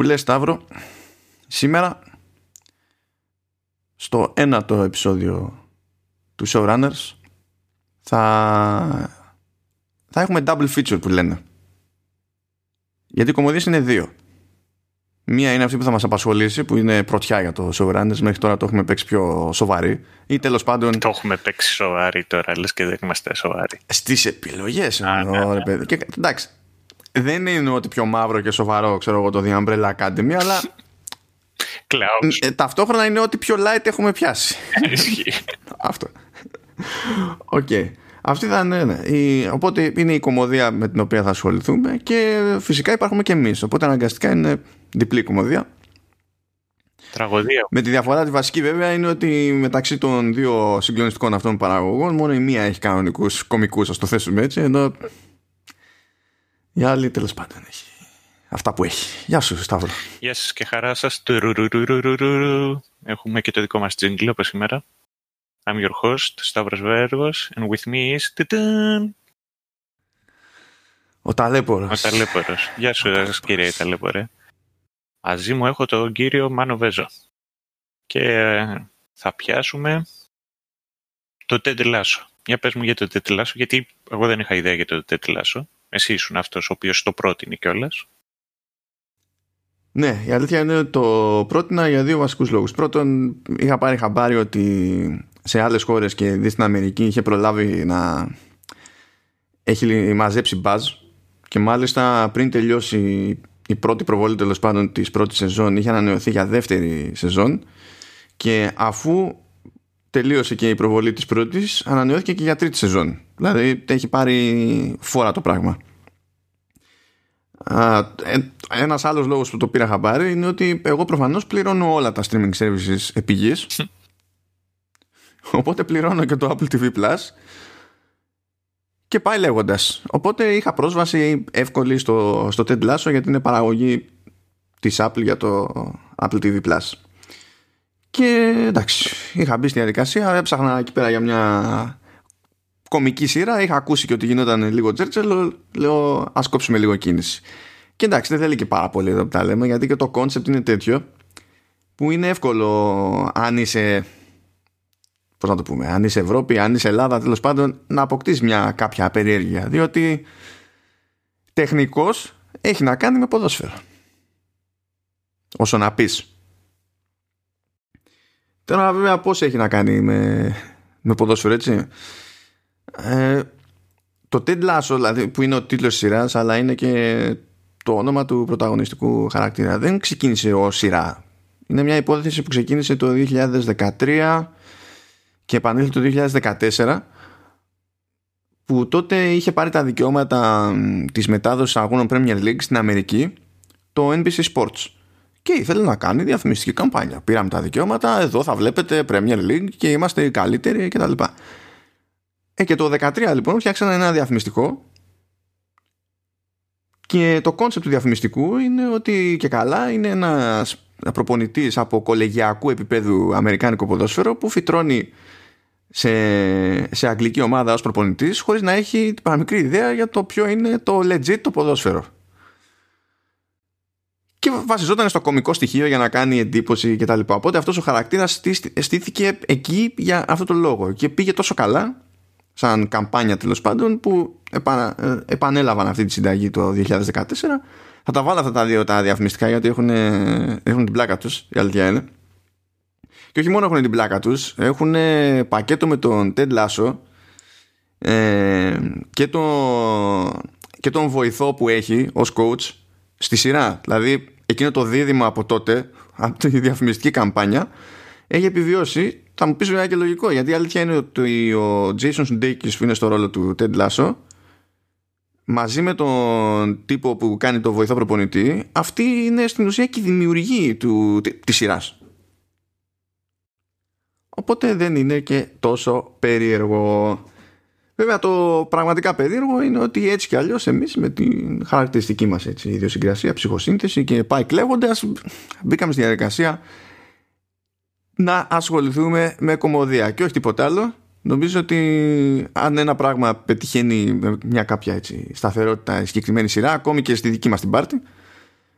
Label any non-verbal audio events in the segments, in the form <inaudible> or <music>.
που λες Σταύρο σήμερα στο ένατο επεισόδιο του Showrunners θα, θα έχουμε double feature που λένε. Γιατί οι κομμωδίες είναι δύο. Μία είναι αυτή που θα μας απασχολήσει που είναι πρωτιά για το Showrunners. Μέχρι τώρα το έχουμε παίξει πιο σοβαρή. Ή τέλος πάντων Το έχουμε παίξει σοβαρή τώρα λες και δεν είμαστε σοβαροί. Στις επιλογές Α, εννοώ, ναι, ρε ναι. παιδί. Και, εντάξει δεν είναι ότι πιο μαύρο και σοβαρό ξέρω εγώ το The Umbrella Academy αλλά Κλάους ε, ταυτόχρονα είναι ότι πιο light έχουμε πιάσει Ισχύει Αυτό. Οκ. Αυτή θα είναι, ναι. Η- οπότε είναι η κωμωδία με την οποία θα ασχοληθούμε και φυσικά υπάρχουμε και εμείς. Οπότε αναγκαστικά είναι διπλή κωμωδία. Τραγωδία Με τη διαφορά τη βασική βέβαια είναι ότι μεταξύ των δύο συγκλονιστικών αυτών παραγωγών μόνο η μία έχει κανονικούς κωμικούς, ας το θέσουμε έτσι, ενώ η άλλη τέλος πάντων έχει αυτά που έχει. Γεια σου Σταύρο. Γεια σας και χαρά σας Τουρουρουρουρουρουρου. Έχουμε και το δικό μας jingle όπως σήμερα I'm your host, Stavros Vergos and with me is τουτουν, Ο ταλέπορος. ο Ταλέπορος. Γεια σου σας, κύριε Ταλέπορε. Μαζί μου έχω τον κύριο Μάνο Βέζο. Και ε, θα πιάσουμε το Ted Lasso. Για πες μου για το Ted Lasso, γιατί εγώ δεν είχα ιδέα για το Ted Lasso. Εσύ ήσουν αυτός ο οποίος το πρότεινε κιόλας; Ναι, η αλήθεια είναι ότι το πρότεινα για δύο βασικούς λόγους. Πρώτον, είχα πάρει χαμπάρι ότι σε άλλες χώρες και δεις στην Αμερική είχε προλάβει να έχει μαζέψει μπαζ και μάλιστα πριν τελειώσει η πρώτη προβολή τέλος πάντων της πρώτης σεζόν είχε ανανεωθεί για δεύτερη σεζόν και αφού τελείωσε και η προβολή της πρώτης ανανεώθηκε και για τρίτη σεζόν. Δηλαδή έχει πάρει φόρα το πράγμα. Α, ε, ένας άλλος λόγος που το πήρα χαμπάρι είναι ότι εγώ προφανώς πληρώνω όλα τα streaming services επιγής <laughs> οπότε πληρώνω και το Apple TV Plus. Και πάει λέγοντας. Οπότε είχα πρόσβαση εύκολη στο, στο Ted Lasso γιατί είναι παραγωγή της Apple για το Apple TV Plus. Και εντάξει είχα μπει στη διαδικασία έψαχνα εκεί πέρα για μια κωμική σειρά. Είχα ακούσει και ότι γινόταν λίγο τζέρτσελο. Λέω, ας κόψουμε λίγο κίνηση. Και εντάξει, δεν θέλει και πάρα πολύ εδώ που τα λέμε, γιατί και το κόνσεπτ είναι τέτοιο που είναι εύκολο αν είσαι. Πώς να το πούμε, αν είσαι Ευρώπη, αν είσαι Ελλάδα, τέλος πάντων, να αποκτήσεις μια κάποια περιέργεια. Διότι τεχνικώς έχει να κάνει με ποδόσφαιρο. Όσο να πεις. Τώρα βέβαια πώς έχει να κάνει με, με ποδόσφαιρο έτσι ε, το Ted Lasso δηλαδή, που είναι ο τίτλος της σειράς αλλά είναι και το όνομα του πρωταγωνιστικού χαρακτήρα δεν ξεκίνησε ως σειρά είναι μια υπόθεση που ξεκίνησε το 2013 και επανήλθε το 2014 που τότε είχε πάρει τα δικαιώματα μ, της μετάδοσης αγώνων Premier League στην Αμερική το NBC Sports και ήθελε να κάνει διαφημιστική καμπάνια. Πήραμε τα δικαιώματα, εδώ θα βλέπετε Premier League και είμαστε οι καλύτεροι κτλ. Ε, και το 13 λοιπόν φτιάξανε ένα διαφημιστικό και το κόνσεπτ του διαφημιστικού είναι ότι και καλά είναι ένας προπονητής από κολεγιακού επίπεδου αμερικάνικο ποδόσφαιρο που φυτρώνει σε, σε αγγλική ομάδα ως προπονητής χωρίς να έχει την παραμικρή ιδέα για το ποιο είναι το legit το ποδόσφαιρο. Και βασιζόταν στο κομικό στοιχείο για να κάνει εντύπωση κτλ. Οπότε αυτός ο χαρακτήρας στήσ- στήθηκε εκεί για αυτό το λόγο και πήγε τόσο καλά σαν καμπάνια τέλος πάντων που επα, ε, επανέλαβαν αυτή τη συνταγή το 2014 θα τα βάλω αυτά τα δύο τα διαφημιστικά γιατί έχουν, έχουν την πλάκα τους η αλήθεια είναι. Και όχι μόνο έχουν την πλάκα τους έχουν πακέτο με τον Ted Lasso ε, και, το, και τον βοηθό που έχει ως coach στη σειρά. Δηλαδή εκείνο το δίδυμο από τότε από τη διαφημιστική καμπάνια έχει επιβιώσει θα μου πεις βέβαια και λογικό γιατί η αλήθεια είναι ότι ο Jason Sudeikis που είναι στο ρόλο του Ted Lasso μαζί με τον τύπο που κάνει το βοηθό προπονητή αυτή είναι στην ουσία και η δημιουργή του, της σειράς. Οπότε δεν είναι και τόσο περίεργο. Βέβαια το πραγματικά περίεργο είναι ότι έτσι κι αλλιώς εμείς με την χαρακτηριστική μας έτσι, ιδιοσυγκρασία, ψυχοσύνθεση και πάει κλέβοντας μπήκαμε στη διαδικασία να ασχοληθούμε με κομμωδία και όχι τίποτα άλλο. Νομίζω ότι αν ένα πράγμα πετυχαίνει με μια κάποια έτσι, σταθερότητα η συγκεκριμένη σειρά, ακόμη και στη δική μας την πάρτη,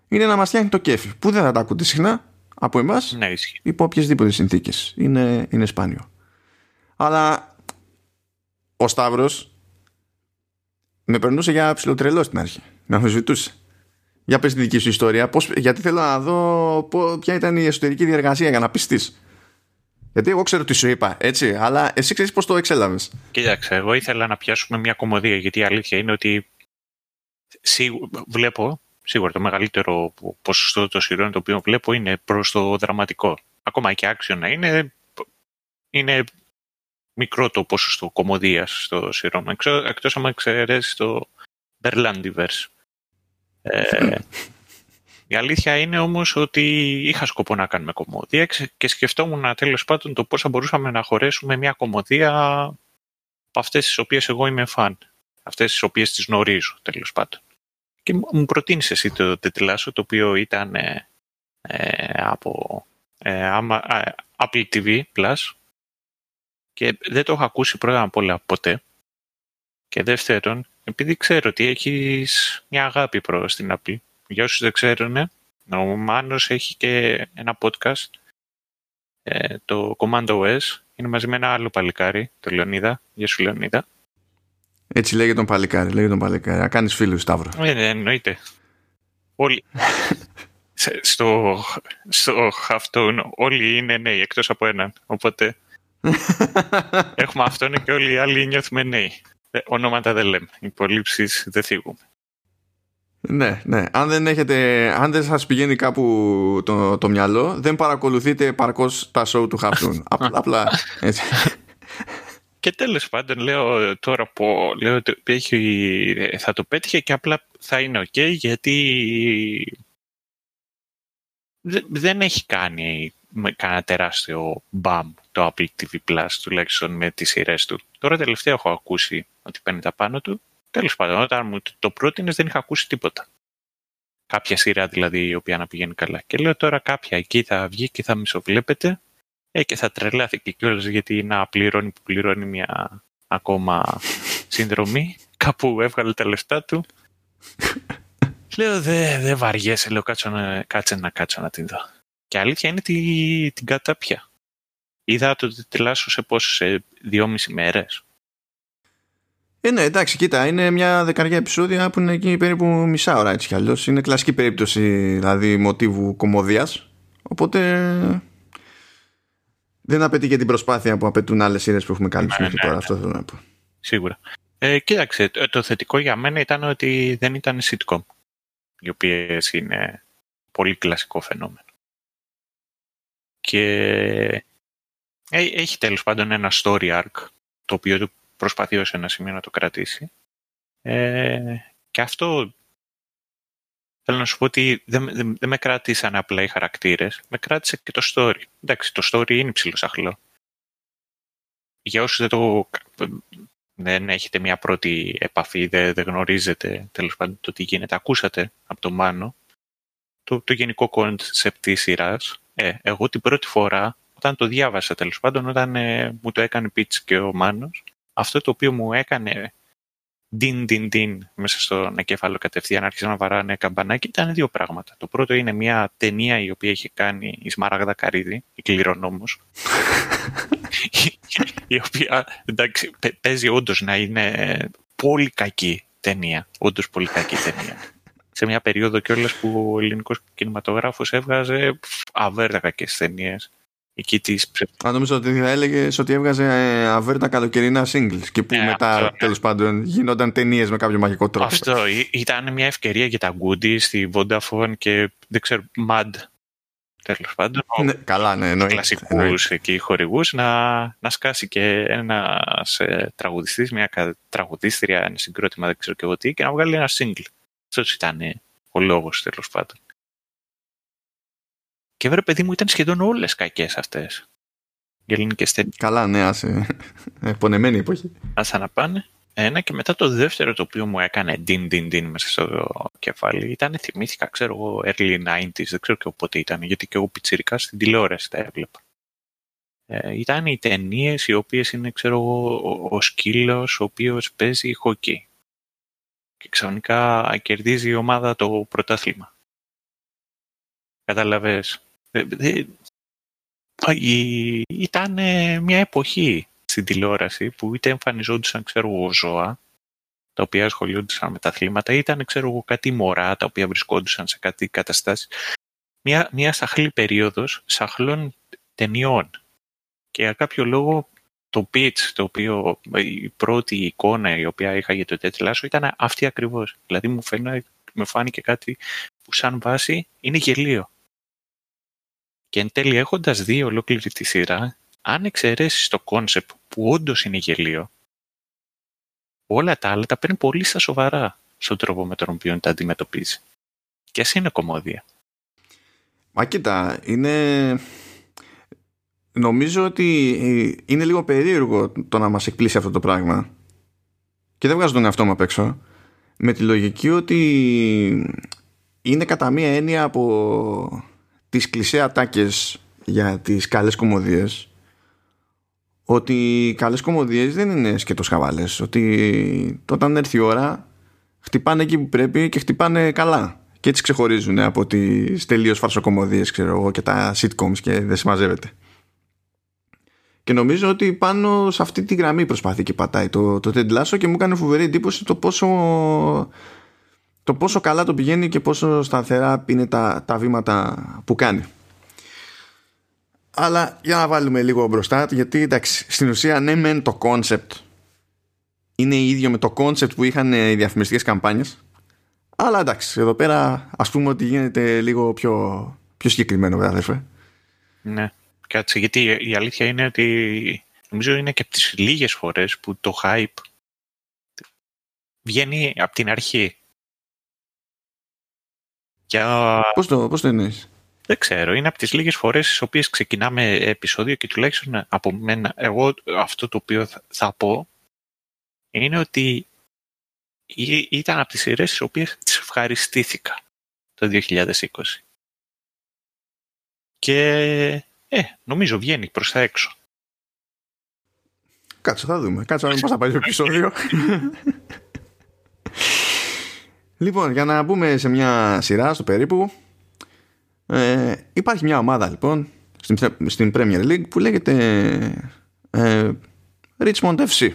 είναι να μας φτιάχνει το κέφι. Που δεν θα τα ακούτε συχνά από εμάς Ναι, ισχύει. υπό οποιασδήποτε συνθήκες. Είναι, είναι σπάνιο. Αλλά ο Σταύρος με περνούσε για ψιλοτρελό στην αρχή. Με αμφισβητούσε. Για πες τη δική σου ιστορία. Πώς, γιατί θέλω να δω πό- ποια ήταν η εσωτερική διεργασία για να πιστείς. Γιατί εγώ ξέρω τι σου είπα, έτσι, αλλά εσύ ξέρεις πώς το εξέλαβες. Κοίταξε, εγώ ήθελα να πιάσουμε μια κομμωδία, γιατί η αλήθεια είναι ότι σίγου- βλέπω, σίγουρα το μεγαλύτερο ποσοστό των σειρών το οποίο βλέπω είναι προς το δραματικό. Ακόμα και άξιο να είναι, είναι μικρό το ποσοστό κομμωδίας στο σειρών, Εξω- εκτός αν εξαιρέσεις το Berlandiverse. Ε, <laughs> η αλήθεια είναι όμως ότι είχα σκοπό να κάνουμε κομμωδία ξε- και σκεφτόμουν τέλος πάντων το πώς θα μπορούσαμε να χωρέσουμε μια κομμωδία από αυτές τις οποίες εγώ είμαι φαν. Αυτές τις οποίες τις γνωρίζω τέλος πάντων. Και μου- μου προτείνεις εσύ το τετλάσο το οποίο ήταν ε, ε, από ε, άμα- α, Apple TV Plus και δεν το έχω ακούσει πρώτα απ' όλα ποτέ. Και δεύτερον, επειδή ξέρω ότι έχεις μια αγάπη προς την Apple, για όσους δεν ξέρουν, ο Μάνος έχει και ένα podcast, ε, το Command OS, είναι μαζί με ένα άλλο παλικάρι, το Λεωνίδα. Γεια σου Λεωνίδα. Έτσι λέγε τον παλικάρι, λέγε τον παλικάρι. Να κάνεις φίλους, Σταύρο. Ε, ναι, εννοείται. Όλοι. <laughs> Σε- στο, στο Halftone όλοι είναι νέοι, εκτός από έναν. Οπότε <laughs> έχουμε αυτόν και όλοι οι άλλοι νιώθουμε νέοι. Ε, ονόματα δεν λέμε. Υπολείψεις δεν θίγουμε. Ναι, ναι. Αν δεν, έχετε, αν δεν σας πηγαίνει κάπου το, το μυαλό, δεν παρακολουθείτε παρκώς τα show του Χαρτούν. <laughs> Απλά, έτσι. Και τέλος πάντων λέω τώρα που λέω ότι έχει, θα το πέτυχε και απλά θα είναι ok γιατί δε- δεν έχει κάνει με κανένα τεράστιο μπαμ το Apple TV Plus τουλάχιστον με τις σειρές του. Τώρα τελευταία έχω ακούσει ότι παίρνει τα πάνω του. Τέλος πάντων, όταν μου το πρότεινες δεν είχα ακούσει τίποτα. Κάποια σειρά δηλαδή η οποία να πηγαίνει καλά. Και λέω τώρα κάποια εκεί θα βγει και θα μισοβλέπετε ε, και θα τρελάθηκε κιόλας γιατί να πληρώνει που πληρώνει μια ακόμα συνδρομή. Κάπου έβγαλε τα λεφτά του. <laughs> λέω δεν δε βαριέσαι, λέω κάτσω να, κάτσε να κάτσω να την δω. Και αλήθεια είναι τη, την κατάπια. Είδα το τελάσσο σε πόσο, σε δυόμιση μέρες. Ε, ναι, εντάξει, κοίτα, είναι μια δεκαριά επεισόδια που είναι εκεί περίπου μισά ώρα έτσι κι αλλιώς. Είναι κλασική περίπτωση δηλαδή μοτίβου κομμωδίας. Οπότε δεν απαιτεί και την προσπάθεια που απαιτούν άλλες σειρές που έχουμε καλύψει Ναι, μέχρι ναι, τώρα. ναι. Αυτό θέλω να πω. Σίγουρα. Ε, κοίταξε, το, το θετικό για μένα ήταν ότι δεν ήταν sitcom. Οι οποίες είναι πολύ κλασικό φαινόμενο. Και ε, έχει τέλος πάντων ένα story arc το οποίο του προσπαθεί ως ένα σημείο να το κρατήσει. Ε, και αυτό θέλω να σου πω ότι δεν, δεν, δεν με κράτησαν απλά οι χαρακτήρες, με κράτησε και το story. Εντάξει, το story είναι ψηλοσαχλό. Για όσους δεν το δεν έχετε μια πρώτη επαφή, δεν, δεν γνωρίζετε τέλος πάντων το τι γίνεται. Ακούσατε από τον Μάνο το, το γενικό κόνσεπτ της σειράς. Ε, εγώ την πρώτη φορά, όταν το διάβασα τέλος πάντων, όταν ε, μου το έκανε pitch και ο Μάνος, αυτό το οποίο μου έκανε din din din μέσα στον εγκέφαλο κατευθείαν άρχισε να βαράνε καμπανάκι ήταν δύο πράγματα. Το πρώτο είναι μια ταινία η οποία είχε κάνει η Σμαράγδα Καρύδη, η κληρονόμος, η οποία εντάξει, παι- παίζει όντως να είναι πολύ κακή ταινία. Όντως πολύ κακή ταινία. Σε μια περίοδο κιόλας που ο ελληνικός κινηματογράφος έβγαζε αβέρτα κακέ ταινίες. Εκεί της Αν νομίζω ότι θα έλεγες ότι έβγαζε ε, αβέρτα καλοκαιρινά singles και που Ναι, μετά αυτό, ναι. τέλος πάντων γίνονταν ταινίες με κάποιο μαγικό τρόπο. Αυτό ή- ήταν μια ευκαιρία για τα Goody στη Vodafone και δεν ξέρω, Mad. Τέλος πάντων, Ναι, καλά, ναι, εννοείται. κλασικούς εννοείται. εκεί χορηγούς να, να σκάσει και ένας τραγουδιστής, μια κα- τραγουδίστρια, ένα συγκρότημα, δεν ξέρω και εγώ τι, και να βγάλει ένα single. Αυτός ήταν ε, ο λόγος τέλος πάντων. Και βέβαια, παιδί μου, ήταν σχεδόν όλες κακές αυτές. Οι ελληνικές ταινίε. Καλά, ναι, άσε. Ε, Πονεμένη εποχή. Άσα να πάνε. Ένα και μετά το δεύτερο το οποίο μου έκανε din din din μέσα στο κεφάλι ήταν, θυμήθηκα, ξέρω εγώ, early 90s, δεν ξέρω και πότε ήταν, γιατί και εγώ πιτσιρικά στην τηλεόραση τα έβλεπα. Ε, ήταν οι ταινίες οι οποίες είναι, ξέρω εγώ, ο, ο σκύλος ο οποίος παίζει χοκκί. Και ξαφνικά κερδίζει η ομάδα το πρωτάθλημα. Καταλαβες. Ε, ήταν μια εποχή στην τηλεόραση που είτε εμφανιζόντουσαν, ξέρω εγώ, ζώα, τα οποία ασχολούνταν με τα αθλήματα, ήταν, ξέρω εγώ, κάτι μωρά, τα οποία βρισκόντουσαν σε κάτι καταστάσεις. Μια, μια σαχλή περίοδος σαχλών ταινιών. Και για κάποιο λόγο το pitch, το οποίο, η πρώτη εικόνα η οποία είχα για το τέτοιο ήταν αυτή ακριβώς. Δηλαδή μου, φαίνα, μου φάνηκε κάτι που σαν βάση είναι γελίο. Και εν τέλει έχοντας δει ολόκληρη τη σειρά, αν εξαιρέσεις το κόνσεπτ που όντως είναι γελίο, όλα τα άλλα τα παίρνει πολύ στα σοβαρά στον τρόπο με τον οποίο τα αντιμετωπίζει. Και ας είναι κομμόδια. Μα κοίτα, είναι... Νομίζω ότι είναι λίγο περίεργο το να μας εκπλήσει αυτό το πράγμα. Και δεν βγάζω τον εαυτό μου απ' έξω. Με τη λογική ότι είναι κατά μία έννοια από τις κλισέ ατάκες για τις καλές κομμωδίες ότι οι καλές κομμωδίες δεν είναι σκέτος χαβάλες ότι όταν έρθει η ώρα χτυπάνε εκεί που πρέπει και χτυπάνε καλά. Και έτσι ξεχωρίζουν από τις τελείως φαρσοκομωδίες ξέρω εγώ και τα sitcoms και δεν συμμαζεύεται. Και νομίζω ότι πάνω σε αυτή τη γραμμή προσπαθεί και πατάει το, το Ted Lasso και μου έκανε φοβερή εντύπωση το πόσο το πόσο καλά το πηγαίνει και πόσο σταθερά είναι τα, τα βήματα που κάνει. Αλλά για να βάλουμε λίγο μπροστά, γιατί εντάξει, στην ουσία ναι μεν το concept είναι ίδιο με το concept που είχαν οι διαφημιστικές καμπάνιες, αλλά εντάξει, εδώ πέρα ας πούμε ότι γίνεται λίγο πιο, πιο συγκεκριμένο βέβαια αδερφέ. Ναι, κάτσε, γιατί η αλήθεια είναι ότι νομίζω είναι και από τις λίγες φορές που το hype βγαίνει από την αρχή. Πώς το, πώς το εννοείς; Δεν ξέρω. Είναι από τις λίγες φορές στις οποίες ξεκινάμε επεισόδιο και τουλάχιστον από μένα, εγώ αυτό το οποίο θα, πω είναι ότι ήταν από τις σειρές στις οποίες τις ευχαριστήθηκα το 2020. Και ε, νομίζω βγαίνει προς τα έξω. Κάτσε, θα δούμε. Κάτσε να δούμε πώς θα πάει το επεισόδιο. <laughs> Λοιπόν, για να μπούμε σε μια σειρά στο περίπου, ε, υπάρχει μια ομάδα λοιπόν στην, στην Premier League που λέγεται ε, Richmond FC.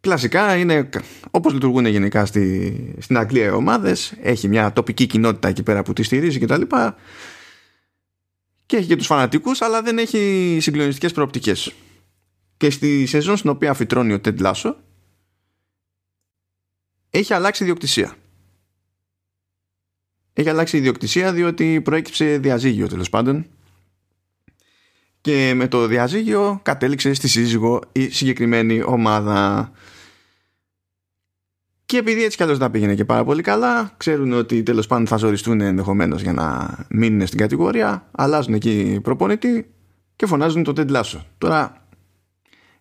Κλασικά είναι όπως λειτουργούν γενικά στη, στην Αγγλία οι ομάδες, έχει μια τοπική κοινότητα εκεί πέρα που τη στηρίζει κτλ. Και, και έχει και τους φανατικούς αλλά δεν έχει συγκλονιστικές προοπτικές. Και στη σεζόν στην οποία φυτρώνει ο Ted Lasso έχει αλλάξει ιδιοκτησία. Έχει αλλάξει ιδιοκτησία διότι προέκυψε διαζύγιο τέλος πάντων και με το διαζύγιο κατέληξε στη σύζυγο η συγκεκριμένη ομάδα. Και επειδή έτσι κι αλλιώς δεν πήγαινε και πάρα πολύ καλά, ξέρουν ότι τέλος πάντων θα ζοριστούν ενδεχομένως για να μείνουν στην κατηγορία, αλλάζουν εκεί προπονητή και φωνάζουν το τεντλάσο. Τώρα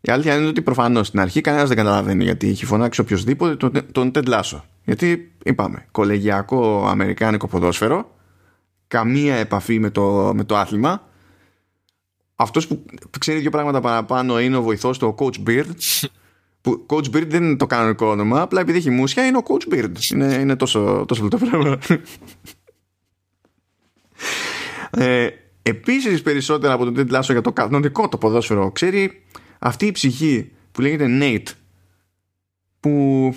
η αλήθεια είναι ότι προφανώς στην αρχή κανένας δεν καταλαβαίνει γιατί έχει φωνάξει οποιοδήποτε τον, τον Ted Γιατί είπαμε, κολεγιακό αμερικάνικο ποδόσφαιρο, καμία επαφή με το, με το άθλημα. Αυτός που ξέρει δύο πράγματα παραπάνω είναι ο βοηθός του, ο Coach Beard. Που Coach Beard δεν είναι το κανονικό όνομα, απλά επειδή έχει μουσια είναι ο Coach Beard. Είναι, είναι τόσο, τόσο το πράγμα. ε, Επίσης, περισσότερα από τον Ted για το κανονικό το ποδόσφαιρο ξέρει αυτή η ψυχή που λέγεται Nate που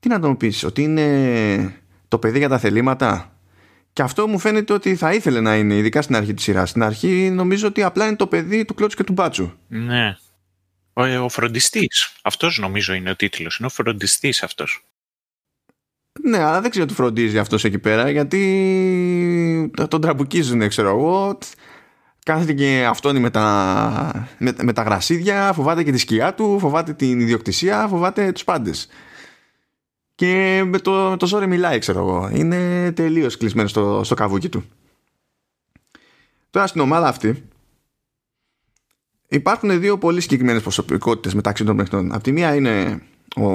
τι να τον πεις ότι είναι το παιδί για τα θελήματα. Και αυτό μου φαίνεται ότι θα ήθελε να είναι ειδικά στην αρχή της σειράς. Στην αρχή νομίζω ότι απλά είναι το παιδί του Κλώτσου και του Μπάτσου. Ναι. Ο, ο φροντιστής. Αυτός νομίζω είναι ο τίτλος. Είναι ο φροντιστής αυτός. Ναι, αλλά δεν ξέρω τι φροντίζει αυτός εκεί πέρα γιατί τον τραμπουκίζουν, ξέρω εγώ κάθεται και αυτόνι με τα, με, με τα γρασίδια, φοβάται και τη σκιά του, φοβάται την ιδιοκτησία, φοβάται τους πάντες. Και με το, με το ζόρι μιλάει, ξέρω εγώ. Είναι τελείως κλεισμένο στο, στο καβούκι του. Τώρα στην ομάδα αυτή υπάρχουν δύο πολύ συγκεκριμένες προσωπικότητες μεταξύ των παιχνών. Απ' τη μία είναι ο,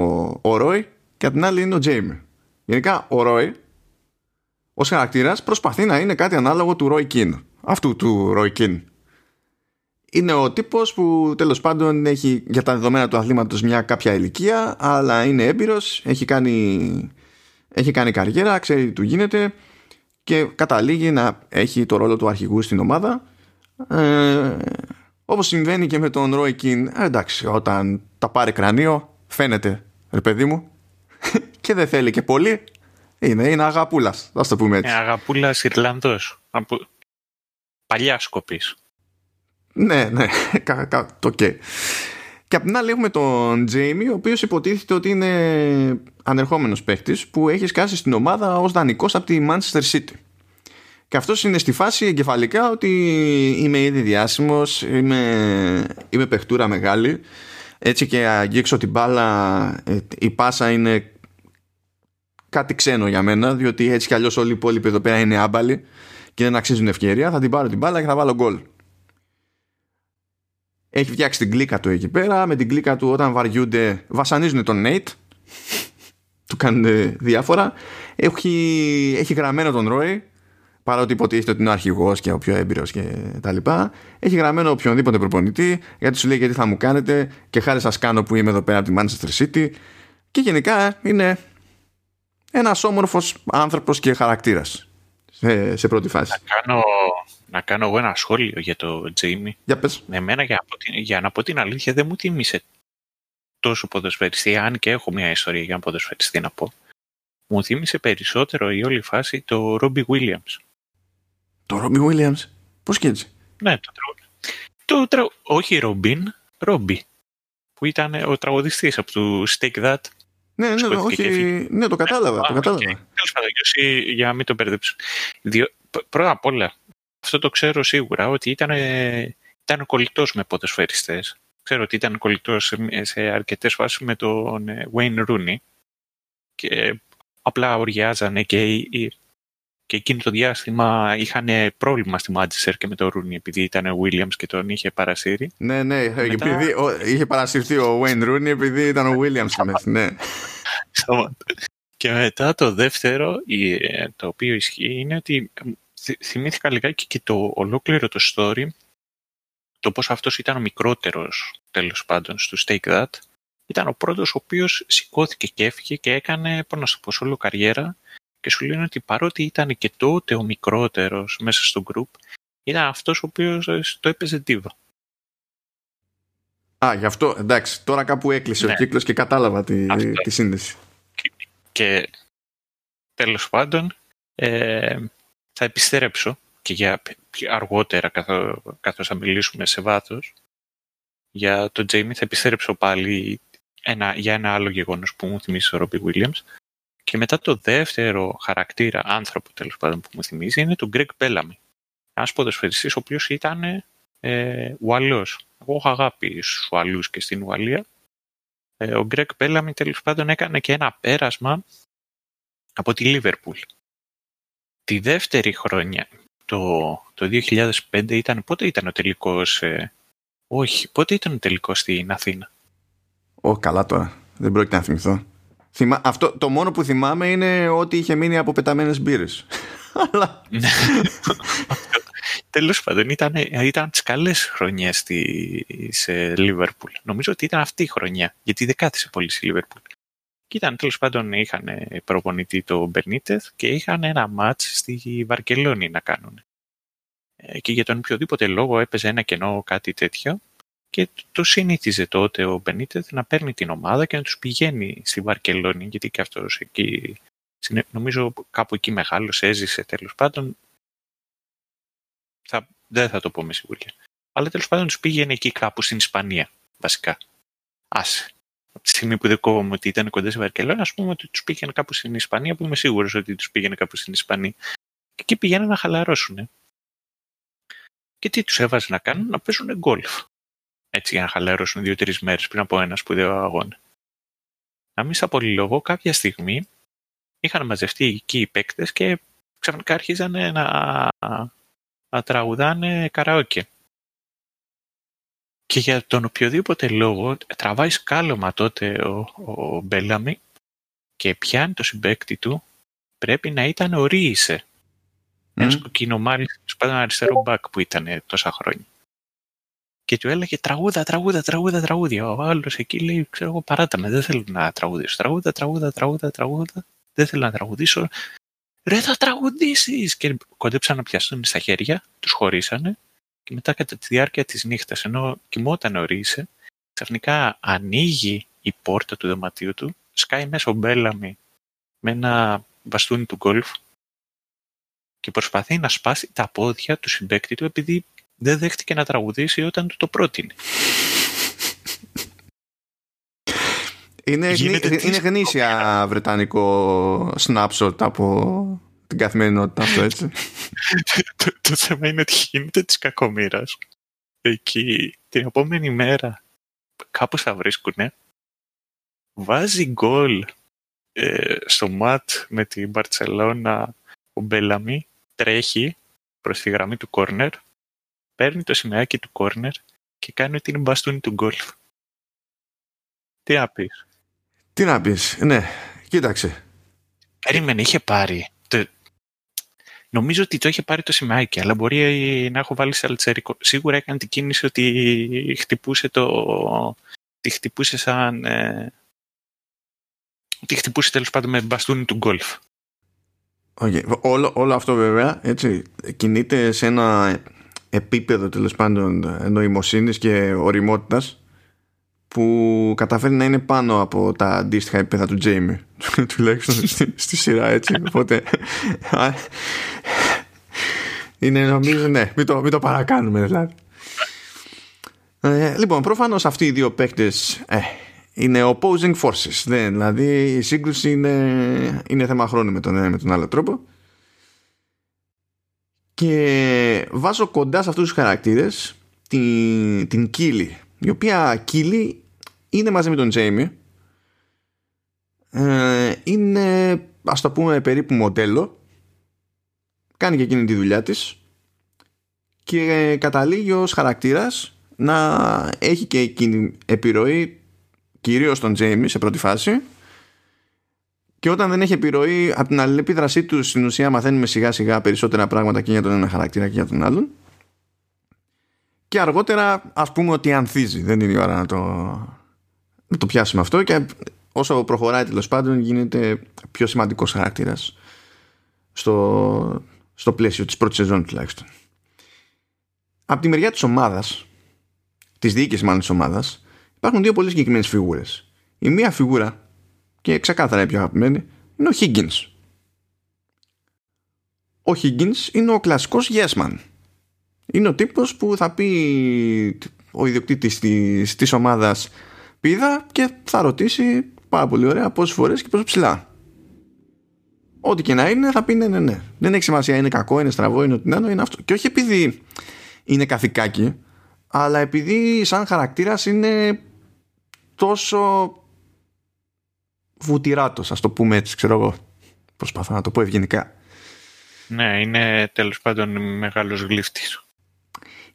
ο Ρόι και απ' την άλλη είναι ο Τζέιμι. Γενικά ο Ρόι ως χαρακτήρας προσπαθεί να είναι κάτι ανάλογο του Ρόι Κιν αυτού του Roy Είναι ο τύπος που τέλος πάντων έχει για τα δεδομένα του αθλήματος μια κάποια ηλικία αλλά είναι έμπειρος, έχει κάνει, έχει κάνει καριέρα, ξέρει τι του γίνεται και καταλήγει να έχει το ρόλο του αρχηγού στην ομάδα. Ε, όπως συμβαίνει και με τον Roy Keane ε, εντάξει όταν τα πάρει κρανίο φαίνεται ρε παιδί μου <laughs> και δεν θέλει και πολύ είναι, είναι αγαπούλας. Θα το πούμε έτσι. Ε, αγαπούλας Ιρλανδός. Από... παλιά σκοπής. Ναι ναι. <laughs> Το και. Και απ' την άλλη έχουμε τον Τζέιμι, ο οποίος υποτίθεται ότι είναι ανερχόμενος παίχτης που έχει σκάσει στην ομάδα ως δανεικός από τη Manchester City. Και αυτός είναι στη φάση εγκεφαλικά ότι είμαι ήδη διάσημος, είμαι, είμαι παιχτούρα μεγάλη, έτσι και αγγίξω την μπάλα, ε, η πάσα είναι κάτι ξένο για μένα, διότι έτσι κι αλλιώς όλοι οι υπόλοιποι εδώ πέρα είναι άμπαλοι και δεν αξίζουν ευκαιρία, θα την πάρω την μπάλα και θα βάλω γκολ έχει φτιάξει την κλίκα του εκεί πέρα. Με την κλίκα του όταν βαριούνται βασανίζουν τον Nate. του κάνουν διάφορα. Έχει, έχει γραμμένο τον Roy παρότι υποτίθεται ότι είναι ο αρχηγός και ο πιο έμπειρος και τα λοιπά. Έχει γραμμένο οποιονδήποτε προπονητή, γιατί σου λέει γιατί θα μου κάνετε και χάρη σας κάνω που είμαι εδώ πέρα από τη Manchester City. Και γενικά είναι ένας όμορφος άνθρωπος και χαρακτήρας σε, σε πρώτη φάση. Να κάνω να κάνω εγώ ένα σχόλιο για το Τζέιμι. Για πες. Με μένα, για, για να πω την αλήθεια, δεν μου τίμησε τόσο ποδοσφαιριστή, αν και έχω μια ιστορία για ποδοσφαιριστή να πω. Μου θύμισε περισσότερο η όλη φάση το Ρόμπι Williams. Το Ρόμπι Williams? Πώς και έτσι; Ναι, το τραγούδι. Το Όχι Ρομπίν, Ρόμπι. Που ήταν ο τραγουδιστής από το Stick That. Ναι, ναι, όχι, ναι, το κατάλαβα. το κατάλαβα. Τέλος πάντων, για να μην το μπερδέψω. Πρώτα απ' όλα, αυτό το ξέρω σίγουρα, ότι ήταν, ήταν κολλητός με ποδοσφαιριστές. Ξέρω ότι ήταν κολλητός σε, σε αρκετές φάσεις με τον ε, Wayne Rooney και απλά οριάζανε και, και εκείνο το διάστημα είχαν πρόβλημα στη Manchester και με τον Rooney επειδή ήταν ο Williams και τον είχε παρασύρει. Ναι, ναι, Μετά... επειδή είχε παρασυρθεί ο Wayne Rooney επειδή ήταν ο Williams ναι. <laughs> και μετά το δεύτερο, το οποίο ισχύει, είναι ότι θυμήθηκα λιγάκι και το ολόκληρο το story, το πώς αυτός ήταν ο μικρότερος τέλος πάντων στο Stake That, ήταν ο πρώτος ο οποίος σηκώθηκε και έφυγε και έκανε, πώς να σου πω, όλο καριέρα και σου λένε ότι παρότι ήταν και τότε ο μικρότερος μέσα στο group, ήταν αυτός ο οποίος ε, το έπαιζε τίβα. Α, γι' αυτό, εντάξει, τώρα κάπου έκλεισε ο ναι. κύκλος και κατάλαβα τη, τη σύνδεση. Και, και τέλος πάντων, ε, θα επιστρέψω και για αργότερα καθώ, καθώς θα μιλήσουμε σε βάθος για τον Τζέιμι θα επιστρέψω πάλι ένα, για ένα άλλο γεγονός που μου θυμίζει ο Ρόμπι Williams και μετά το δεύτερο χαρακτήρα, άνθρωπο τέλος πάντων που μου θυμίζει, είναι τον Γκρέγκ Μπέλαμι. Ένας ποδοσφαιριστής ο οποίος ήταν ε, Ουαλός. Εγώ έχω αγάπη στους Ουαλούς και στην Ουαλία. Ε, ο Γκρέγκ Μπέλαμι τέλος πάντων έκανε και ένα πέρασμα από τη Λίβερπουλ τη δεύτερη χρονιά, το, το 2005 ήταν, πότε ήταν ο τελικός, ε, όχι, πότε ήταν ο τελικός στην Αθήνα; Ω, καλά τώρα, δεν πρόκειται να θυμηθώ. Θυμά... Αυτό, το μόνο που θυμάμαι είναι ότι είχε μείνει από πεταμένες μπύρες. <laughs> Αλλά... Ναι. <laughs> Τέλος πάντων, ήταν, ήταν τις καλές χρονιές σε Λίβερπουλ. Νομίζω ότι ήταν αυτή η χρονιά, γιατί δεν κάθισε πολύ στη Λίβερπουλ. Και ήταν τέλος πάντων είχαν προπονητή το Μπερνίτεθ και είχαν ένα μάτς στη Βαρκελόνη να κάνουν. Ε, και για τον οποιοδήποτε λόγο έπαιζε ένα κενό κάτι τέτοιο και το συνήθιζε τότε ο Μπενίτεθ να παίρνει την ομάδα και να τους πηγαίνει στη Βαρκελόνη γιατί και αυτός εκεί νομίζω κάπου εκεί μεγάλος έζησε τέλος πάντων θα, δεν θα το πω με σιγουριά αλλά τέλος πάντων τους πήγαινε εκεί κάπου στην Ισπανία βασικά άσε από τη στιγμή που δεν κόβομαι ότι ήταν κοντά στη Βαρκελόνη, ας πούμε ότι τους πήγαινε κάπου στην Ισπανία, που είμαι σίγουρος ότι τους πήγαινε κάπου στην Ισπανία. Και εκεί πηγαίνουν να χαλαρώσουν. Και τι τους έβαζε να κάνουν, να παίζουν γκολφ. Έτσι για να χαλαρώσουν δύο-τρεις μέρες πριν από ένα σπουδαίο αγώνα. Να μην σας πολυλογώ, κάποια στιγμή είχαν μαζευτεί εκεί οι παίκτες και ξαφνικά άρχιζαν να, να τραγουδάνε καραόκε. Και για τον οποιοδήποτε λόγο τραβάει σκάλωμα τότε ο, ο Μπέλαμι και πιάνει το συμπέκτη του πρέπει να ήταν ο Ρίισε. Mm. Ένας κοκκινομάρης πάνω αριστερό μπακ που ήταν τόσα χρόνια. Και του έλεγε τραγούδα, τραγούδα, τραγούδα, τραγούδια. Ο άλλος εκεί λέει, ξέρω εγώ, παράτα με, δεν θέλω να τραγουδήσω. Τραγούδα, τραγούδα, τραγούδα, τραγούδα. Δεν θέλω να τραγουδήσω. «Ρε, θα τραγουδήσεις!» Και κοντέψαν να πιαστούν στα χέρια, τους χωρίσανε και μετά κατά τη διάρκεια της νύχτας, ενώ κοιμόταν ορίσε, ξαφνικά ανοίγει η πόρτα του δωματίου του, σκάει μέσα ο Μπέλαμι με ένα μπαστούνι του γκολφ και προσπαθεί να σπάσει τα πόδια του συμπέκτη του επειδή δεν δέχτηκε να τραγουδήσει όταν του το πρότεινε. Είναι, είναι γνήσια βρετανικό snapshot από την καθημερινότητα αυτό έτσι. <laughs> το, το θέμα είναι ότι γίνεται της κακομήρας. Εκεί την επόμενη μέρα κάπου θα βρίσκουνε βάζει γκολ ε, στο ματ με την Μπαρτσελώνα ο Μπέλαμι τρέχει προς τη γραμμή του κόρνερ παίρνει το σημαίακι του κόρνερ και κάνει την μπαστούνι του γκολφ. Τι να πεις; Τι να πεις, ναι, κοίταξε. Περίμενε, είχε πάρει. Το... Νομίζω ότι το είχε πάρει το σημαίακι, αλλά μπορεί να έχω βάλει σε αλτσερικό. Σίγουρα έκανε την κίνηση ότι χτυπούσε το... Τη χτυπούσε σαν... Ε... Τη χτυπούσε τέλος πάντων με μπαστούνι του γκολφ. Okay. Όλο, όλο αυτό βέβαια έτσι, κινείται σε ένα επίπεδο τέλος πάντων νοημοσύνης και οριμότητας που καταφέρει να είναι πάνω από τα αντίστοιχα επίπεδα του Τζέιμι. <laughs> Τουλάχιστον στη, στη σειρά έτσι. <laughs> Οπότε είναι νομίζω ναι μην το, μην το παρακάνουμε δηλαδή. Ε, λοιπόν προφανώς αυτοί οι δύο παίκτες ε, είναι opposing forces δεν, δηλαδή η σύγκρουση είναι, είναι θέμα χρόνου με τον ένα με τον άλλο τρόπο και βάζω κοντά σε αυτούς τους χαρακτήρες την, την Κίλη η οποία Κίλη είναι μαζί με τον Τζέιμι. Ε, είναι ας το πούμε περίπου μοντέλο. Κάνει και εκείνη τη δουλειά της. Και καταλήγει ως χαρακτήρας να έχει και εκείνη επιρροή κυρίως τον Τζέιμι σε πρώτη φάση και όταν δεν έχει επιρροή από την αλληλεπίδρασή του στην ουσία μαθαίνουμε σιγά σιγά περισσότερα πράγματα και για τον ένα χαρακτήρα και για τον άλλον. Και αργότερα ας πούμε ότι ανθίζει. Δεν είναι η ώρα να το, να το πιάσουμε αυτό και όσο προχωράει τέλος πάντων γίνεται πιο σημαντικός χαρακτήρας στο, στο πλαίσιο της πρώτης σεζόν τουλάχιστον. Από τη μεριά της ομάδας της διοίκησης μάλλον της ομάδας υπάρχουν δύο πολύ συγκεκριμένες φιγούρες. Η μία φιγούρα και ξεκάθαρα η πιο αγαπημένη είναι ο Higgins. Ο Higgins είναι ο κλασικός yes man. Είναι ο τύπος που θα πει ο ιδιοκτήτης της, της ομάδας πίδα και θα ρωτήσει πάρα πολύ ωραία πόσες φορές και πόσο ψηλά. Ό,τι και να είναι θα πει ναι ναι ναι. Δεν έχει σημασία είναι κακό, είναι στραβό, είναι ό,τι είναι αυτό. Και όχι επειδή είναι καθηκάκι αλλά επειδή σαν χαρακτήρας είναι τόσο βουτυράτος, ας το πούμε έτσι, ξέρω εγώ. Προσπαθώ να το πω ευγενικά. Ναι, είναι τέλος πάντων μεγάλος γλύφτης.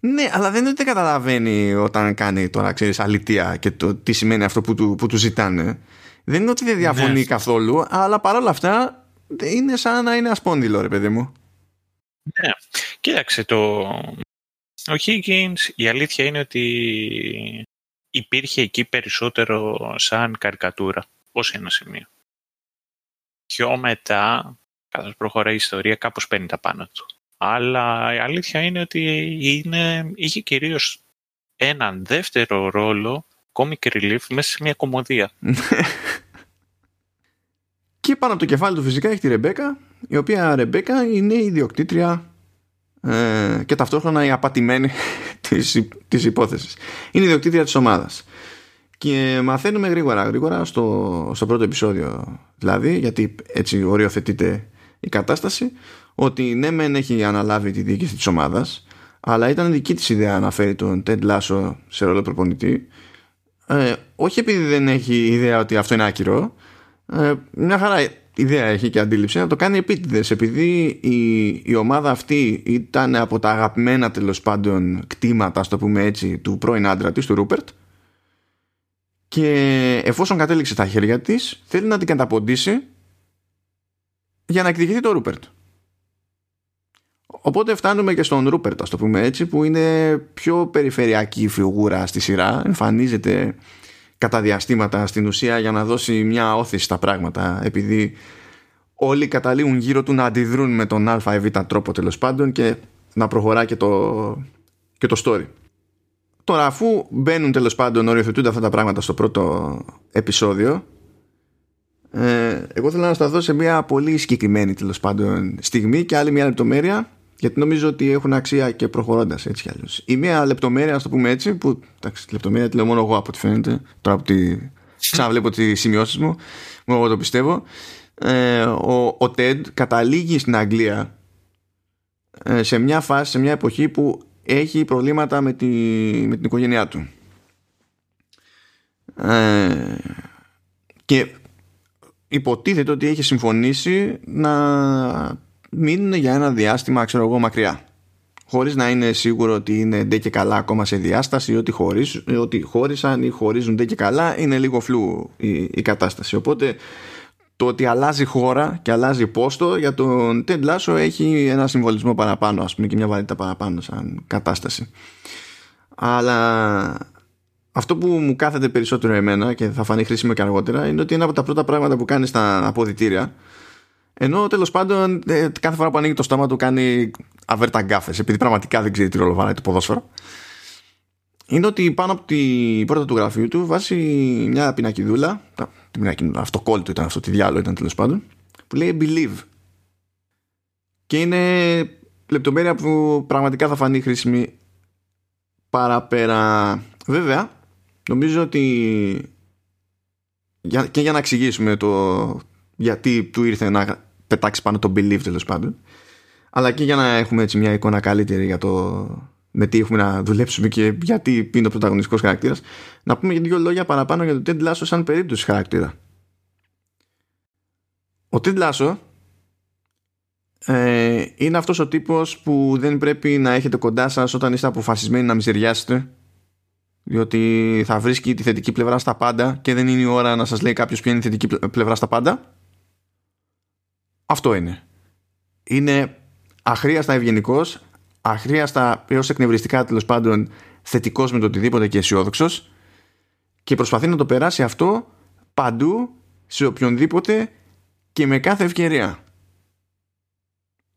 Ναι, αλλά δεν είναι ότι καταλαβαίνει όταν κάνει τώρα, ξέρεις, αλητία και το τι σημαίνει αυτό που του, που του ζητάνε. Δεν είναι ότι δεν διαφωνεί ναι. καθόλου, αλλά παρόλα αυτά είναι σαν να είναι ασπόνδυλο, ρε παιδί μου. Ναι, κοίταξε το... Ο Higgins, η αλήθεια είναι ότι υπήρχε εκεί περισσότερο σαν καρικατούρα ως ένα σημείο. Πιο μετά, καθώς προχωράει η ιστορία, κάπως παίρνει τα πάνω του. Αλλά η αλήθεια είναι ότι είναι, είχε κυρίως έναν δεύτερο ρόλο comic relief μέσα σε μια κομμωδία. <laughs> και πάνω από το κεφάλι του φυσικά έχει τη Ρεμπέκα, η οποία Ρεμπέκα είναι η ιδιοκτήτρια ε, και ταυτόχρονα η απατημένη <laughs> της, της υπόθεσης. Είναι η ιδιοκτήτρια της ομάδας. Και μαθαίνουμε γρήγορα γρήγορα στο, στο πρώτο επεισόδιο δηλαδή γιατί έτσι οριοθετείται η κατάσταση ότι ναι μεν έχει αναλάβει τη διοίκηση της ομάδας αλλά ήταν δική της ιδέα να φέρει τον Ted Lasso σε ρόλο προπονητή. Ε, όχι επειδή δεν έχει ιδέα ότι αυτό είναι άκυρο ε, μια χαρά ιδέα έχει και αντίληψη να το κάνει επίτηδες επειδή η, η ομάδα αυτή ήταν από τα αγαπημένα τέλος πάντων κτήματα στο πούμε έτσι του πρώην άντρα της του Ρούπερτ και εφόσον κατέληξε στα χέρια της θέλει να την καταποντήσει για να εκδικηθεί το Ρούπερτ. Οπότε φτάνουμε και στον Ρούπερτ, ας το πούμε έτσι, που είναι πιο περιφερειακή φιγούρα στη σειρά. Εμφανίζεται κατά διαστήματα στην ουσία για να δώσει μια όθηση στα πράγματα, επειδή όλοι καταλήγουν γύρω του να αντιδρούν με τον α ή β τρόπο τέλος πάντων και να προχωρά και το, και το story. Τώρα αφού μπαίνουν τέλος πάντων οριοθετούνται αυτά τα πράγματα στο πρώτο επεισόδιο ε, εγώ θέλω να σταθώ σε μια πολύ συγκεκριμένη τέλος πάντων στιγμή και άλλη μια λεπτομέρεια γιατί νομίζω ότι έχουν αξία και προχωρώντας έτσι κι αλλιώς. Η μία λεπτομέρεια, ας το πούμε έτσι, που εντάξει, λεπτομέρεια τη λέω μόνο εγώ από ό,τι φαίνεται, τώρα που τη ξαναβλέπω τις σημειώσεις μου, μου εγώ το πιστεύω. Ε, ο, ο Ted καταλήγει στην Αγγλία ε, σε μια φάση, σε μια εποχή που έχει προβλήματα με, τη, με την οικογένειά του. Ε, και υποτίθεται ότι έχει συμφωνήσει να μείνουν για ένα διάστημα, ξέρω εγώ, μακριά. Χωρίς να είναι σίγουρο ότι είναι ντε και καλά ακόμα σε διάσταση, ότι, χωρίς, ότι χώρισαν ή χωρίζουν ντε και καλά, είναι λίγο φλού η, η κατάσταση. Οπότε το ότι αλλάζει χώρα και αλλάζει πόστο για τον Ted Lasso έχει ένα συμβολισμό παραπάνω, ας πούμε, και μια βαρύτητα παραπάνω σαν κατάσταση. Αλλά αυτό που μου κάθεται περισσότερο εμένα και θα φανεί χρήσιμο και αργότερα είναι ότι ένα από τα πρώτα πράγματα που κάνει στα αποδητήρια ενώ τέλος πάντων ε, κάθε φορά που ανοίγει το στόμα του κάνει αβέρτα γκάφε επειδή πραγματικά δεν ξέρει τι ρόλο βαράει το ποδόσφαιρο είναι ότι πάνω από την πόρτα του γραφείου του βάζει μια πινακιδούλα την πινακιδούλα, αυτό κόλλη του ήταν αυτό, τη διάλογο ήταν τέλος πάντων που λέει believe και είναι λεπτομέρεια που πραγματικά θα φανεί χρήσιμη παραπέρα. Βέβαια νομίζω ότι και για να εξηγήσουμε το γιατί του ήρθε να πετάξει πάνω το belief τέλος πάντων αλλά και για να έχουμε έτσι μια εικόνα καλύτερη για το με τι έχουμε να δουλέψουμε και γιατί είναι ο πρωταγωνιστικός χαρακτήρας να πούμε δύο λόγια παραπάνω για το Ted Lasso σαν περίπτωση χαρακτήρα. Ο Ted Lasso ε, είναι αυτός ο τύπος που δεν πρέπει να έχετε κοντά σας όταν είστε αποφασισμένοι να μιζεριάσετε διότι θα βρίσκει τη θετική πλευρά στα πάντα και δεν είναι η ώρα να σας λέει κάποιος ποια είναι η θετική πλευρά στα πάντα. Αυτό είναι. Είναι αχρίαστα ευγενικός, αχρίαστα έως εκνευριστικά τέλος πάντων θετικός με το οτιδήποτε και αισιόδοξος και προσπαθεί να το περάσει αυτό παντού σε οποιονδήποτε και με κάθε ευκαιρία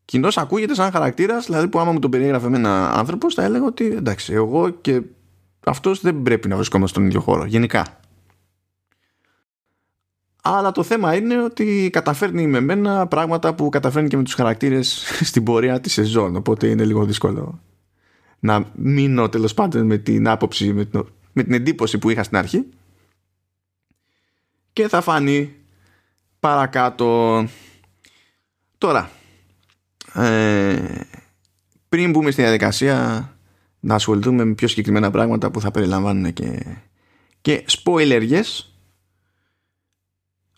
Κοινώ ακούγεται σαν χαρακτήρας, δηλαδή που άμα μου τον περιέγραφε με ένα άνθρωπο, θα έλεγα ότι εντάξει, εγώ και αυτός δεν πρέπει να βρισκόμαστε στον ίδιο χώρο, γενικά. Αλλά το θέμα είναι ότι καταφέρνει με μένα πράγματα που καταφέρνει και με τους χαρακτήρες <laughs> στην πορεία της σεζόν. Οπότε είναι λίγο δύσκολο να μείνω τέλος πάντων με την άποψη, με την, με την εντύπωση που είχα στην αρχή. Και θα φανεί παρακάτω. Τώρα, ε, πριν μπούμε στη διαδικασία να ασχοληθούμε με πιο συγκεκριμένα πράγματα που θα περιλαμβάνουν και, και spoilerges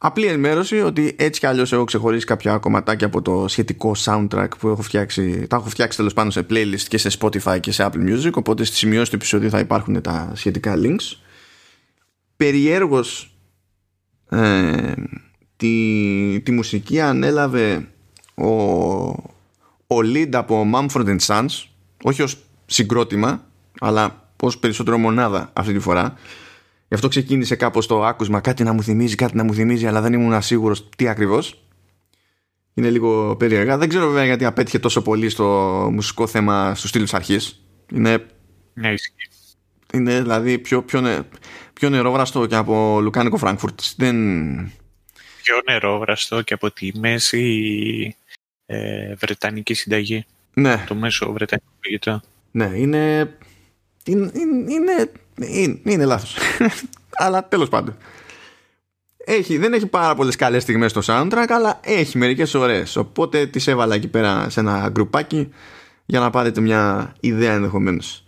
Απλή ενημέρωση ότι έτσι κι αλλιώς έχω ξεχωρίσει κάποια κομματάκια από το σχετικό soundtrack που έχω φτιάξει. Τα έχω φτιάξει τέλος πάντων σε playlist και σε Spotify και σε Apple Music. Οπότε στη σημειώση του επεισοδίου θα υπάρχουν τα σχετικά links. Περιέργως ε, τη, τη μουσική ανέλαβε ο, ο lead από Mumford Sons όχι ως συγκρότημα αλλά ως περισσότερο μονάδα αυτή τη φορά Γι' αυτό ξεκίνησε κάπως το άκουσμα κάτι να μου θυμίζει, κάτι να μου θυμίζει αλλά δεν ήμουν σίγουρος τι ακριβώς. Είναι λίγο περίεργα. Δεν ξέρω βέβαια γιατί απέτυχε τόσο πολύ στο μουσικό θέμα στους στήλους αρχής. Είναι... Ναι, είναι δηλαδή πιο, πιο, πιο νερόβραστο και από Λουκάνικο Φράγκφουρτ. Δεν... Πιο νερόβραστο και από τη μέση ε, Βρετανική συνταγή. Ναι. Το μέσο Βρετανικό φαγητό. Ναι, είναι... Είναι, είναι, είναι, είναι λάθος. <laughs> αλλά τέλος πάντων. Έχει, δεν έχει πάρα πολλές καλές στιγμές στο soundtrack, αλλά έχει μερικές ωραίες. Οπότε τις έβαλα εκεί πέρα σε ένα γκρουπάκι για να πάρετε μια ιδέα ενδεχομένως.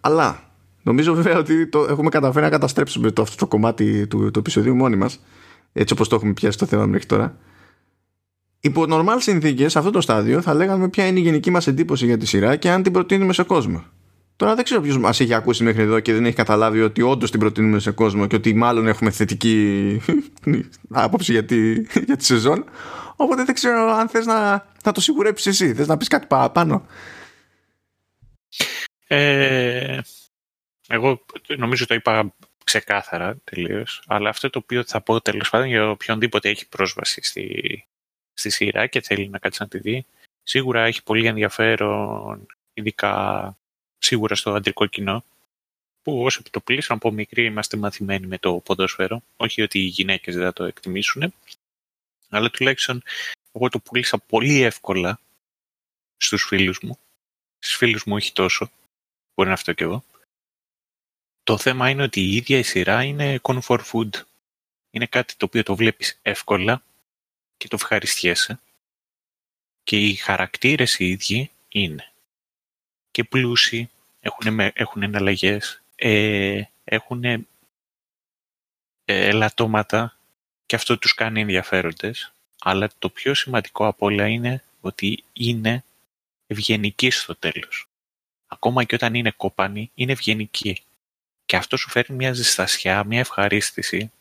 Αλλά νομίζω βέβαια ότι το έχουμε καταφέρει να καταστρέψουμε το, αυτό το κομμάτι του, του επεισοδίου μόνοι μας έτσι όπως το έχουμε πιάσει το θέμα μέχρι τώρα. Υπό normal συνθήκες, σε αυτό το στάδιο θα λέγαμε ποια είναι η γενική μας εντύπωση για τη σειρά και αν την προτείνουμε σε κόσμο. Τώρα δεν ξέρω ποιος μας έχει ακούσει μέχρι εδώ και δεν έχει καταλάβει ότι όντως την προτείνουμε σε κόσμο και ότι μάλλον έχουμε θετική <laughs> άποψη για τη, <laughs> για τη σεζόν. Οπότε δεν ξέρω αν θες να, να το σιγουρέψεις εσύ. Θες να πεις κάτι παραπάνω. Ε, εγώ νομίζω το είπα ξεκάθαρα τελείως. Αλλά αυτό το οποίο θα πω τέλος πάντων για οποιονδήποτε έχει πρόσβαση στη, στη σειρά και θέλει να κάτσει να τη δει, σίγουρα έχει πολύ ενδιαφέρον, ειδικά σίγουρα στο αντρικό κοινό, που όσο επιτοπλίσαν από μικρή είμαστε μαθημένοι με το ποδόσφαιρο. Όχι ότι οι γυναίκες δεν θα το εκτιμήσουν, αλλά τουλάχιστον εγώ το πούλησα πολύ εύκολα στους φίλους μου. Στους φίλους μου όχι τόσο, μπορεί να αυτό κι εγώ. Το θέμα είναι ότι η ίδια η σειρά είναι comfort food. Είναι κάτι το οποίο το βλέπεις εύκολα και το ευχαριστιέσαι. Και οι χαρακτήρες οι ίδιοι είναι και πλούσιοι, έχουν, έχουν εναλλαγές, ε, έχουν ε, ελαττώματα και αυτό τους κάνει ενδιαφέροντες. Αλλά το πιο σημαντικό από όλα είναι ότι είναι ευγενικοί στο τέλος. Ακόμα και όταν είναι κόπανοι, είναι ευγενικοί. Και αυτό σου φέρνει μια ζεστασιά, μια ευχαρίστηση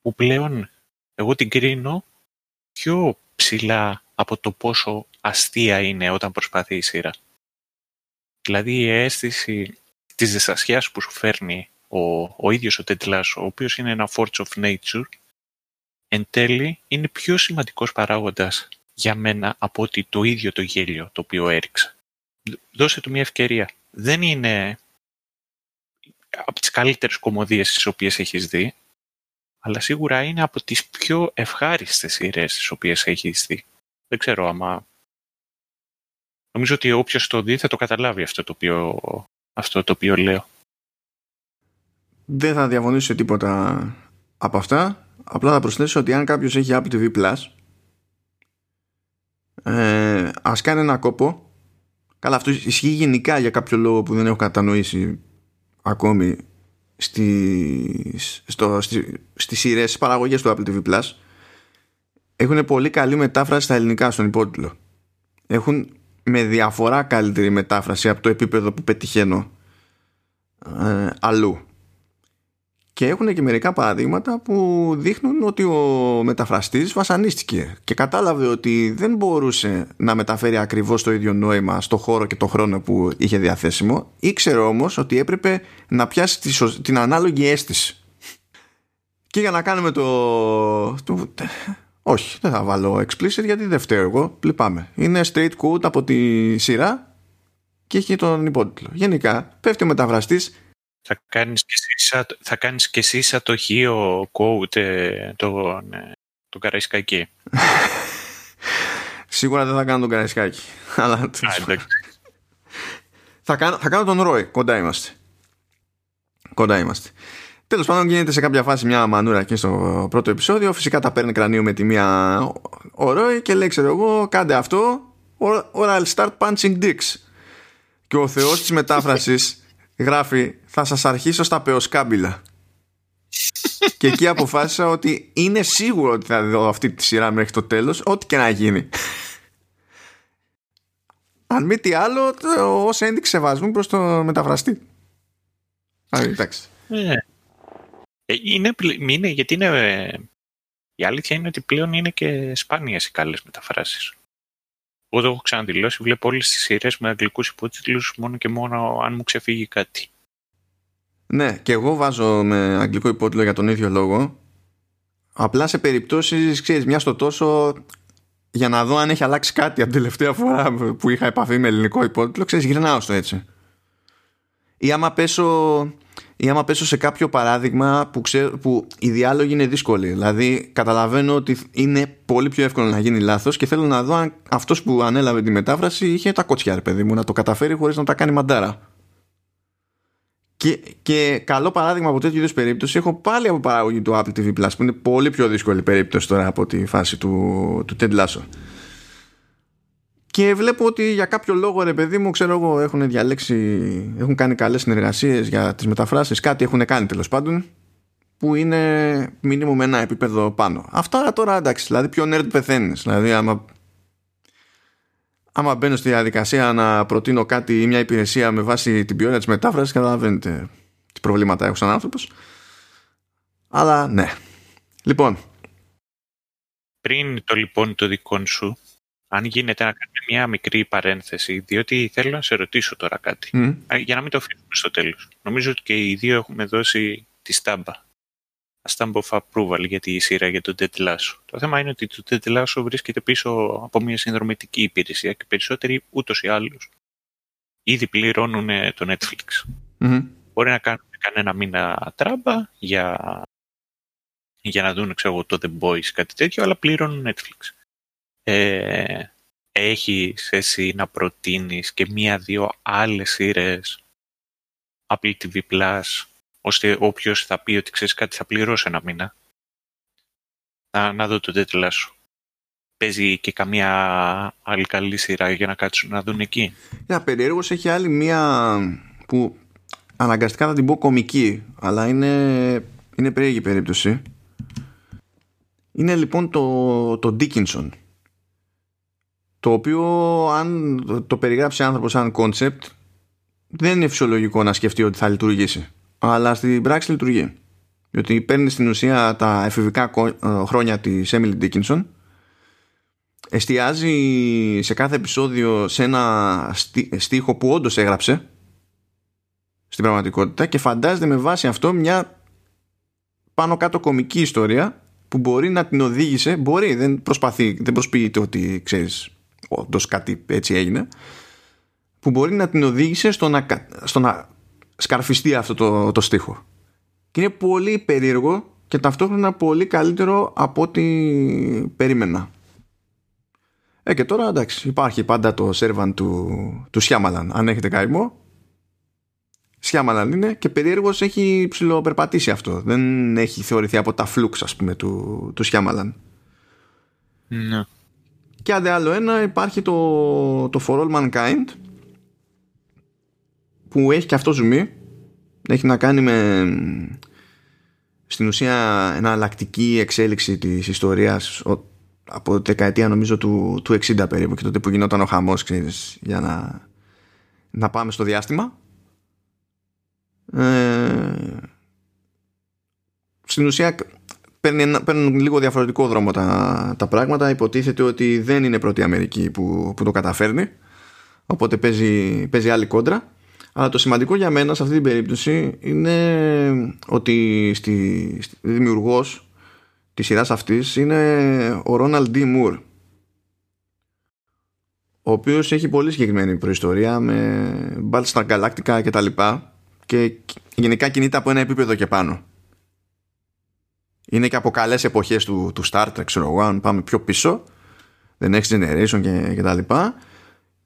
που πλέον εγώ την κρίνω πιο ψηλά από το πόσο αστεία είναι όταν προσπαθεί η σειρά. Δηλαδή η αίσθηση της ζεστασιάς που σου φέρνει ο, ο ίδιος ο Τεντλάς, ο οποίος είναι ένα force of nature, εν τέλει είναι πιο σημαντικός παράγοντας για μένα από ότι το ίδιο το γέλιο το οποίο έριξα. Δώσε του μια ευκαιρία. Δεν είναι από τις καλύτερες κομμωδίες τις οποίες έχεις δει, αλλά σίγουρα είναι από τις πιο ευχάριστες σειρές τις οποίες έχεις δει. Δεν ξέρω άμα... Νομίζω ότι όποιος το δει θα το καταλάβει αυτό το οποίο, αυτό το οποίο λέω. Δεν θα διαφωνήσω τίποτα από αυτά. Απλά θα προσθέσω ότι αν κάποιος έχει Apple TV Plus ε, ας κάνει ένα κόπο Καλά αυτό ισχύει γενικά για κάποιο λόγο που δεν έχω κατανοήσει ακόμη στις, στο, στις, στις σειρές, στις παραγωγές του Apple TV Plus έχουν πολύ καλή μετάφραση στα ελληνικά στον υπότιτλο. Έχουν με διαφορά καλύτερη μετάφραση από το επίπεδο που πετυχαίνω ε, αλλού. Και έχουν και μερικά παραδείγματα που δείχνουν ότι ο μεταφραστής βασανίστηκε και κατάλαβε ότι δεν μπορούσε να μεταφέρει ακριβώς το ίδιο νόημα στο χώρο και το χρόνο που είχε διαθέσιμο. Ήξερε όμως ότι έπρεπε να πιάσει την ανάλογη αίσθηση. Και για να κάνουμε το... Όχι, δεν θα βάλω explicit γιατί δεν φταίω εγώ. Λυπάμαι. Είναι straight quote από τη σειρά και έχει τον υπότιτλο. Γενικά, πέφτει ο μεταφραστής θα κάνεις και εσύ, θα κάνεις και εσύ σαν το χείο quote ε, τον, ε, τον Καραϊσκάκη. <laughs> Σίγουρα δεν θα κάνω τον Καραϊσκάκη. Αλλά... θα, κάνω, θα κάνω τον Ρόι. Κοντά είμαστε. Κοντά είμαστε. Τέλος πάντων γίνεται σε κάποια φάση μια μανούρα εκεί στο πρώτο επεισόδιο. Φυσικά τα παίρνει κρανίο με τη μία ο Ρόι και λέει ξέρω εγώ κάντε αυτό. Or I'll start punching dicks. Και ο θεός της μετάφρασης <laughs> γράφει θα σας αρχίσω στα πεοσκάμπιλα και εκεί αποφάσισα ότι είναι σίγουρο ότι θα δω αυτή τη σειρά μέχρι το τέλος ό,τι και να γίνει. Αν μη τι άλλο ως ένδειξη σεβασμού προς το μεταφραστή. Εντάξει. Ε, ε, είναι, είναι, γιατί είναι, η αλήθεια είναι ότι πλέον είναι και σπάνιες οι καλές μεταφράσεις εγώ το έχω ξαναδηλώσει, βλέπω όλες τις σειρές με αγγλικούς υπότιτλους μόνο και μόνο αν μου ξεφύγει κάτι. Ναι, και εγώ βάζω με αγγλικό υπότιτλο για τον ίδιο λόγο. Απλά σε περιπτώσεις, ξέρεις, μια στο τόσο για να δω αν έχει αλλάξει κάτι από την τελευταία φορά που είχα επαφή με ελληνικό υπότιτλο, ξέρεις, γυρνάω στο έτσι. Ή άμα πέσω ή άμα πέσω σε κάποιο παράδειγμα που, ξέρω, που οι διάλογοι είναι δύσκολοι. Δηλαδή, καταλαβαίνω ότι είναι πολύ πιο εύκολο να γίνει λάθος και θέλω να δω αν αυτός που ανέλαβε τη μετάφραση είχε τα κότσια, ρε παιδί μου, να το καταφέρει χωρίς να τα κάνει μαντάρα. Και, και καλό παράδειγμα από τέτοιου είδους περίπτωση έχω πάλι από παραγωγή του Apple TV Plus που είναι πολύ πιο δύσκολη περίπτωση τώρα από τη φάση του, του Ted Lasso. Και βλέπω ότι για κάποιο λόγο ρε παιδί μου ξέρω εγώ έχουν διαλέξει Έχουν κάνει καλές συνεργασίες για τις μεταφράσεις. Κάτι έχουν κάνει τέλος πάντων Που είναι μήνυμο με ένα επίπεδο πάνω. Αυτά τώρα εντάξει Δηλαδή πιο nerd πεθαίνεις. Δηλαδή άμα Άμα μπαίνω στη διαδικασία να προτείνω κάτι ή μια υπηρεσία με βάση την ποιότητα της μετάφρασης καταλαβαίνετε τι προβλήματα έχω σαν άνθρωπος. Αλλά ναι. Λοιπόν. Πριν το λοιπόν το δικό σου Αν γίνεται να κάνουμε μια μικρή παρένθεση, διότι θέλω να σε ρωτήσω τώρα κάτι, για να μην το αφήσουμε στο τέλος. Νομίζω ότι και οι δύο έχουμε δώσει τη στάμπα. Stamp of approval για τη σειρά για τον Ted Lasso. Το θέμα είναι ότι το Ted Lasso βρίσκεται πίσω από μια συνδρομητική υπηρεσία και περισσότεροι ούτως ή άλλως ήδη πληρώνουν το Netflix. Μπορεί να κάνουν κανένα μήνα τράμπα για, για να δουν ξέρω, το The Boys κάτι τέτοιο, αλλά πληρώνουν Netflix. Ε, έχεις εσύ να προτείνεις και μία-δύο άλλες σειρές Apple TV Plus ώστε όποιος θα πει ότι ξέρεις κάτι θα πληρώσει ένα μήνα να, να δω το τέτοιο σου. Παίζει και καμία άλλη καλή σειρά για να κάτσουν να δουν εκεί; Για περίεργος έχει άλλη μία που αναγκαστικά θα την πω κωμική αλλά είναι, είναι περίεργη περίπτωση. Είναι λοιπόν το, το Dickinson το οποίο αν το περιγράψει άνθρωπος σαν κόνσεπτ δεν είναι φυσιολογικό να σκεφτεί ότι θα λειτουργήσει. Αλλά στην πράξη λειτουργεί. Διότι παίρνει στην ουσία τα εφηβικά ε, χρόνια της Emily Dickinson εστιάζει σε κάθε επεισόδιο σε ένα στίχο που όντως έγραψε στην πραγματικότητα και φαντάζεται με βάση αυτό μια πάνω κάτω κομική ιστορία που μπορεί να την οδήγησε μπορεί, δεν προσπαθεί, δεν προσποιείται ότι ξέρεις όντω κάτι έτσι έγινε που μπορεί να την οδήγησε στο να, στο να σκαρφιστεί αυτό το, το στίχο. Και είναι πολύ περίεργο και ταυτόχρονα πολύ καλύτερο από ό,τι περίμενα. Ε και τώρα εντάξει υπάρχει πάντα το σέρβαν του, του Σιάμαλαν αν έχετε καημό Σιάμαλαν είναι και περίεργος έχει ψηλοπερπατήσει αυτό. Δεν έχει θεωρηθεί από τα φλούξ ας πούμε του, του Σιάμαλαν ναι και αντί άλλο ένα υπάρχει το, το For All Mankind που έχει και αυτό ζουμί. Έχει να κάνει με στην ουσία εναλλακτική εξέλιξη της ιστορίας από τη δεκαετία νομίζω του, του 60 περίπου και τότε που γινόταν ο χαμός ξέρεις, για να, να πάμε στο διάστημα. Ε, στην ουσία παίρνουν λίγο διαφορετικό δρόμο τα, τα πράγματα. Υποτίθεται ότι δεν είναι πρώτη Αμερική που, που το καταφέρνει. Οπότε παίζει, παίζει άλλη κόντρα. Αλλά το σημαντικό για μένα σε αυτή την περίπτωση είναι ότι στη, στη δημιουργός της σειράς αυτής είναι ο Ρόναλντ Ντι Μουρ ο οποίος έχει πολύ συγκεκριμένη προϊστορία με Battlestar Galactica και τα λοιπά και γενικά κινείται από ένα επίπεδο και πάνω είναι και από καλές εποχές του, του Star Trek, ξέρω εγώ, αν πάμε πιο πίσω. The Next Generation και, και τα λοιπά.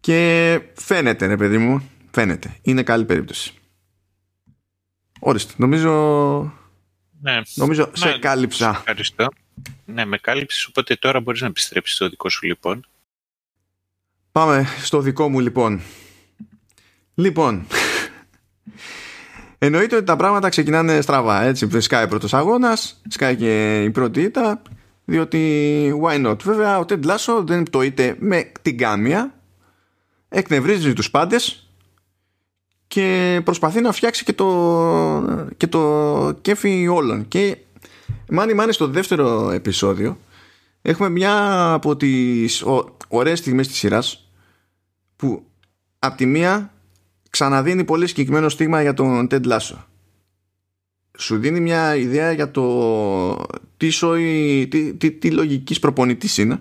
Και φαίνεται, ρε παιδί μου, φαίνεται. Είναι καλή περίπτωση. Ορίστε, νομίζω. Ναι, νομίζω σε ναι, κάλυψα. Ευχαριστώ. Ναι, με κάλυψες, οπότε τώρα μπορείς να επιστρέψεις στο δικό σου λοιπόν. Πάμε στο δικό μου λοιπόν. Λοιπόν, Εννοείται ότι τα πράγματα ξεκινάνε στραβά. Έτσι, σκάει πρώτος αγώνας, σκάει και η πρώτη ήττα. Διότι why not. Βέβαια, ο Τεντ Λάσο δεν πτωείται με την κάμια. Εκνευρίζει τους πάντες και προσπαθεί να φτιάξει και το, και το κέφι όλων. Και μάνι μάνι στο δεύτερο επεισόδιο έχουμε μια από τις ωραίες στιγμές της σειράς που από τη μία ξαναδίνει πολύ συγκεκριμένο στίγμα για τον Ted Lasso. Σου δίνει μια ιδέα για το τι, σοϊ, τι, τι, τι λογικής προπονητής είναι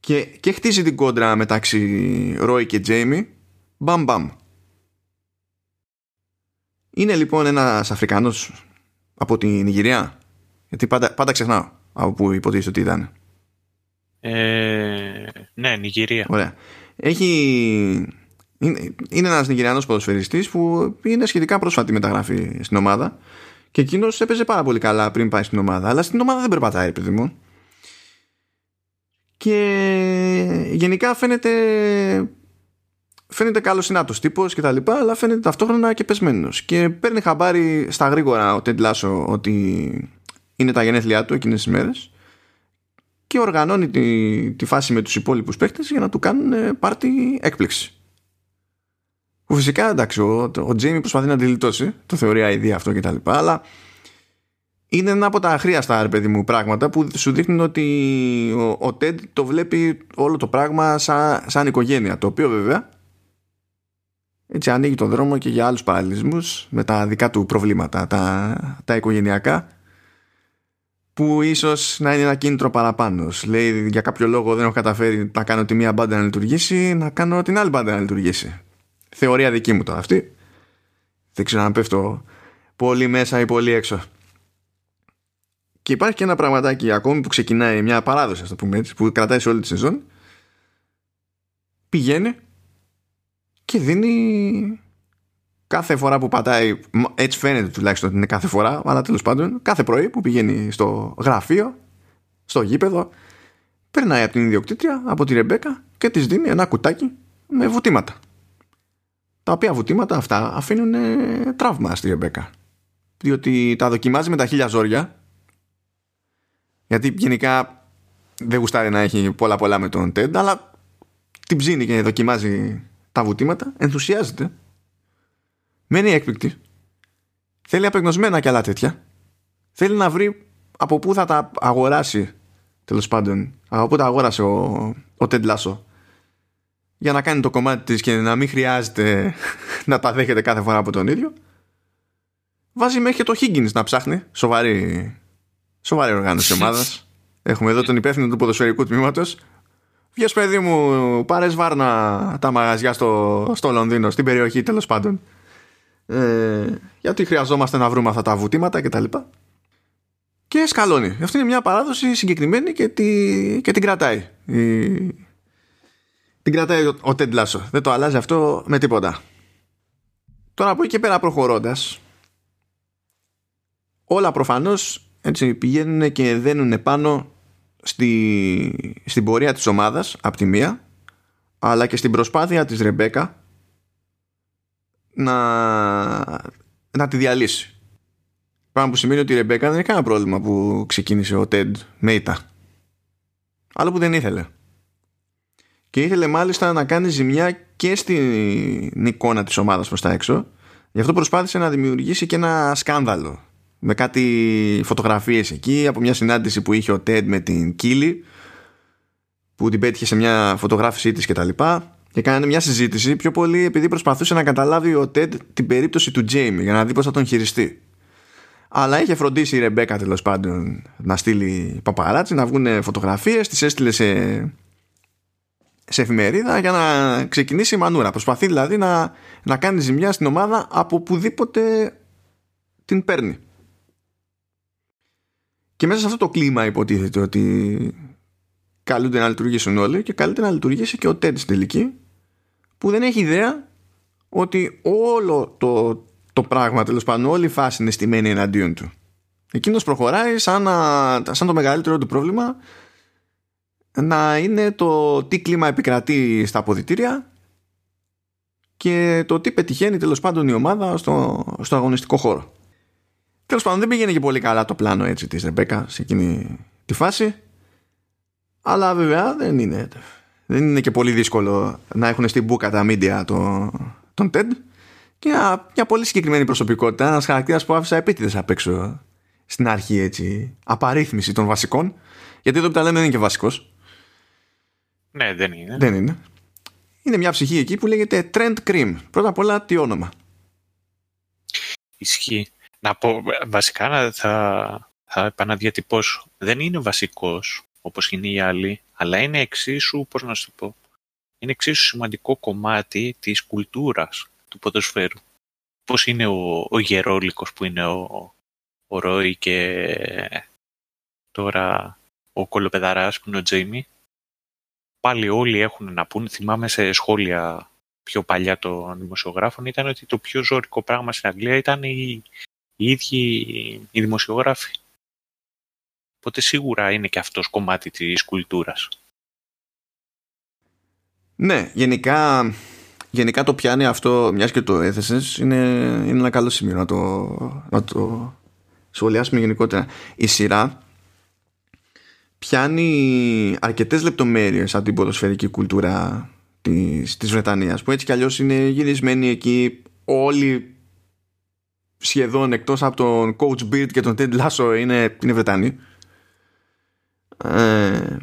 και, και χτίζει την κόντρα μεταξύ Ρόι και Τζέιμι μπαμ μπαμ. Είναι λοιπόν ένας Αφρικανός από την Ιγυρία γιατί πάντα, πάντα ξεχνάω από που υποτίθεται ότι ήταν. Ε, ναι, Νιγηρία. Ωραία. Έχει είναι, είναι ένας Νιγηριανός ποδοσφαιριστής που είναι σχετικά πρόσφατη μεταγραφή στην ομάδα και εκείνος έπαιζε πάρα πολύ καλά πριν πάει στην ομάδα. Αλλά στην ομάδα δεν περπατάει, παιδί μου. Και γενικά φαίνεται φαίνεται καλό συνάτο τύπος και τα λοιπά, αλλά φαίνεται ταυτόχρονα και πεσμένος. Και παίρνει χαμπάρι στα γρήγορα ο Τεντ Λάσο ότι είναι τα γενέθλιά του εκείνες τις μέρες και οργανώνει τη, τη φάση με τους υπόλοιπους παίκτες για να του κάνουν πάρτι έκπληξη. Που φυσικά εντάξει, ο, ο Τζέιμι προσπαθεί να αντιλητώσει, το θεωρεί αηδία αυτό κτλ. Αλλά είναι ένα από τα αχρίαστα ρε παιδί μου πράγματα που σου δείχνουν ότι ο, ο Ted το βλέπει όλο το πράγμα σαν, σαν οικογένεια το οποίο βέβαια έτσι ανοίγει τον δρόμο και για άλλους παραλληλισμούς με τα δικά του προβλήματα τα, τα οικογενειακά που ίσως να είναι ένα κίνητρο παραπάνω. Λέει για κάποιο λόγο δεν έχω καταφέρει να κάνω τη μία μπάντα να λειτουργήσει, να κάνω την άλλη μπάντα να λειτουργήσει. Θεωρία δική μου τώρα αυτή. Δεν ξέρω αν πέφτω πολύ μέσα ή πολύ έξω. Και υπάρχει και ένα πραγματάκι ακόμη που ξεκινάει μια παράδοση, ας το πούμε έτσι, που κρατάει σε όλη τη σεζόν. Πηγαίνει και δίνει κάθε φορά που πατάει, έτσι φαίνεται τουλάχιστον ότι είναι κάθε φορά, αλλά τέλος πάντων, κάθε πρωί που πηγαίνει στο γραφείο, στο γήπεδο, περνάει από την ιδιοκτήτρια, από τη Ρεμπέκα και της δίνει ένα κουτάκι με βουτήματα. Τα οποία βουτήματα αυτά αφήνουν τραύμα στη Ρεμπέκα. Διότι τα δοκιμάζει με τα χίλια ζόρια, γιατί γενικά δεν γουστάρει να έχει πολλά πολλά με τον Τέντ, αλλά την ψήνει και δοκιμάζει τα βουτήματα, ενθουσιάζεται μένει έκπληκτη. Θέλει απεγνωσμένα και άλλα τέτοια. Θέλει να βρει από πού θα τα αγοράσει τέλος πάντων. Από πού τα αγόρασε ο, ο Τεντλάσο. Για να κάνει το κομμάτι της και να μην χρειάζεται <laughs> να τα δέχεται κάθε φορά από τον ίδιο. Βάζει μέχρι και το Higgins να ψάχνει. Σοβαρή, σοβαρή οργάνωση ομάδας. Έχουμε εδώ τον υπεύθυνο του ποδοσφαιρικού τμήματος. Βγες παιδί μου, πάρες βάρνα τα μαγαζιά στο, στο Λονδίνο, στην περιοχή τέλος πάντων ε, γιατί χρειαζόμαστε να βρούμε αυτά τα βουτήματα και τα λοιπά και σκαλώνει αυτή είναι μια παράδοση συγκεκριμένη και, τη, και την κρατάει η, την κρατάει ο, ο Τεντλάσο δεν το αλλάζει αυτό με τίποτα τώρα από εκεί και πέρα προχωρώντας όλα προφανώς έτσι πηγαίνουν και δένουν πάνω στη, στην πορεία της ομάδας από τη μία αλλά και στην προσπάθεια της Ρεμπέκα να, να τη διαλύσει. Πράγμα που σημαίνει ότι η Ρεμπέκα δεν έχει κανένα πρόβλημα που ξεκίνησε ο Τέντ με ήττα. Άλλο που δεν ήθελε. Και ήθελε μάλιστα να κάνει ζημιά και στην εικόνα της ομάδας προς τα έξω. Γι' αυτό προσπάθησε να δημιουργήσει και ένα σκάνδαλο. Με κάτι φωτογραφίες εκεί από μια συνάντηση που είχε ο Τέντ με την Κίλι που την πέτυχε σε μια φωτογράφησή της κτλ και κάνανε μια συζήτηση πιο πολύ επειδή προσπαθούσε να καταλάβει ο Τέντ την περίπτωση του Τζέιμι για να δει πώς θα τον χειριστεί. Αλλά είχε φροντίσει η Ρεμπέκα τέλος πάντων να στείλει παπαράτσι, να βγουν φωτογραφίες, τις έστειλε σε, σε εφημερίδα για να ξεκινήσει η μανούρα. Προσπαθεί δηλαδή να, να κάνει ζημιά στην ομάδα από πουδήποτε την παίρνει. Και μέσα σε αυτό το κλίμα υποτίθεται ότι καλούνται να λειτουργήσουν όλοι και καλείται να λειτουργήσει και ο Τέντς στην τελική που δεν έχει ιδέα ότι όλο το, το πράγμα τέλος πάντων όλη η φάση είναι στημένη εναντίον του Εκείνος προχωράει σαν, σαν το μεγαλύτερο του πρόβλημα να είναι το τι κλίμα επικρατεί στα αποδητήρια και το τι πετυχαίνει τέλος πάντων η ομάδα στο, στο αγωνιστικό χώρο. Τέλος πάντων δεν πήγαινε και πολύ καλά το πλάνο έτσι της Ρεμπέκα σε εκείνη τη φάση αλλά βέβαια δεν είναι δεν είναι και πολύ δύσκολο να έχουν στην μπουκα τα media το, τον TED και μια, μια πολύ συγκεκριμένη προσωπικότητα, ένας χαρακτήρας που άφησα επίτηδες απ' έξω στην αρχή έτσι. Απαρίθμηση των βασικών. Γιατί εδώ που τα λέμε δεν είναι και βασικός. Ναι, δεν είναι. Δεν είναι. Είναι μια ψυχή εκεί που λέγεται Trend Cream. Πρώτα απ' όλα, τι όνομα. Ισχύει. Να πω, βασικά θα, θα επαναδιατυπώσω. Δεν είναι βασικός όπως είναι οι άλλοι, αλλά είναι εξίσου, πώς να σου πω, είναι εξίσου σημαντικό κομμάτι της κουλτούρας του ποδοσφαίρου. Πώς είναι ο, ο γερόλικος που είναι ο, ο Ρόι και τώρα ο κολοπεδαράς που είναι ο Τζέιμι. Πάλι όλοι έχουν να πούν, θυμάμαι σε σχόλια πιο παλιά των δημοσιογράφων, ήταν ότι το πιο ζώρικο πράγμα στην Αγγλία ήταν οι, οι ίδιοι οι δημοσιογράφοι. Οπότε σίγουρα είναι και αυτός κομμάτι της κουλτούρας. Ναι, γενικά, γενικά το πιάνει αυτό, μιας και το έθεσες, είναι, είναι ένα καλό σημείο να το, να το σχολιάσουμε γενικότερα. Η σειρά πιάνει αρκετές λεπτομέρειες από την ποδοσφαιρική κουλτούρα της, της Βρετανίας που έτσι κι αλλιώς είναι γυρισμένοι εκεί όλοι σχεδόν εκτός από τον Coach Beard και τον Ted Lasso είναι, είναι Βρετανοί. Ε,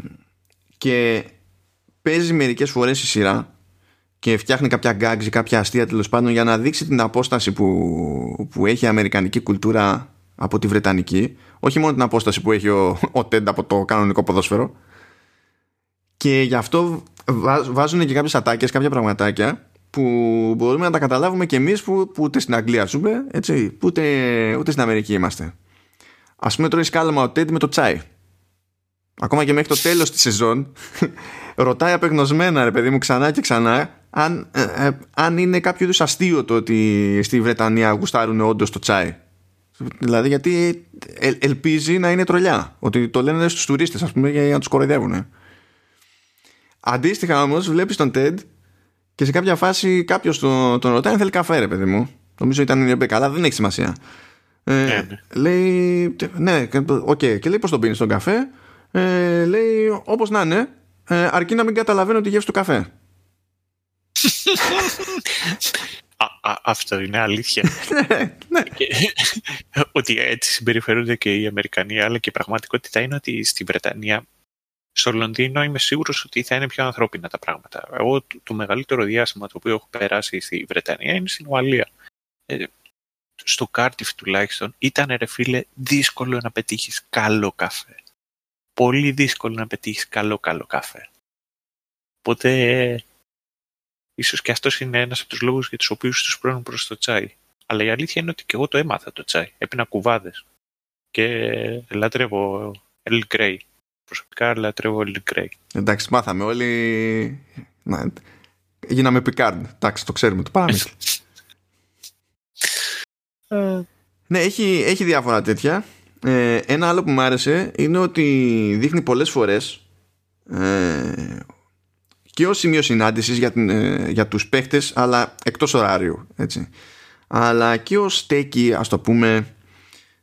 και παίζει μερικές φορές η σειρά και φτιάχνει κάποια gags ή κάποια αστεία τέλος πάντων για να δείξει την απόσταση που, που έχει η αμερικανική κουλτούρα από τη βρετανική όχι μόνο την απόσταση που έχει ο, <laughs> ο Ted από το κανονικό ποδόσφαιρο. Και γι' αυτό βάζουν και κάποιες ατάκες, κάποια πραγματάκια που μπορούμε να τα καταλάβουμε και εμείς που, που ούτε στην Αγγλία ζούμε έτσι, που ούτε, ούτε στην Αμερική είμαστε. Ας πούμε τρώει σκάλαμα ο Ted με το τσάι. Ακόμα και μέχρι το τέλος της σεζόν <laughs> ρωτάει απεγνωσμένα ρε παιδί μου ξανά και ξανά αν, ε, ε, αν είναι κάποιο είδους αστείο το ότι στη Βρετανία γουστάρουν όντως το τσάι. Δηλαδή γιατί ε, ελπίζει να είναι τρολιά. Ότι το λένε στους τουρίστες ας πούμε για να τους κοροϊδεύουν. Αντίστοιχα όμως βλέπεις τον Ted και σε κάποια φάση κάποιος τον, τον ρωτάει αν θέλει καφέ ρε παιδί μου. Νομίζω ήταν η Ρεμπέκα αλλά δεν έχει σημασία. Ε, ναι, ναι. Λέει, ναι, OK. Okay. Και λέει πώς τον πίνεις τον καφέ; Ε, λέει όπως να είναι ε, αρκεί να μην καταλαβαίνω τη γεύση του καφέ. <laughs> αυτό είναι αλήθεια. <laughs> ναι, ναι. <laughs> ότι έτσι συμπεριφέρονται και οι Αμερικανοί, αλλά και η πραγματικότητα είναι ότι στη Βρετανία, στο Λονδίνο είμαι σίγουρος ότι θα είναι πιο ανθρώπινα τα πράγματα. Εγώ το μεγαλύτερο διάστημα το οποίο έχω περάσει στη Βρετανία είναι στην Ουαλία. Ε, στο Κάρντιφ τουλάχιστον ήταν ρε φίλε δύσκολο να πετύχεις καλό καφέ. Πολύ δύσκολο να πετύχεις καλό καλό καφέ. Οπότε ίσως και αυτός είναι ένας από τους λόγους για τους οποίους τους πρώνουν προς το τσάι. Αλλά η αλήθεια είναι ότι και εγώ το έμαθα το τσάι. Έπινα κουβάδες. Και λατρεύω Earl Grey. Προσωπικά λατρεύω Earl Grey. Εντάξει, μάθαμε όλοι... Να, γίναμε Picard. Εντάξει, το ξέρουμε το παραμύθι. Ε. ναι, έχει, έχει διάφορα τέτοια. Ε, ένα άλλο που μου άρεσε είναι ότι δείχνει πολλές φορές ε, και ως σημείο συνάντησης για, ε, για τους παίχτες αλλά εκτός ωράριου έτσι. αλλά και ως στέκει ας το πούμε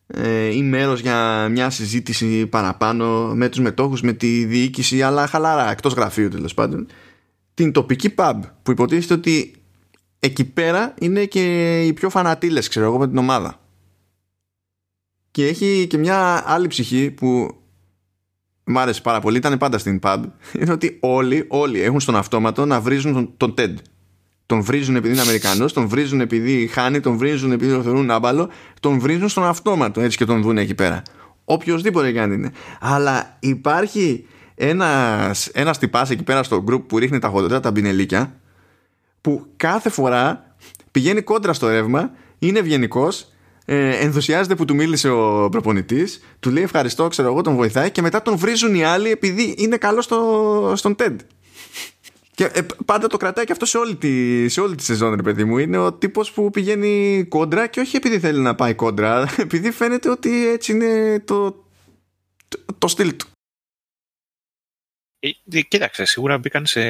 ε, ή μέρος για μια συζήτηση παραπάνω με τους μετόχους με τη διοίκηση αλλά χαλαρά εκτός γραφείου τέλος πάντων την τοπική pub που υποτίθεται ότι εκεί πέρα είναι και οι πιο φανατήλες ξέρω εγώ με την ομάδα και έχει και μια άλλη ψυχή που μ' άρεσε πάρα πολύ, ήταν πάντα στην pub, <laughs> είναι ότι όλοι, όλοι έχουν στον αυτόματο να βρίζουν τον, τον TED. Τον βρίζουν επειδή είναι Αμερικανός, τον βρίζουν επειδή χάνει, τον βρίζουν επειδή τον θεωρούν άμπαλο, τον βρίζουν στον αυτόματο έτσι και τον δουν εκεί πέρα. Οποιοδήποτε και αν είναι. Αλλά υπάρχει ένας ένας τυπάς εκεί πέρα στο group που ρίχνει τα χοντρά, τα μπινελίκια, που κάθε φορά πηγαίνει κόντρα στο ρεύμα, είναι ευγενικός ε, ενθουσιάζεται που του μίλησε ο προπονητής, του λέει ευχαριστώ, ξέρω εγώ, τον βοηθάει και μετά τον βρίζουν οι άλλοι επειδή είναι καλό στο, στον TED. Και ε, πάντα το κρατάει και αυτό σε όλη τη, σε όλη τη σεζόν, ρε παιδί μου. Είναι ο τύπος που πηγαίνει κόντρα και όχι επειδή θέλει να πάει κόντρα, επειδή φαίνεται ότι έτσι είναι το, το, το στυλ του. Ε, κοίταξε, σίγουρα μπήκαν σε,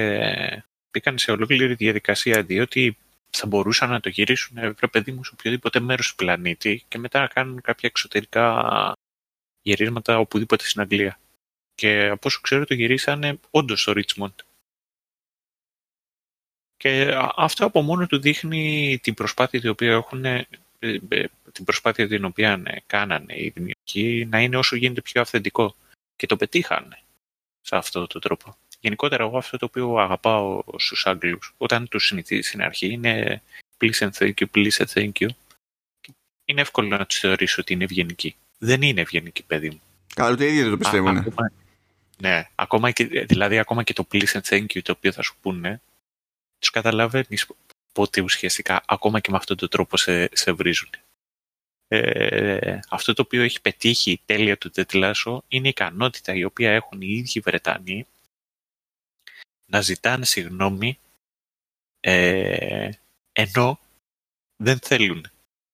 μπήκαν σε ολόκληρη διαδικασία διότι θα μπορούσαν να το γυρίσουν ε, ρε παιδί μου σε οποιοδήποτε μέρος του πλανήτη και μετά να κάνουν κάποια εξωτερικά γυρίσματα οπουδήποτε στην Αγγλία. Και από όσο ξέρω το γυρίσανε όντως στο Ρίτσμοντ. Και αυτό από μόνο του δείχνει την προσπάθεια την οποία έχουν ε, ε, την προσπάθεια την οποία κάνανε οι δημιουργοί να είναι όσο γίνεται πιο αυθεντικό. Και το πετύχανε σε αυτόν τον τρόπο γενικότερα εγώ αυτό το οποίο αγαπάω στους Άγγλους όταν τους συνηθίζει στην αρχή είναι please and thank you, please and thank you είναι εύκολο να τους θεωρήσω ότι είναι ευγενικοί. Δεν είναι ευγενικοί παιδί μου. Καλό το ίδιο δεν το πιστεύω, ναι. ναι, ακόμα και, δηλαδή ακόμα και το please and thank you το οποίο θα σου πούνε τους καταλαβαίνεις πότε ουσιαστικά ακόμα και με αυτόν τον τρόπο σε, σε βρίζουν. Ε, αυτό το οποίο έχει πετύχει τέλεια του Τετλάσο είναι η ικανότητα η οποία έχουν οι ίδιοι Βρετανοί να ζητάνε συγγνώμη ε, ενώ δεν θέλουν.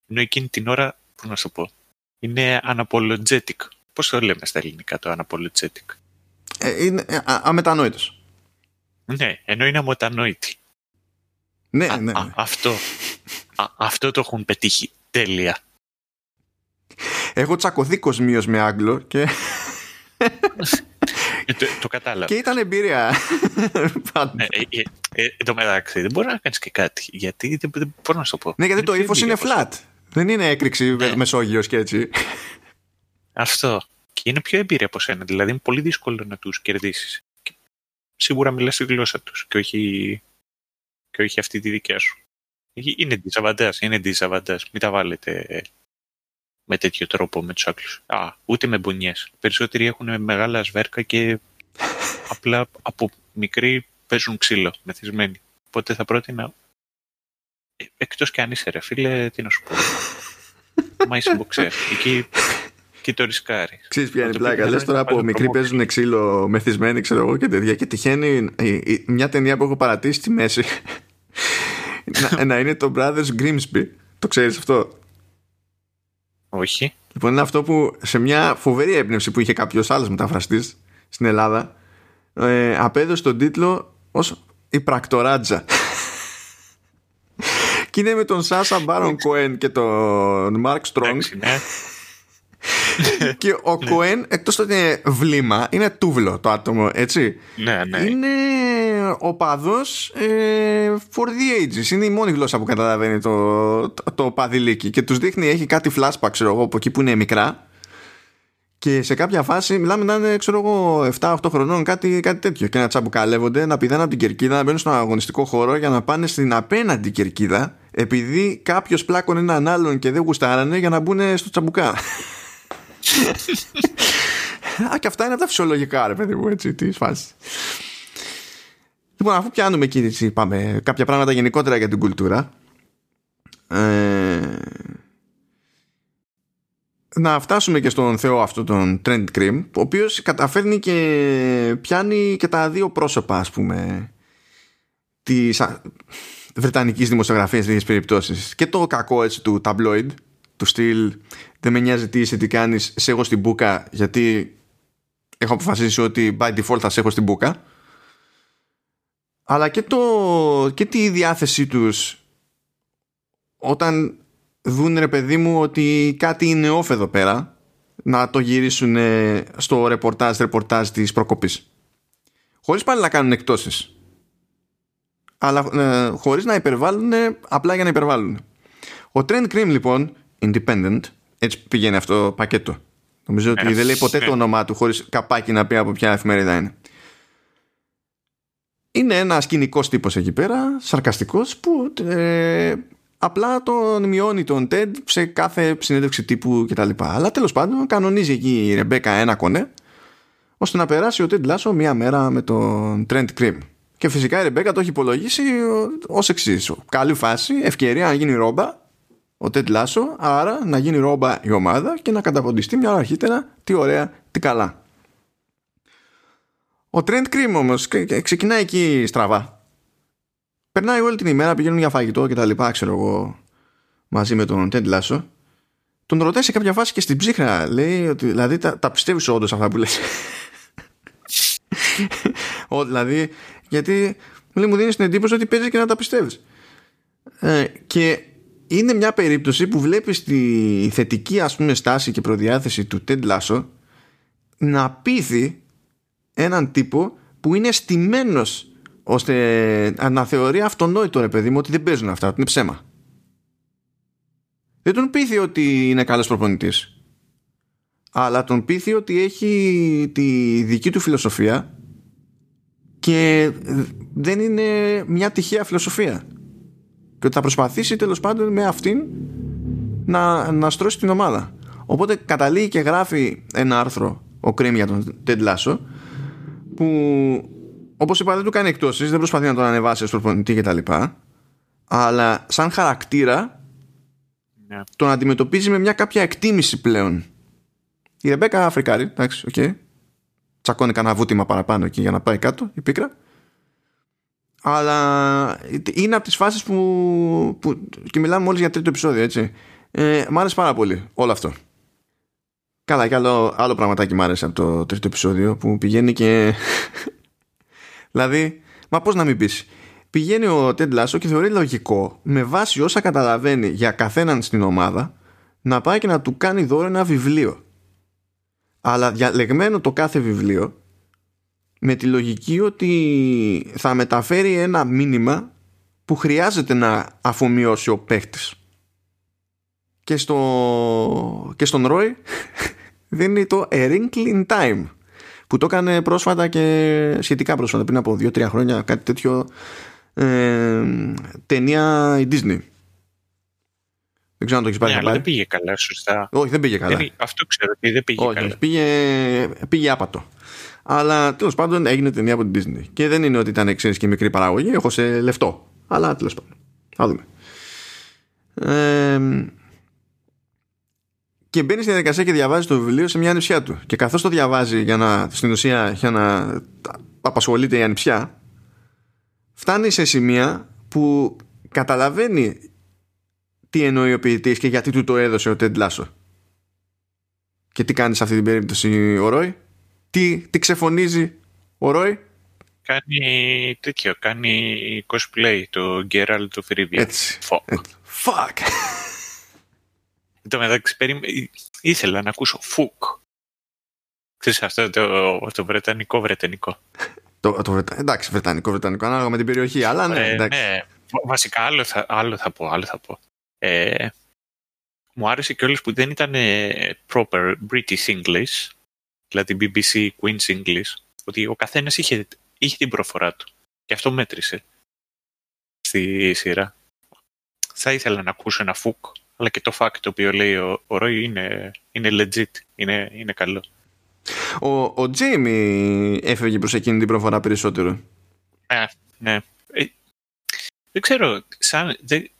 Ενώ εκείνη την ώρα, πώς να σου πω, είναι unapologetic. Πώς το λέμε στα ελληνικά το unapologetic. Ε, είναι ε, αμετανόητος. Ναι, ενώ είναι αμετανόητη. Ναι, ναι, ναι. αυτό, αυτό το έχουν πετύχει τέλεια. Έχω τσακωθεί κοσμίως με Άγγλο και Ε, <laughs> το, το κατάλαβα. Και ήταν εμπειρία. <laughs> ε, ε, ε, εν τω μεταξύ, δεν μπορεί να κάνεις και κάτι. Γιατί δεν, δεν μπορώ να σου πω. Ναι, γιατί το ύφος είναι flat. Δεν είναι έκρηξη Ναι. Μεσόγειος και έτσι. Αυτό. Και είναι πιο εμπειρία από σένα. Δηλαδή είναι πολύ δύσκολο να τους κερδίσεις. Και σίγουρα μιλάς τη γλώσσα τους και όχι, και όχι αυτή τη δικιά σου. Είναι διζαβαντάς, είναι διζαβαντάς. Μην τα βάλετε με τέτοιο τρόπο με τους Άγγλους. Α, ούτε με μπονιές. Περισσότεροι έχουν μεγάλα σβέρκα και <laughs> απλά από μικροί παίζουν ξύλο μεθυσμένοι. Οπότε θα πρότεινα... Ε, Εκτός και αν είσαι ρε φίλε, τι να σου πω. <laughs> Μα είσαι μποξέρ. Εκεί, εκεί το ρισκάρεις. Ξέρεις ποια είναι η Το πλάκα. πήγα Λες να τώρα βάλω από μικροί promotion. παίζουν ξύλο μεθυσμένοι, ξέρω εγώ και τέτοια. Και τυχαίνει ε, ε, μια ταινία που έχω παρατήσει στη μέση <laughs> να, να είναι το Brothers Grimsby. Το ξέρεις αυτό; Όχι. Λοιπόν, είναι αυτό που σε μια φοβερή έμπνευση που είχε κάποιος άλλος μεταφραστής στην Ελλάδα ε, απέδωσε τον τίτλο ως Η Πρακτοράτζα. <laughs> και είναι με τον Σάσα Μπάρον Κοέν και τον Μάρκ Στρόγκ. Εντάξει, ναι. <laughs> και ο Κοέν, εκτός ότι είναι βλήμα, είναι τούβλο το άτομο, έτσι. ναι, ναι. Είναι ο παδό ε, for the ages. Είναι η μόνη γλώσσα που καταλαβαίνει το, το, το παδιλίκι. Και τους δείχνει, έχει κάτι flashback, ξέρω εγώ, από εκεί που είναι μικρά. Και σε κάποια φάση μιλάμε να είναι, ξέρω εγώ, 7-8 χρονών, κάτι, κάτι τέτοιο. Και να τσαμπουκαλεύονται, να πηδάνε από την κερκίδα, να μπαίνουν στον αγωνιστικό χώρο για να πάνε στην απέναντι κερκίδα, επειδή κάποιος πλάκωνε έναν άλλον και δεν γουστάρανε για να μπουν στο τσαμπουκά. <laughs> Α, και αυτά είναι από τα φυσιολογικά, ρε παιδί μου, έτσι, της φάσης. Λοιπόν, αφού πιάνουμε εκεί, έτσι, πάμε, κάποια πράγματα γενικότερα για την κουλτούρα. Ε, να φτάσουμε και στον θεό αυτό τον Trent Cream ο οποίος καταφέρνει και πιάνει και τα δύο πρόσωπα ας πούμε της α, βρετανικής δημοσιογραφίας στις περιπτώσεις και το κακό έτσι του tabloid του στυλ δεν με νοιάζει τι είσαι τι κάνεις σε έχω στην μπουκα γιατί έχω αποφασίσει ότι by default θα σε έχω στην μπουκα αλλά και, το, και τη διάθεσή τους όταν δουν ρε παιδί μου ότι κάτι είναι off εδώ πέρα να το γυρίσουν στο ρεπορτάζ ρεπορτάζ της προκοπής. Χωρίς πάλι να κάνουν εκτόσεις. Αλλά ε, χωρίς να υπερβάλλουν απλά για να υπερβάλλουν. Ο Trent Cream λοιπόν independent έτσι πηγαίνει αυτό το πακέτο. Νομίζω ότι Ε, δεν λέει ποτέ ναι. το όνομά του χωρίς καπάκι να πει από ποια εφημερίδα είναι είναι ένας κοινικό τύπος εκεί πέρα, σαρκαστικός, που ε, απλά τον μειώνει τον TED σε κάθε συνέντευξη τύπου κτλ. Αλλά τέλος πάντων κανονίζει εκεί η Ρεμπέκα ένα κονέ, ώστε να περάσει ο TED Lasso μία μέρα με τον Trent Cream. Και φυσικά η Ρεμπέκα το έχει υπολογίσει ως εξής. Καλή φάση, ευκαιρία να γίνει ρόμπα ο Ted Lasso, άρα να γίνει ρόμπα η ομάδα και να καταποντιστεί μια ώρα αρχίτερα τι ωραία, τι καλά. Ο Trent Cream όμως και- και ξεκινάει εκεί στραβά. Περνάει όλη την ημέρα, πηγαίνουν για φαγητό και τα λοιπά, ξέρω εγώ, μαζί με τον Ted Lasso. Τον ρωτάει σε κάποια φάση και στην ψύχρα, λέει ότι δηλαδή τα, τα πιστεύεις όντως αυτά που λες; <laughs> Ο, δηλαδή, γιατί λέει, μου δίνεις την εντύπωση ότι παίζει και να τα πιστεύεις. Ε, και είναι μια περίπτωση που βλέπεις τη θετική ας πούμε στάση και προδιάθεση του Ted Lasso να πείθει έναν τύπο που είναι στημένος ώστε να θεωρεί αυτονόητο ρε παιδί μου ότι δεν παίζουν αυτά, ότι είναι ψέμα. Δεν τον πείθει ότι είναι καλός προπονητής αλλά τον πείθει ότι έχει τη δική του φιλοσοφία και δεν είναι μια τυχαία φιλοσοφία και ότι θα προσπαθήσει τέλος πάντων με αυτήν να, να στρώσει την ομάδα. Οπότε καταλήγει και γράφει ένα άρθρο ο Κρέμ για τον Ted Lasso που όπως είπα δεν του κάνει εκτόσεις, δεν προσπαθεί να τον ανεβάσει ως προπονητή κτλ. Αλλά σαν χαρακτήρα Ναι. τον αντιμετωπίζει με μια κάποια εκτίμηση πλέον. Η Ρεμπέκα φρικάρει, εντάξει, οκ. Τσακώνει κανένα βούτημα παραπάνω εκεί για να πάει κάτω, η πίκρα. Αλλά είναι από τις φάσεις που, που και μιλάμε μόλις για τρίτο επεισόδιο, έτσι. Ε, μ' άρεσε πάρα πολύ όλο αυτό. Καλά, και άλλο, άλλο πραγματάκι μ' άρεσε από το τρίτο επεισόδιο που πηγαίνει και. δηλαδή, μα πώς να μην πεις. Πηγαίνει ο Ted Lasso και θεωρεί λογικό με βάση όσα καταλαβαίνει για καθέναν στην ομάδα να πάει και να του κάνει δώρο ένα βιβλίο. Αλλά διαλεγμένο το κάθε βιβλίο με τη λογική ότι θα μεταφέρει ένα μήνυμα που χρειάζεται να αφομοιώσει ο παίχτης. Και, στο, και στον Ρόι <laughs> δίνει το A Wrinkle in Time που το έκανε πρόσφατα και σχετικά πρόσφατα πριν από 2-3 χρόνια κάτι τέτοιο ε, ταινία η Disney δεν ξέρω αν το έχεις πάρει. Ναι, αλλά δεν πήγε καλά, σωστά. Όχι, δεν πήγε καλά. Δεν, αυτό ξέρω ότι δεν πήγε Όχι, καλά. Πήγε, πήγε άπατο. Αλλά τέλος πάντων έγινε ταινία από την Disney. Και δεν είναι ότι ήταν ξέρεις και μικρή παραγωγή, έχω σε λεφτό. Αλλά τέλος πάντων. Θα δούμε. Ε, και μπαίνει στη διαδικασία και διαβάζει το βιβλίο σε μια ανιψιά του. Και καθώς το διαβάζει για να, στην ουσία για να απασχολείται η ανιψιά, φτάνει σε σημεία που καταλαβαίνει τι εννοεί ο ποιητής και γιατί του το έδωσε ο Τεντ Λάσο. Και τι κάνει σε αυτή την περίπτωση ο Ρόι. Τι, τι ξεφωνίζει ο Ρόι. Κάνει τέτοιο, κάνει cosplay το Geralt του Φιρίβια. Έτσι. Fuck. Fuck. Εν τω μεταξύ, ήθελα να ακούσω φουκ. Ξέρεις αυτό το, το βρετανικό βρετανικό. Το, το βρετα... Εντάξει, βρετανικό βρετανικό, ανάλογα με την περιοχή, αλλά ναι, ε, ναι. Βασικά άλλο θα, άλλο θα πω, άλλο θα πω. Ε, μου άρεσε και όλες που δεν ήταν proper British English, δηλαδή BBC Queen's English, ότι ο καθένας είχε, είχε την προφορά του και αυτό μέτρησε στη σειρά. Θα ήθελα να ακούσω ένα φουκ, αλλά και το fact το οποίο λέει ο, ο Roy είναι, είναι legit, είναι, είναι καλό. Ο, ο Jamie έφευγε προς εκείνη την προφορά περισσότερο. Ναι, ναι. Ε, δεν ξέρω, σαν, δεν,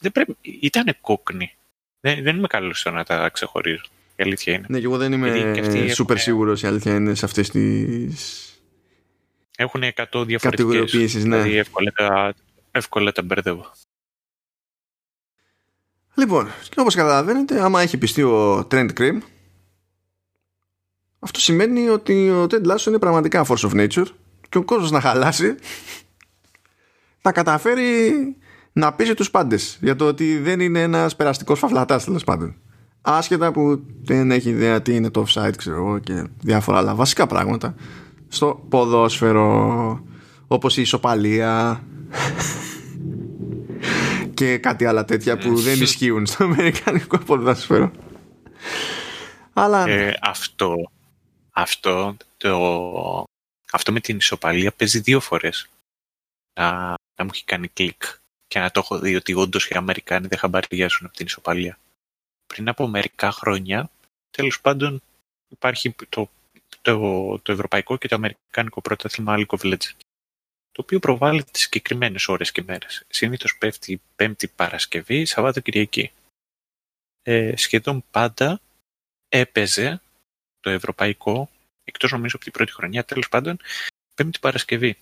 δεν πρέπει, ήταν κόκκινη. Δεν, δεν είμαι καλός στο να τα ξεχωρίζω. Η αλήθεια είναι. Ναι, και εγώ δεν είμαι σούπερ σίγουρος η αλήθεια είναι σε αυτές τις. Έχουν 100 διαφορετικές. Ναι. Δηλαδή εύκολα τα, εύκολα τα μπερδεύω. Λοιπόν, και όπως καταλαβαίνετε, άμα έχει πιστεί ο Trend Cream, αυτό σημαίνει ότι ο Ted Lasso είναι πραγματικά force of nature και ο κόσμος να χαλάσει θα καταφέρει να πείσει τους πάντες για το ότι δεν είναι ένας περαστικός φαυλατάς τέλος πάντων. Άσχετα που δεν έχει ιδέα τι είναι το offside ξέρω εγώ και διάφορα άλλα βασικά πράγματα στο ποδόσφαιρο όπως η ισοπαλία και κάτι άλλα τέτοια που δεν ισχύουν στο αμερικανικό ποδόσφαιρο. Αλλά... Ε, αυτό, αυτό, το, αυτό με την ισοπαλία παίζει δύο φορές. Να, να μου έχει κάνει κλικ και να το έχω δει ότι όντως οι Αμερικάνοι δεν χαμπαριάζουν από την ισοπαλία. Πριν από μερικά χρόνια, τέλος πάντων, υπάρχει το, το, το ευρωπαϊκό και το αμερικάνικο πρωτάθλημα League of Legends, το οποίο προβάλλεται συγκεκριμένες ώρες και μέρες. Συνήθως πέφτει Πέμπτη Παρασκευή, Σαββάτο Κυριακή. Ε, σχεδόν πάντα έπαιζε το ευρωπαϊκό, εκτός νομίζω από την πρώτη χρονιά, τέλος πάντων, Πέμπτη Παρασκευή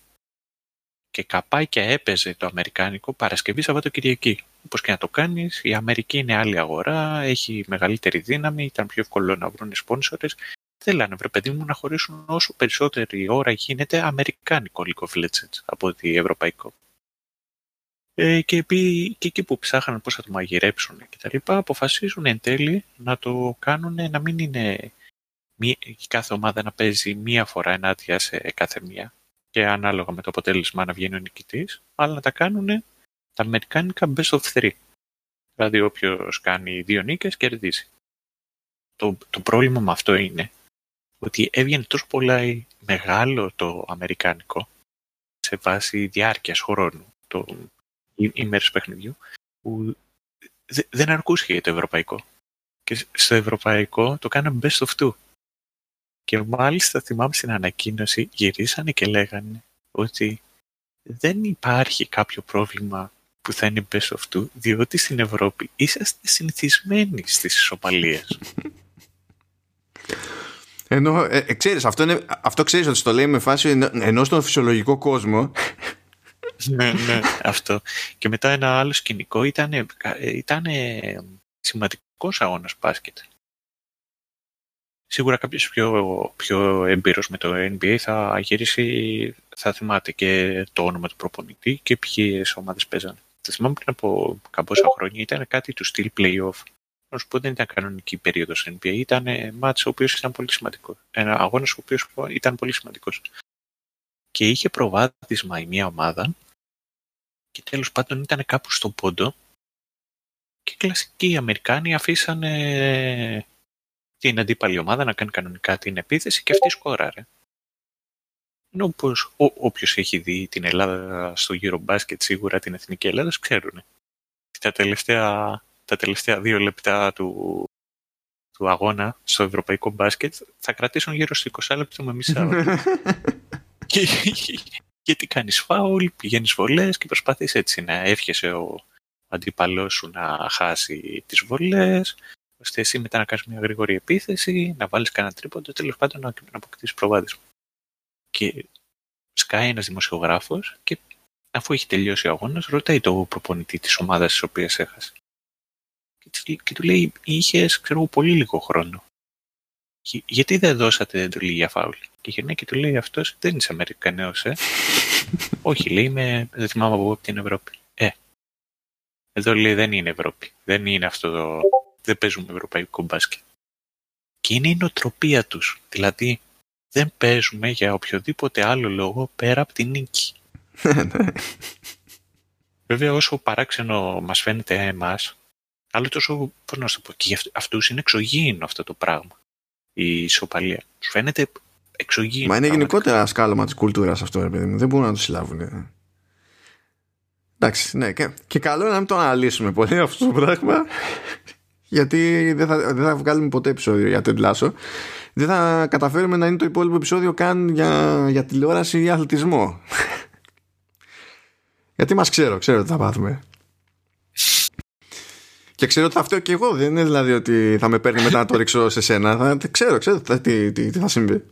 και καπάκια έπαιζε το Αμερικάνικο Παρασκευή Σαββατοκυριακή. Όπως και να το κάνεις, η Αμερική είναι άλλη αγορά, έχει μεγαλύτερη δύναμη, ήταν πιο εύκολο να βρουν σπόνσορε. Θέλανε, βρε παιδί μου, να χωρίσουν όσο περισσότερη ώρα γίνεται Αμερικάνικο League of Legends από ότι Ευρωπαϊκό. Ε, και, επί, και εκεί που ψάχναν πώς θα το μαγειρέψουν και τα λοιπά, αποφασίζουν εν τέλει να το κάνουν να μην είναι η κάθε ομάδα να παίζει μία φορά ενάντια σε κάθε μία και ανάλογα με το αποτέλεσμα να βγαίνει ο νικητής, αλλά να τα κάνουν τα αμερικάνικα best of three. Δηλαδή όποιος κάνει δύο νίκες κερδίζει. Το, το πρόβλημα με αυτό είναι ότι έβγαινε τόσο πολλά μεγάλο το αμερικάνικο σε βάση διάρκειας χρόνου το ημέρες παιχνιδιού που δεν αρκούσε για το ευρωπαϊκό. Και στο ευρωπαϊκό το κάναμε best of two. Και μάλιστα θυμάμαι στην ανακοίνωση γυρίσανε και λέγανε ότι δεν υπάρχει κάποιο πρόβλημα που θα είναι best of two, διότι στην Ευρώπη είσαστε συνηθισμένοι στις ισοπαλίες. <laughs> Ενώ, ε, ε, ξέρεις, αυτό, είναι, αυτό ξέρεις ότι στο λέει με φάση ενώ στον φυσιολογικό κόσμο ναι, ναι, αυτό. Και μετά ένα άλλο σκηνικό ήταν, ήταν σημαντικός αγώνας μπάσκετ σίγουρα κάποιος πιο, πιο έμπειρος με το NBA θα γυρίσει, θα θυμάται και το όνομα του προπονητή και ποιες ομάδες παίζανε. Θα θυμάμαι πριν από καμπόσα χρόνια ήταν κάτι του στυλ playoff. Να σου πω δεν ήταν κανονική περίοδος NBA, ήταν μάτς ο οποίος ήταν πολύ σημαντικό. Ένα αγώνας ο οποίος ήταν πολύ σημαντικός. Και είχε προβάδισμα η μία ομάδα και τέλος πάντων ήταν κάπου στον πόντο και κλασικοί Αμερικάνοι αφήσανε την αντίπαλη ομάδα να κάνει κανονικά την επίθεση και αυτή σκόραρε. Ενώ όπως όποιος έχει δει την Ελλάδα στο γύρο μπάσκετ σίγουρα την εθνική Ελλάδας ξέρουν. Τα τελευταία, τα τελευταία δύο λεπτά του, του αγώνα στο ευρωπαϊκό μπάσκετ θα κρατήσουν γύρω στο 20 λεπτό με μισά <laughs> και, γιατί κάνεις φάουλ, πηγαίνεις βολές και προσπαθείς έτσι να εύχεσαι ο αντίπαλός σου να χάσει τις βολές, ώστε εσύ μετά να κάνεις μια γρήγορη επίθεση, να βάλεις κανένα τρίποντο, τέλος πάντων να, να αποκτήσεις προβάδισμα. Και σκάει ένας δημοσιογράφος και αφού έχει τελειώσει ο αγώνας, ρωτάει το προπονητή της ομάδας της οποίας έχασε. Και, και του λέει, είχες, ξέρω, πολύ λίγο χρόνο. Γιατί δεν δώσατε εντολή για φάουλ; Και γυρνάει και του λέει αυτός, δεν είσαι Αμερικανέος, ε. <laughs> Όχι, λέει, είμαι, δεν θυμάμαι από την Ευρώπη. Ε, εδώ λέει δεν είναι Ευρώπη. Δεν είναι αυτό το... Δεν παίζουμε ευρωπαϊκό μπάσκετ. Και είναι η νοοτροπία τους. Δηλαδή, δεν παίζουμε για οποιοδήποτε άλλο λόγο πέρα από την νίκη. <laughs> Βέβαια, όσο παράξενο μας φαίνεται εμάς, άλλο τόσο, πώς να το πω, και για αυτούς είναι εξωγήινο αυτό το πράγμα. Η ισοπαλία. Του φαίνεται εξωγήινο. Μα είναι γενικότερα σκάλωμα της κουλτούρας αυτό, ρε παιδί μου. Δεν μπορούν να το συλλάβουν. Εντάξει, ναι, και, και καλό είναι να μην το αναλύσουμε πολύ αυτό το πράγμα. Γιατί δεν θα, δεν θα βγάλουμε ποτέ επεισόδιο για το Λάσο. Δεν θα καταφέρουμε να είναι το υπόλοιπο επεισόδιο καν για, για τηλεόραση ή αθλητισμό. <laughs> Γιατί μας ξέρω, ξέρω ότι θα πάθουμε. Και ξέρω ότι θα φταίω και εγώ. Δεν είναι δηλαδή ότι θα με παίρνει μετά να το ρίξω σε σένα. Θα, ξέρω, ξέρω τι, τι, τι θα συμβεί.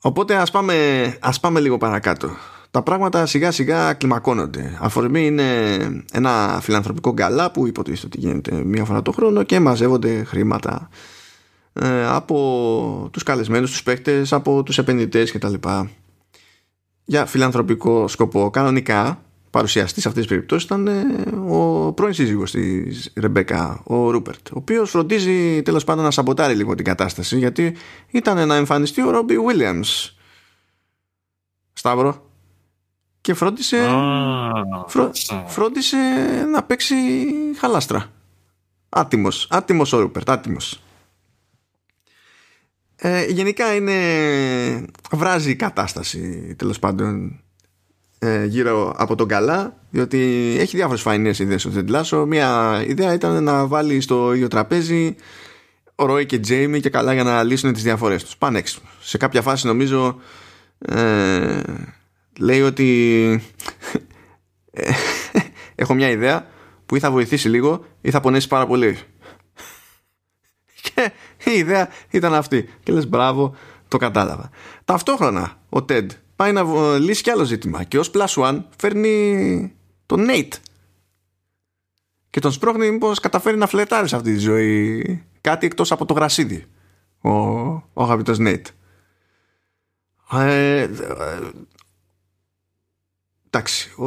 Οπότε ας πάμε, ας πάμε λίγο παρακάτω τα πράγματα σιγά σιγά κλιμακώνονται. Αφορμή είναι ένα φιλανθρωπικό γκαλά που υποτίθεται ότι γίνεται μία φορά το χρόνο και μαζεύονται χρήματα ε, από τους καλεσμένους, τους παίκτες, από τους επενδυτές κτλ. Για φιλανθρωπικό σκοπό. Κανονικά παρουσιαστής σε αυτές τις περιπτώσεις ήταν ε, ο πρώην σύζυγος της Ρεμπέκα, ο Ρούπερτ, ο οποίος φροντίζει τέλος πάντων να σαμποτάρει λίγο την κατάσταση γιατί ήταν να εμφανιστεί ο Ρόμπι Βίλιαμς. Σταύρο και φρόντισε, φρόντισε να παίξει χαλάστρα. Άτιμος, άτιμος ο Ρούπερτ, άτιμος. Ε, γενικά είναι βράζει η κατάσταση τέλος πάντων ε, γύρω από τον καλά διότι έχει διάφορες φαϊνές ιδέες ο Τεντλάσο μια ιδέα ήταν να βάλει στο ίδιο τραπέζι ο Ρόι και Τζέιμι και καλά για να λύσουν τις διαφορές τους πάνε έξω σε κάποια φάση νομίζω ε, λέει ότι <laughs> έχω μια ιδέα που ή θα βοηθήσει λίγο ή θα πονέσει πάρα πολύ. <laughs> Και η ιδέα ήταν αυτή. Και λες μπράβο, το κατάλαβα. Ταυτόχρονα ο Ted πάει να λύσει κι άλλο ζήτημα. Και ως plus one φέρνει τον Nate. Και τον σπρώχνει μήπως καταφέρει να φλετάρει σε αυτή τη ζωή. Κάτι εκτός από το γρασίδι. Ο, ο αγαπητός Nate. Ε, εντάξει, ο,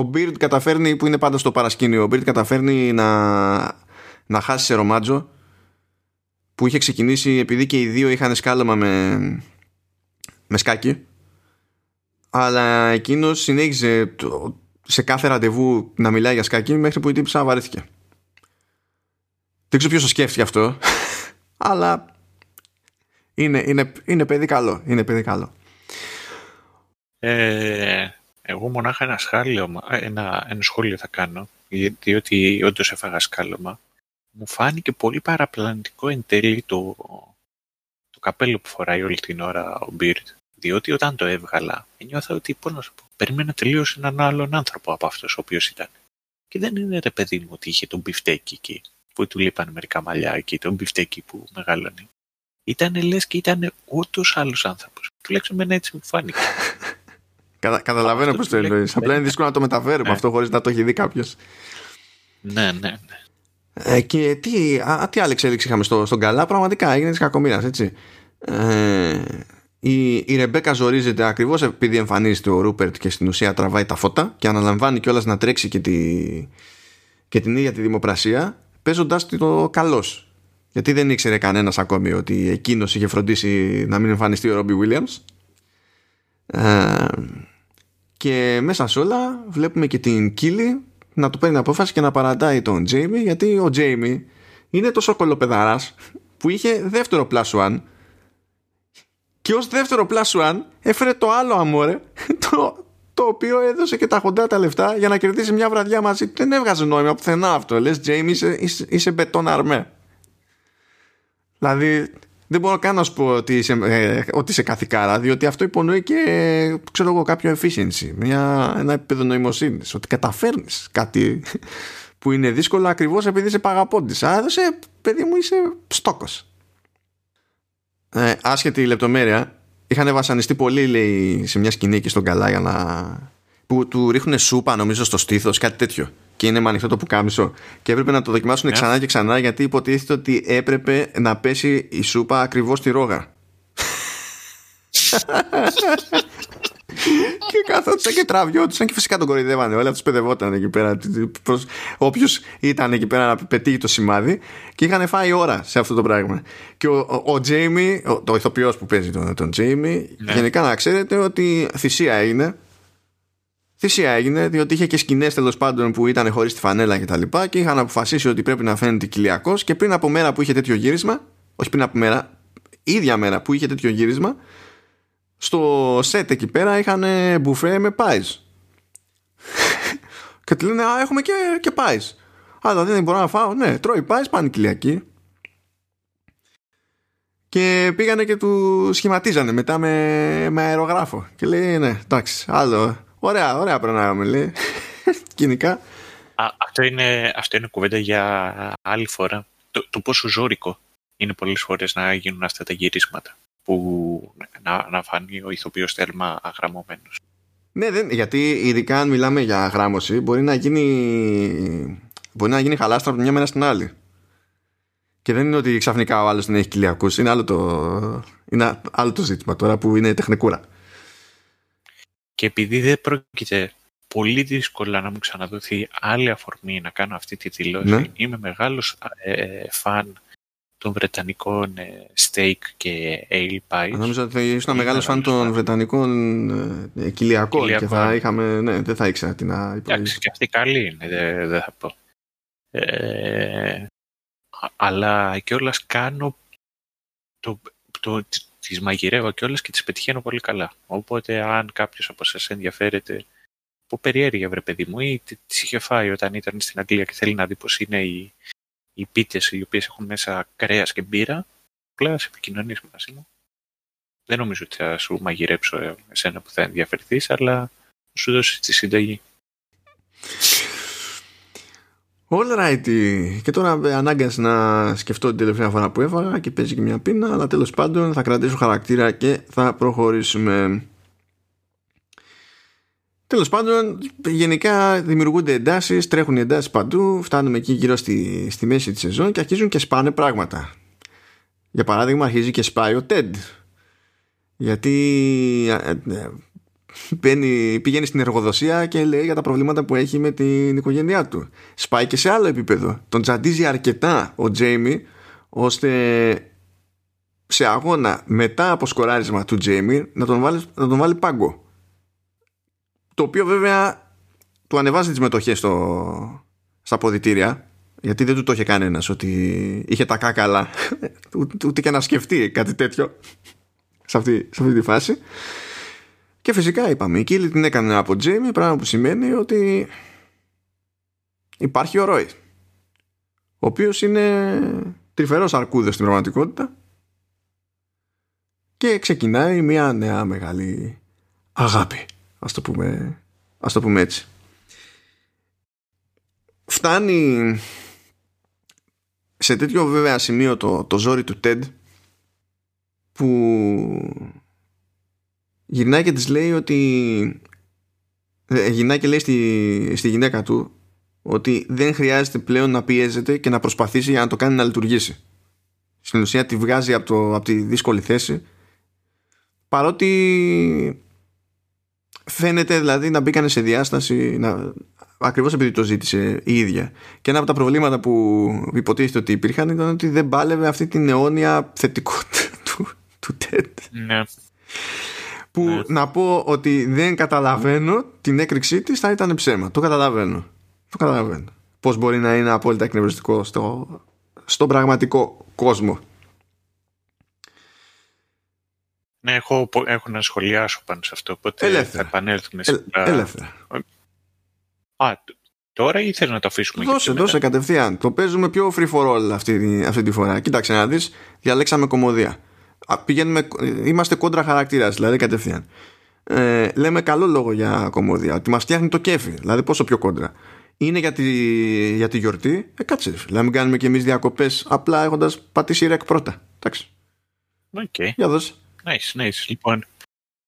ο Beard καταφέρνει που είναι πάντα στο παρασκήνιο, ο Beard καταφέρνει να, να χάσει σε ρομάτζο που είχε ξεκινήσει επειδή και οι δύο είχαν σκάλωμα με, με σκάκι αλλά εκείνος συνέχιζε σε κάθε ραντεβού να μιλάει για σκάκι μέχρι που η τύπησα βαρέθηκε. Δεν ξέρω ποιος το σκέφτηκε αυτό <laughs> αλλά είναι, είναι, είναι παιδί καλό. Είναι παιδί καλό. Ε, εγώ μονάχα ένα, σχάλιο, ένα, ένα σχόλιο θα κάνω, διότι όντως έφαγα σκάλωμα. Μου φάνηκε πολύ παραπλανητικό εν τέλει το, το καπέλο που φοράει όλη την ώρα ο Beard. Διότι όταν το έβγαλε, ένιωθα ότι, πώς να σου πω, περίμενα τελείως έναν άλλον άνθρωπο από αυτός ο οποίος ήταν. Και δεν είναι ρε παιδί μου ότι είχε τον μπιφτέκι εκεί, που του λείπαν μερικά μαλλιά εκεί, τον μπιφτέκι που μεγαλώνει. Ήταν λες και ήταν ούτως άλλος άνθρωπος. Τουλάχιστον με έτσι μου φάνηκε. <laughs> Κατα, καταλαβαίνω πώς το εννοείς. Απλά είναι δύσκολο να το μεταφέρουμε ναι. αυτό χωρίς να το έχει δει κάποιος. Ναι, ναι, ναι. Ε, και τι, α, τι άλλη εξέλιξη είχαμε στο, στον καλά, πραγματικά έγινες τη κακομοίρας, έτσι. Ε, η, η Ρεμπέκα ζορίζεται ακριβώς επειδή εμφανίζεται ο Ρούπερτ και στην ουσία τραβάει τα φώτα και αναλαμβάνει κιόλας να τρέξει και, τη, και την ίδια τη δημοπρασία παίζοντα το καλός. Γιατί δεν ήξερε κανένας ακόμη ότι εκείνος είχε φροντίσει να μην εμφανιστεί ο Ρόμπι Βίλιαμς. Ε, και μέσα σε όλα βλέπουμε και την Κίλη να του παίρνει απόφαση και να παρατάει τον Τζέιμι γιατί ο Τζέιμι είναι τόσο κολοπεδαράς που είχε δεύτερο plus one και ως δεύτερο plus one έφερε το άλλο αμόρε <laughs> το, το οποίο έδωσε και τα χοντρά τα λεφτά για να κερδίσει μια βραδιά μαζί δεν έβγαζε νόημα πουθενά αυτό λες Τζέιμι είσαι, είσαι, είσαι μπετόν αρμέ δηλαδή δεν μπορώ καν να σου πω ότι είσαι, ε, ότι είσαι καθηκάρα, διότι αυτό υπονοεί και ξέρω εγώ, κάποιο efficiency, μια, ένα επίπεδο νοημοσύνης. Ότι καταφέρνεις κάτι <laughs> που είναι δύσκολο ακριβώς επειδή είσαι παγαπώντη. Άρα είσαι, παιδί μου, είσαι στόκος. Ε, άσχετη λεπτομέρεια, είχαν βασανιστεί πολύ, λέει, σε μια σκηνή εκεί στον καλά για να. που του ρίχνουν σούπα, νομίζω, στο στήθος, κάτι τέτοιο και είναι με ανοιχτό το πουκάμισο και έπρεπε να το δοκιμάσουν yeah. ξανά και ξανά γιατί υποτίθεται ότι έπρεπε να πέσει η σούπα ακριβώς στη ρόγα. <laughs> <laughs> και καθόντουσαν και τραβιόντουσαν και φυσικά τον κοροϊδεύανε. Όλα του παιδευόταν εκεί πέρα. Όποιος ήταν εκεί πέρα να πετύχει το σημάδι και είχαν φάει ώρα σε αυτό το πράγμα. Και ο, ο, Τζέιμι το ηθοποιός που παίζει τον, τον Τζέιμι ναι. γενικά να ξέρετε ότι θυσία έγινε. Θυσία έγινε, διότι είχε και σκηνές τέλος πάντων που ήταν χωρίς τη φανέλα και τα λοιπά και είχαν αποφασίσει ότι πρέπει να φαίνεται κοιλιακός. Και πριν από μέρα που είχε τέτοιο γύρισμα, όχι πριν από μέρα, ίδια μέρα που είχε τέτοιο γύρισμα, στο σετ εκεί πέρα είχαν μπουφέ με πάι. και του λένε Α, έχουμε και, και πάι. Α, δηλαδή δεν μπορώ να φάω. Ναι, τρώει πάι, πάνε κοιλιακοί. Και πήγανε και τους σχηματίζανε μετά με, με αερογράφο. Και λέει, ναι, εντάξει, άλλο Ωραία, ωραία περνάγαμε, λέει. <laughs> Κοινικά. αυτό, είναι, αυτό είναι κουβέντα για άλλη φορά. Το, το πόσο ζώρικο είναι πολλές φορές να γίνουν αυτά τα γυρίσματα. Που να, να φανεί ο ηθοποιός τέλμα αγραμμωμένος. Ναι, δεν, γιατί ειδικά αν μιλάμε για γράμμωση, μπορεί να γίνει, μπορεί να γίνει χαλάστρα από μια μέρα στην άλλη. Και δεν είναι ότι ξαφνικά ο άλλος δεν έχει κοιλιακού. Είναι, άλλο το, είναι άλλο το ζήτημα τώρα που είναι τεχνικούρα. Και επειδή δεν πρόκειται πολύ δύσκολα να μου ξαναδοθεί άλλη αφορμή να κάνω αυτή τη δηλώση, ναι. είμαι μεγάλος ε, φαν των Βρετανικών ε, steak και ale pies. Νόμιζα ότι ήσουν μεγάλος φαν των Βρετανικών ε, κοιλιακών και θα είχαμε, ναι, δεν θα ήξερα τι να υπολογίσω. Εντάξει, και αυτή καλή είναι, δεν, δεν θα πω. Ε, αλλά κιόλας κάνω το, το, τις μαγειρεύω και όλες και τις πετυχαίνω πολύ καλά. Οπότε αν κάποιος από εσάς ενδιαφέρεται που περιέργεια βρε παιδί μου ή τις είχε φάει όταν ήταν στην Αγγλία και θέλει να δει πώς είναι οι, οι πίτες οι οποίες έχουν μέσα κρέας και μπύρα, απλά σε επικοινωνείς μαζί μου. Δεν νομίζω ότι θα σου μαγειρέψω εσένα που θα ενδιαφερθείς, αλλά σου δώσει τη συνταγή. All Και τώρα ανάγκασε να σκεφτώ την τελευταία φορά που έφαγα και παίζει και μια πίνα, αλλά τέλος πάντων θα κρατήσω χαρακτήρα και θα προχωρήσουμε. Τέλος πάντων, γενικά δημιουργούνται εντάσεις, τρέχουν οι εντάσεις παντού, φτάνουμε εκεί γύρω στη, στη μέση της σεζόν και αρχίζουν και σπάνε πράγματα. Για παράδειγμα, αρχίζει και σπάει ο Τέντ. Γιατί ε, ε, Μπαίνει, πηγαίνει στην εργοδοσία και λέει για τα προβλήματα που έχει με την οικογένειά του. Σπάει και σε άλλο επίπεδο. Τον τζαντίζει αρκετά ο Τζέιμι ώστε σε αγώνα μετά από σκοράρισμα του Τζέιμι να τον βάλει, να τον βάλει πάγκο. Το οποίο βέβαια του ανεβάζει τις μετοχές στο, στα ποδητήρια γιατί δεν του το είχε κανένας ότι είχε τα κάκαλα <laughs> ούτε και να σκεφτεί κάτι τέτοιο σε αυτή, σε αυτή τη φάση και φυσικά είπαμε, η Κίλη την έκανε από Τζέιμι, πράγμα που σημαίνει ότι υπάρχει ο Ρόι. Ο οποίος είναι τρυφερός αρκούδος στην πραγματικότητα και ξεκινάει μια νέα μεγάλη αγάπη. Ας το πούμε, ας το πούμε έτσι. Φτάνει σε τέτοιο βέβαια σημείο το, το ζόρι του Τέντ που γυρνάει και της λέει ότι ε, γυρνάει και λέει στη, στη γυναίκα του ότι δεν χρειάζεται πλέον να πιέζεται και να προσπαθήσει για να το κάνει να λειτουργήσει. Στην ουσία τη βγάζει από, το, από τη δύσκολη θέση παρότι φαίνεται δηλαδή να μπήκανε σε διάσταση να, ακριβώς επειδή το ζήτησε η ίδια και ένα από τα προβλήματα που υποτίθεται ότι υπήρχαν ήταν ότι δεν πάλευε αυτή την αιώνια θετικότητα <laughs> του, του TED. Ναι που ναι. να πω ότι δεν καταλαβαίνω την έκρηξή της θα ήταν ψέμα. Το καταλαβαίνω. Το καταλαβαίνω. Πώς μπορεί να είναι απόλυτα εκνευριστικό στο, στον πραγματικό κόσμο. Ναι, έχω, έχω να σχολιάσω πάνω σε αυτό, οπότε Ελεύθερα. θα επανέλθουμε Ε, σε ελεύθερα. Α, τ- τώρα ή θες να το αφήσουμε και Δώσε, πιο δώσε μετά; κατευθείαν. Το παίζουμε πιο free for all αυτή, τη- αυτή τη φορά. Κοίταξε να δεις, διαλέξαμε κωμωδία. Α, Πηγαίνουμε, είμαστε κόντρα χαρακτήρας, δηλαδή κατευθείαν. Ε, λέμε καλό λόγο για κωμωδία, ότι μας φτιάχνει το κέφι, δηλαδή πόσο πιο κόντρα. Είναι για τη, για τη γιορτή, ε, κάτσε. Δηλαδή, να μην κάνουμε κι εμείς διακοπές απλά έχοντας πατήσει rec πρώτα. Εντάξει, Οκ, για δώσε. Nice, nice. Λοιπόν,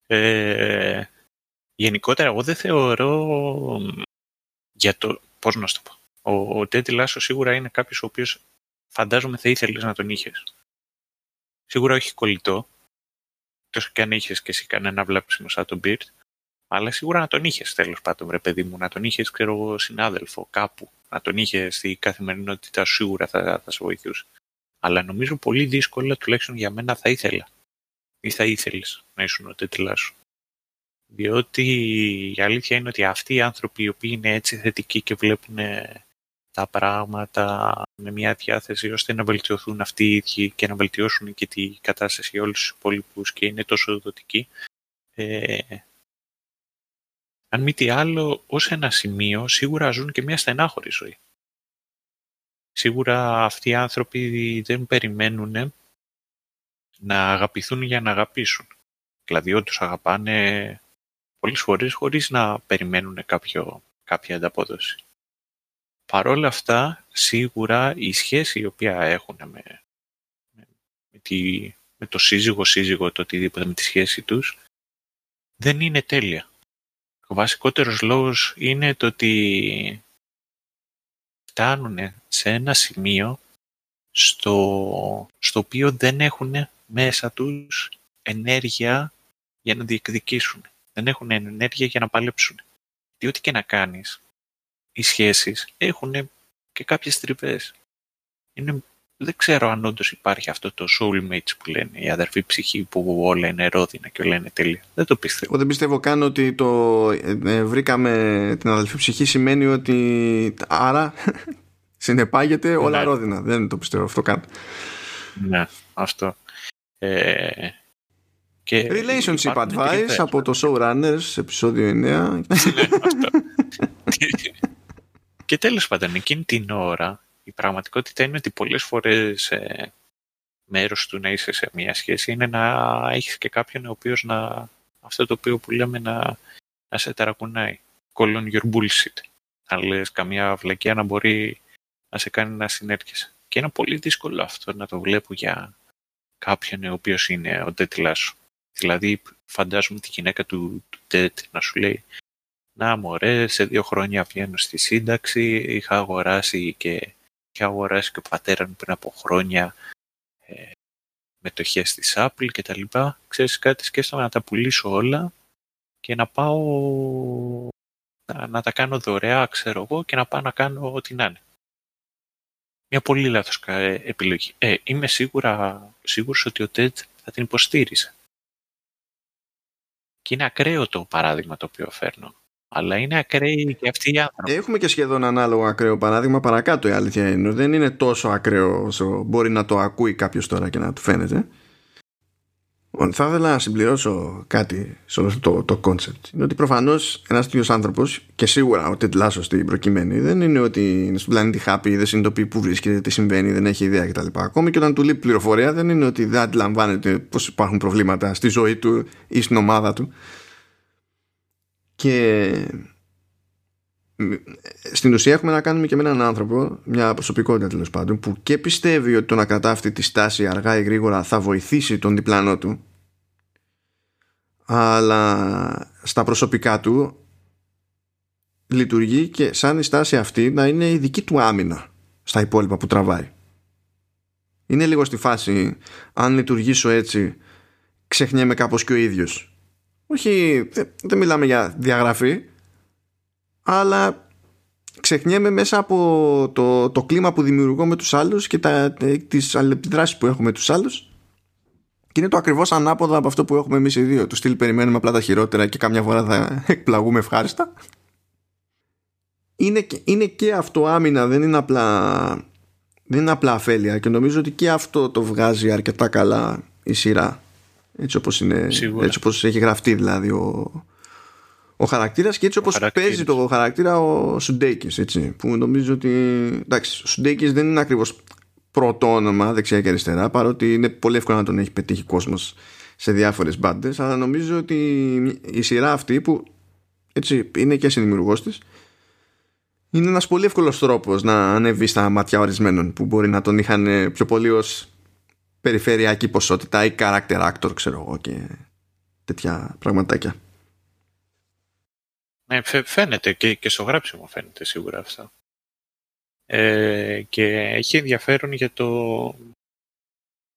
ε, γενικότερα εγώ δεν θεωρώ μ, για το, πώς να σου το πω. Ο, ο Τέντι Λάσο σίγουρα είναι κάποιος ο οποίος φαντάζομαι θα ήθελες να τον είχες. Σίγουρα όχι κολλητό, τόσο και αν είχες και εσύ κανένα βλάψιμο σαν τον Beard, αλλά σίγουρα να τον είχες τέλος πάντων, ρε παιδί μου, να τον είχες, ξέρω εγώ, συνάδελφο κάπου, να τον είχες στη καθημερινότητά σου, σίγουρα θα, θα σε βοηθούσε. Αλλά νομίζω πολύ δύσκολα, τουλάχιστον για μένα, θα ήθελα ή θα ήθελες να ήσουν ο τέτοιλάς σου. Διότι η αλήθεια είναι ότι αυτοί οι άνθρωποι οι οποίοι είναι έτσι θετικοί και βλέπουν ε, τα πράγματα με μια διάθεση ώστε να βελτιωθούν αυτοί οι ίδιοι και να βελτιώσουν και τη κατάσταση για όλους τους υπόλοιπους και είναι τόσο δοτικοί, ε, αν μη τι άλλο, ως ένα σημείο σίγουρα ζουν και μια στενάχωρη ζωή. Σίγουρα αυτοί οι άνθρωποι δεν περιμένουν να αγαπηθούν για να αγαπήσουν. Δηλαδή όντως αγαπάνε πολλές φορές χωρίς να περιμένουν κάποιο, κάποια ανταπόδοση. Παρόλα αυτά, σίγουρα η σχέση η οποία έχουν με, με, με, τη, με το σύζυγο, σύζυγο, το οτιδήποτε με τη σχέση τους, δεν είναι τέλεια. Ο βασικότερος λόγος είναι το ότι φτάνουν σε ένα σημείο στο, στο οποίο δεν έχουν μέσα τους ενέργεια για να διεκδικήσουν. Δεν έχουν ενέργεια για να παλέψουν. Διότι και να κάνεις, οι σχέσεις έχουν και κάποιες τριβές. Είναι, δεν ξέρω αν όντως υπάρχει αυτό το soulmates που λένε, η αδερφή ψυχή που όλα είναι ρόδινα και όλα είναι τέλεια. Δεν το πιστεύω. Εγώ δεν πιστεύω καν ότι το ε, ε, βρήκαμε την αδελφή ψυχή σημαίνει ότι άρα <laughs> συνεπάγεται όλα Ναι. ρόδινα. Δεν το πιστεύω αυτό καν. Ναι, αυτό. Ε, και Relationship υπάρχουν και advice τριβές. από το Showrunners επεισόδιο 9. Ναι, αυτό. και τέλος πάντων, εκείνη την ώρα η πραγματικότητα είναι ότι πολλές φορές ε, μέρος του να είσαι σε μια σχέση είναι να έχεις και κάποιον ο οποίος να, αυτό το οποίο που λέμε να, να σε ταρακουνάει. Call on your bullshit. Αν λες καμιά βλακία να μπορεί να σε κάνει να συνέρχεσαι. Και είναι πολύ δύσκολο αυτό να το βλέπω για κάποιον ο οποίος είναι ο τέτοιλάς σου. Δηλαδή φαντάζομαι τη γυναίκα του, του τέτ να σου λέει να μωρέ, σε δύο χρόνια βγαίνω στη σύνταξη, είχα αγοράσει και είχα αγοράσει και ο πατέρας μου πριν από χρόνια ε, μετοχές της Apple και τα λοιπά. Ξέρεις κάτι, σκέφτομαι να τα πουλήσω όλα και να πάω να, να τα κάνω δωρεά, ξέρω εγώ, και να πάω να κάνω ό,τι να είναι. Μια πολύ λάθος κα- ε, επιλογή. Ε, είμαι σίγουρα, σίγουρος ότι ο Τέντ θα την υποστήριζε. Και είναι ακραίο το παράδειγμα το οποίο φέρνω. Αλλά είναι ακραίοι και αυτοί οι άνθρωποι. Έχουμε και σχεδόν ανάλογο ακραίο παράδειγμα παρακάτω η αλήθεια είναι. Δεν είναι τόσο ακραίο όσο μπορεί να το ακούει κάποιος τώρα και να του φαίνεται. Λοιπόν, Θα ήθελα να συμπληρώσω κάτι σε όλο αυτό το concept. Είναι ότι προφανώς ένας τέτοιος άνθρωπος και σίγουρα ο Τεντ Λάσο στην προκειμένη δεν είναι ότι είναι στον πλανήτη happy, δεν συνειδητοποιεί πού βρίσκεται, τι συμβαίνει, δεν έχει ιδέα κτλ. Ακόμη και όταν του λείπει πληροφορία, δεν είναι ότι δεν αντιλαμβάνεται πως υπάρχουν προβλήματα στη ζωή του ή στην ομάδα του. Και στην ουσία έχουμε να κάνουμε και με έναν άνθρωπο, μια προσωπικότητα τέλος πάντων, που και πιστεύει ότι το να κρατά αυτή τη στάση αργά ή γρήγορα θα βοηθήσει τον διπλανό του, αλλά στα προσωπικά του λειτουργεί και σαν η στάση αυτή να είναι η δική του άμυνα στα υπόλοιπα που τραβάει. Είναι λίγο στη φάση, αν λειτουργήσω έτσι, ξεχνιέμαι κάπως και ο ίδιος. Όχι, δεν, δεν μιλάμε για διαγραφή, αλλά ξεχνιέμαι μέσα από το, το κλίμα που δημιουργώ με τους άλλους και τα, ε, τις αλληλεπιδράσεις που έχουμε με τους άλλους. Και είναι το ακριβώς ανάποδο από αυτό που έχουμε εμείς οι δύο. Του στυλ περιμένουμε απλά τα χειρότερα και κάμια φορά θα <laughs> εκπλαγούμε ευχάριστα. Είναι, και- είναι και αυτό άμυνα, δεν είναι απλά δεν είναι απλά αφέλεια. Και νομίζω ότι και αυτό το βγάζει αρκετά καλά η σειρά. Έτσι όπως, είναι, Σίγουρα. έτσι όπως έχει γραφτεί δηλαδή ο, ο χαρακτήρας και έτσι όπως χαρακτήρας. παίζει το χαρακτήρα ο Σουντέικης έτσι, που νομίζω ότι εντάξει, ο Σουντέικης δεν είναι ακριβώς πρώτο όνομα δεξιά και αριστερά παρότι είναι πολύ εύκολο να τον έχει πετύχει κόσμος σε διάφορες μπάντες αλλά νομίζω ότι η σειρά αυτή που έτσι είναι και συνδημιουργός της είναι ένας πολύ εύκολος τρόπος να ανέβει στα μάτια ορισμένων που μπορεί να τον είχαν πιο πολύ ως περιφερειακή ποσότητα ή character actor ξέρω εγώ και τέτοια πραγματάκια. Ναι, φαι- φαίνεται και, και στο γράψιμο φαίνεται σίγουρα αυτό. Ε, και έχει ενδιαφέρον για το...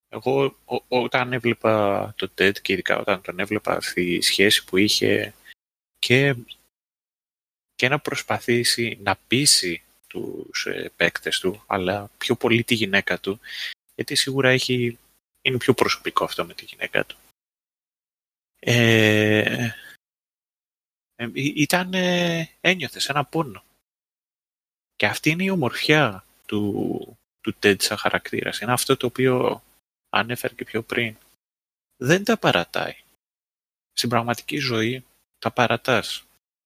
Εγώ ο- όταν έβλεπα το TED και ειδικά όταν τον έβλεπα στη σχέση που είχε και, και να προσπαθήσει να πείσει τους ε, παίκτες του, αλλά πιο πολύ τη γυναίκα του, γιατί σίγουρα έχει, είναι πιο προσωπικό αυτό με τη γυναίκα του. Ε, ε, ή- ήταν, ε, ένιωθες ένα πόνο. Και αυτή είναι η ομορφιά του, του TED σαν χαρακτήρας. Είναι αυτό το οποίο ανέφερε και πιο πριν. Δεν τα παρατάει. Στην πραγματική ζωή τα παρατάς.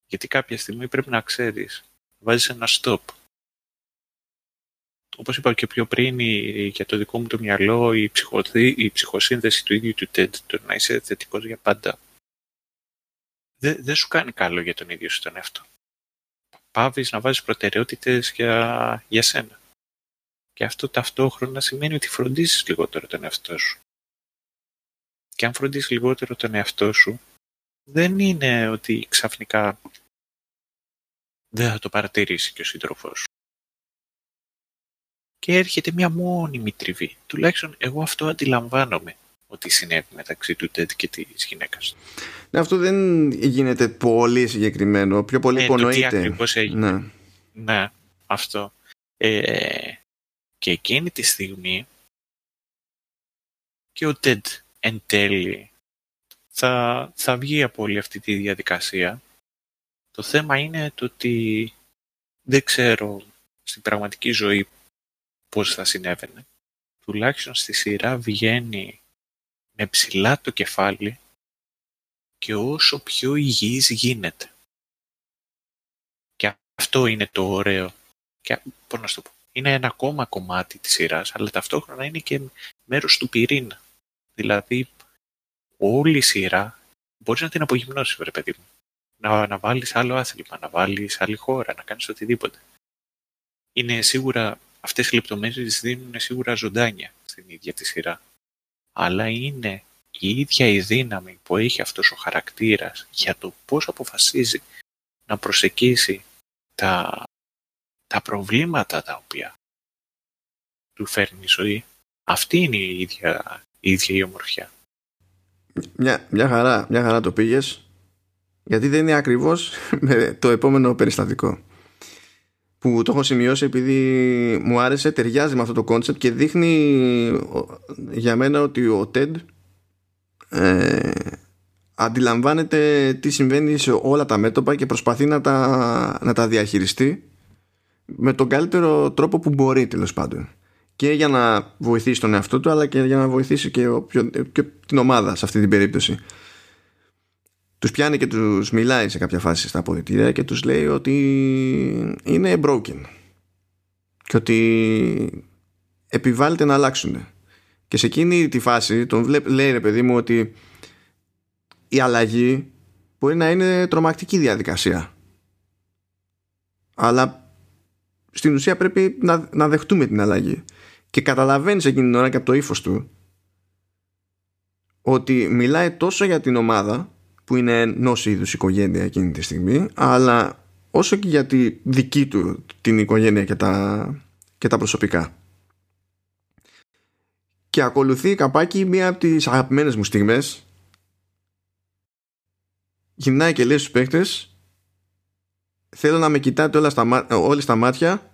Γιατί κάποια στιγμή πρέπει να ξέρεις. Βάζεις ένα stop. Όπως είπα και πιο πριν, η- για το δικό μου το μυαλό, η, ψυχοθή, η ψυχοσύνδεση του ίδιου του TED, το να είσαι θετικός για πάντα, δεν δεν σου κάνει καλό για τον ίδιο σου τον εαυτό. Πάβεις να βάζεις προτεραιότητες για, για σένα. Και αυτό ταυτόχρονα σημαίνει ότι φροντίζεις λιγότερο τον εαυτό σου. Και αν φροντίζεις λιγότερο τον εαυτό σου, δεν είναι ότι ξαφνικά δεν θα το παρατηρήσει και ο σύντροφός σου. Και έρχεται μια μόνιμη τριβή. Τουλάχιστον εγώ αυτό αντιλαμβάνομαι ότι συνέβη μεταξύ του Τέντ και της γυναίκας. του. Ναι, αυτό δεν γίνεται πολύ συγκεκριμένο, πιο πολύ Ε, το τι υπονοείται. ακριβώς έγινε. Ναι. Ναι, αυτό. Ε, και εκείνη τη στιγμή και ο Τεντ εν τέλει θα, θα βγει από όλη αυτή τη διαδικασία. Το θέμα είναι το ότι δεν ξέρω στην πραγματική ζωή πώς θα συνέβαινε. Τουλάχιστον στη σειρά βγαίνει με ψηλά το κεφάλι και όσο πιο υγιής γίνεται. Και αυτό είναι το ωραίο. Και, πώς να σου το πω, είναι ένα ακόμα κομμάτι της σειράς, αλλά ταυτόχρονα είναι και μέρος του πυρήνα. Δηλαδή, όλη η σειρά μπορείς να την απογυμνώσεις, βρε παιδί μου. Να, να βάλεις άλλο άθλημα, να βάλεις άλλη χώρα, να κάνεις οτιδήποτε. Είναι σίγουρα, αυτές οι λεπτομέρειες δίνουν σίγουρα ζωντάνια στην ίδια τη σειρά. Αλλά είναι η ίδια η δύναμη που έχει αυτός ο χαρακτήρας για το πώς αποφασίζει να προσεγγίσει τα, τα προβλήματα τα οποία του φέρνει η ζωή. Αυτή είναι η ίδια η, ίδια η ομορφιά. Μια, μια, χαρά, μια χαρά το πήγες γιατί δεν είναι ακριβώς <laughs> με το επόμενο περιστατικό που το έχω σημειώσει επειδή μου άρεσε, ταιριάζει με αυτό το κόνσεπτ και δείχνει ο- για μένα ότι ο TED ε, αντιλαμβάνεται τι συμβαίνει σε όλα τα μέτωπα και προσπαθεί να τα, να τα διαχειριστεί με τον καλύτερο τρόπο που μπορεί τέλος πάντων. Και για να βοηθήσει τον εαυτό του αλλά και για να βοηθήσει και, οποιο- και την ομάδα σε αυτή την περίπτωση τους πιάνει και τους μιλάει σε κάποια φάση στα αποδητήρια και τους λέει ότι είναι broken και ότι επιβάλλεται να αλλάξουν. Και σε εκείνη τη φάση τον βλέπ, λέει ρε παιδί μου ότι η αλλαγή μπορεί να είναι τρομακτική διαδικασία. Αλλά στην ουσία πρέπει να, να δεχτούμε την αλλαγή. Και καταλαβαίνεις εκείνη την ώρα και από το ύφος του ότι μιλάει τόσο για την ομάδα που είναι ενός είδους οικογένεια εκείνη τη στιγμή αλλά όσο και για τη δική του την οικογένεια και τα, και τα προσωπικά. Και ακολουθεί καπάκι μία από τις αγαπημένες μου στιγμές. Γυρνάει και λέει στους παίκτες θέλω να με κοιτάτε όλα στα, μά- όλοι στα μάτια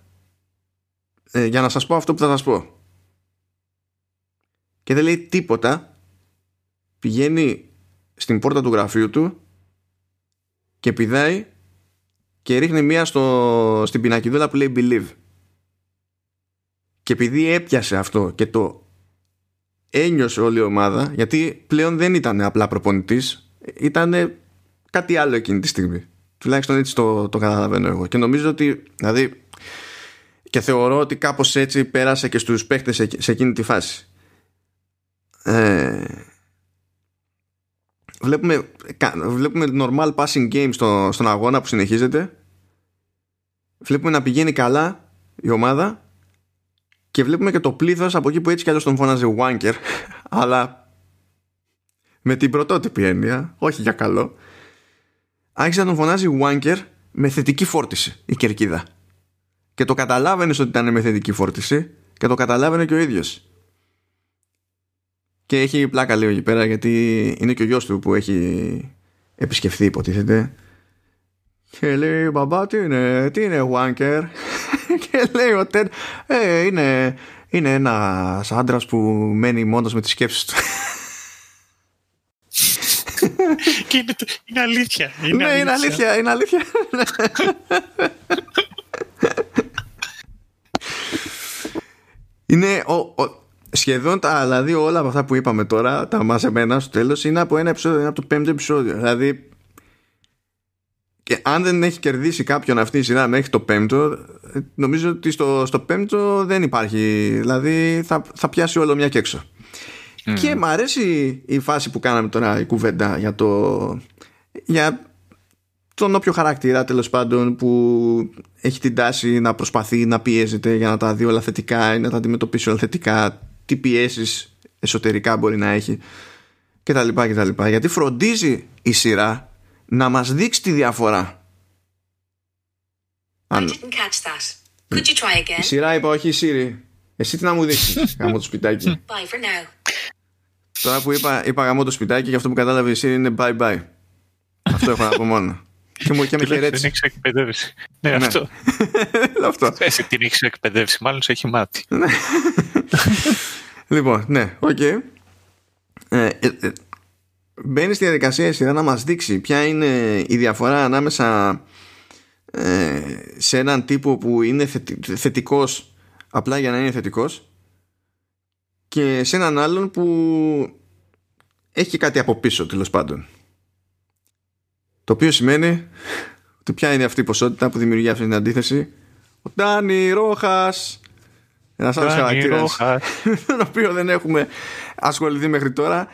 ε, για να σας πω αυτό που θα σας πω και δεν λέει τίποτα. Πηγαίνει στην πόρτα του γραφείου του και πηδάει και ρίχνει μία στο, στην πινακιδούλα που λέει believe. Και επειδή έπιασε αυτό και το ένιωσε όλη η ομάδα, γιατί πλέον δεν ήταν απλά προπονητής, ήταν κάτι άλλο εκείνη τη στιγμή. Τουλάχιστον έτσι το, το καταλαβαίνω εγώ. Και νομίζω ότι, δηλαδή, και θεωρώ ότι κάπως έτσι πέρασε και στους παίχτες σε, σε εκείνη τη φάση. Ε, βλέπουμε, βλέπουμε normal passing game στο, στον αγώνα που συνεχίζεται. Βλέπουμε να πηγαίνει καλά η ομάδα και βλέπουμε και το πλήθος από εκεί που έτσι κι αλλιώς τον φώναζε Wanker <laughs> αλλά με την πρωτότυπη έννοια όχι για καλό άρχισε να τον φωνάζει Wanker με θετική φόρτιση η κερκίδα. Και το καταλάβαινες ότι ήταν με θετική φόρτιση και το καταλάβαινε και ο ίδιος και έχει πλάκα λίγο εκεί πέρα γιατί είναι και ο γιος του που έχει επισκεφθεί υποτίθεται και λέει μπαμπά τι είναι, τι είναι wanker; <laughs> Και λέει ο Τέντ ε, είναι, είναι ένας άντρας που μένει μόνος με τις σκέψεις του <laughs> και είναι, είναι αλήθεια. Είναι ναι, είναι αλήθεια, είναι αλήθεια. <laughs> είναι ο, ο, σχεδόν τα, δηλαδή όλα από αυτά που είπαμε τώρα, τα μας εμένα στο τέλος, είναι από ένα επεισόδιο, είναι από το πέμπτο επεισόδιο. Δηλαδή, και αν δεν έχει κερδίσει κάποιον αυτή η σειρά μέχρι το πέμπτο, νομίζω ότι στο, στο πέμπτο δεν υπάρχει. Δηλαδή, θα, θα πιάσει όλο μια και έξω. Και μου αρέσει η φάση που κάναμε τώρα η κουβέντα για το. Για τον όποιο χαρακτήρα τέλος πάντων που έχει την τάση να προσπαθεί να πιέζεται για να τα δει όλα θετικά ή να τα αντιμετωπίσει όλα θετικά τι πιέσεις εσωτερικά μπορεί να έχει και τα λοιπά και τα λοιπά γιατί φροντίζει η σειρά να μας δείξει τη διαφορά Αν... Could you try again? Η σειρά είπα όχι η Σύρη εσύ τι να μου δείξεις; <laughs> Γαμώ το σπιτάκι Bye for now. Τώρα που είπα, είπα γαμώ το σπιτάκι και αυτό που κατάλαβε η Σύρη είναι bye bye Αυτό έχω να πω μόνο και μου και με χαιρέτησε. Δεν έχεις εκπαιδεύσει. Ναι, Ναι. αυτό. <laughs> Αυτό Εσύ την έχεις εκπαιδεύσει, μάλλον σε έχει μάθει. <laughs> Λοιπόν, ναι, οκ. Ε, ε, ε, μπαίνει στη διαδικασία η σειρά να μας δείξει ποια είναι η διαφορά ανάμεσα ε, σε έναν τύπο που είναι θετι- θετικός απλά για να είναι θετικός και σε έναν άλλον που έχει και κάτι από πίσω τέλος πάντων. Το οποίο σημαίνει ότι ποια είναι αυτή η ποσότητα που δημιουργεί αυτή την αντίθεση. Ο Ντάνι Ρόχας ένα άλλο Ντάνι χαρακτήρας, Ρόχας. <laughs> τον οποίο δεν έχουμε ασχοληθεί μέχρι τώρα,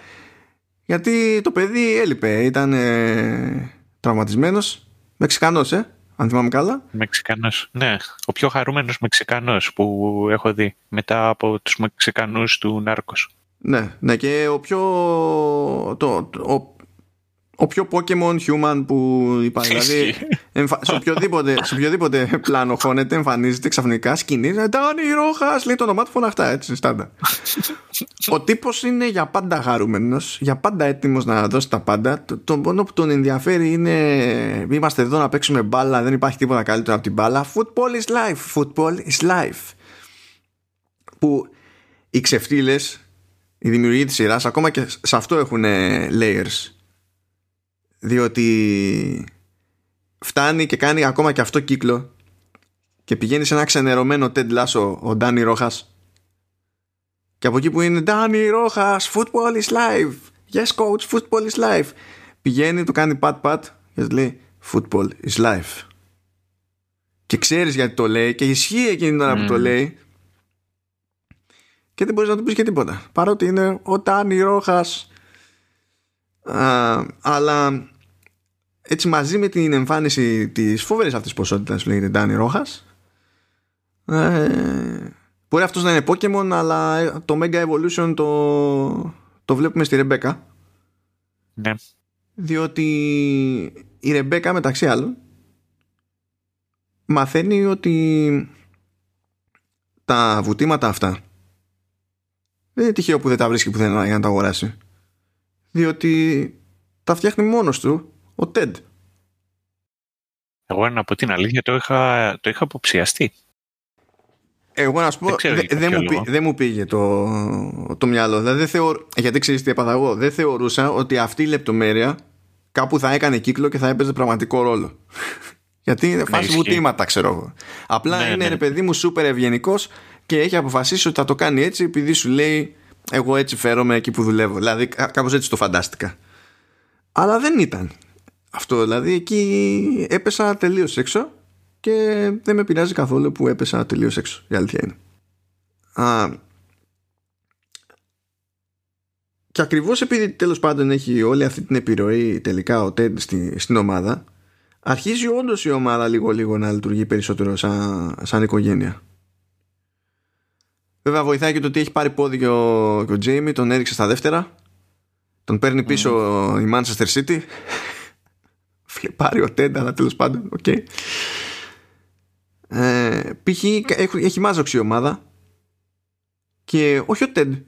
γιατί το παιδί έλειπε. Ήταν ε, τραυματισμένος. Μεξικανός, ε, αν θυμάμαι καλά. Μεξικανός. Ναι, ο πιο χαρούμενος Μεξικανός που έχω δει μετά από τους Μεξικανούς του Νάρκος. Ναι, ναι, και ο πιο. Το, ο, ο πιο Pokemon human που υπάρχει. <laughs> δηλαδή, Ισχύει. εμφα... σε, οποιοδήποτε, σε οποιοδήποτε πλάνο χώνεται, εμφανίζεται ξαφνικά, σκηνή. Ντάνι Ρόχας, λέει το όνομά του φωναχτά, έτσι, στάντα. <laughs> ο τύπος είναι για πάντα χαρούμενος, για πάντα έτοιμος να δώσει τα πάντα. Το, το μόνο που τον ενδιαφέρει είναι. Είμαστε εδώ να παίξουμε μπάλα, δεν υπάρχει τίποτα καλύτερο από την μπάλα. Football is life. Football is life. Που οι ξεφτύλες οι δημιουργοί της σειράς ακόμα και σε αυτό έχουν layers διότι φτάνει και κάνει ακόμα και αυτό κύκλο και πηγαίνει σε ένα ξενερωμένο Ted Lasso ο Ντάνι Ρόχας. Και από εκεί που είναι Ντάνι Ρόχας football is life. Yes coach football is life πηγαίνει το κάνει pat pat και του λέει football is life και ξέρεις γιατί το λέει και ισχύει εκείνη την ώρα που Mm. το λέει. Και δεν μπορείς να του πεις και τίποτα παρότι είναι ο Ντάνι Ρόχας. Α, αλλά έτσι μαζί με την εμφάνιση της φοβερής αυτής ποσότητας που λέγεται Ντάνι Ρόχας ε, μπορεί αυτός να είναι Pokemon αλλά ε, το Mega Evolution το, το βλέπουμε στη Ρεμπέκα Ναι. διότι η Ρεμπέκα μεταξύ άλλων μαθαίνει ότι τα βουτήματα αυτά δεν είναι τυχαίο που δεν τα βρίσκει πουθενά για να τα αγοράσει διότι τα φτιάχνει μόνος του ο Τεντ Εγώ να πω την αλήθεια το είχα, το είχα αποψιαστεί. Εγώ να σου πω, Δεν ξέρω δε- για δεν ποιο μου, πει- λόγο. δεν μου πήγε το, το μυαλό. Δηλαδή, δεν θεω, γιατί ξέρεις τι έπαθα εγώ. Δεν θεωρούσα ότι αυτή η λεπτομέρεια κάπου θα έκανε κύκλο και θα έπαιζε πραγματικό ρόλο. <laughs> Γιατί είναι φάση ισχύει. βουτήματα, ξέρω εγώ. Απλά Ναι, είναι ναι. ρε παιδί μου σούπερ ευγενικός και έχει αποφασίσει ότι θα το κάνει έτσι επειδή σου λέει εγώ έτσι φέρομαι εκεί που δουλεύω. Δηλαδή κάπως έτσι το φαντάστηκα. Αλλά δεν ήταν. Αυτό δηλαδή εκεί έπεσα τελείως έξω και δεν με πειράζει καθόλου που έπεσα τελείως έξω. Η αλήθεια είναι. Α, και ακριβώς επειδή τέλος πάντων έχει όλη αυτή την επιρροή τελικά ο Ted στη, στην ομάδα αρχίζει όντως η ομάδα λίγο λίγο να λειτουργεί περισσότερο σαν, σαν οικογένεια. Βέβαια βοηθάει και το ότι έχει πάρει πόδι και ο, και ο Jamie, τον έριξε στα δεύτερα. Τον παίρνει πίσω η Manchester City. Φλιπάρει ο Ted, αλλά τέλος πάντων, οκ. Ε, π.χ. έχει, έχει μάζοξη η ομάδα και όχι ο Ted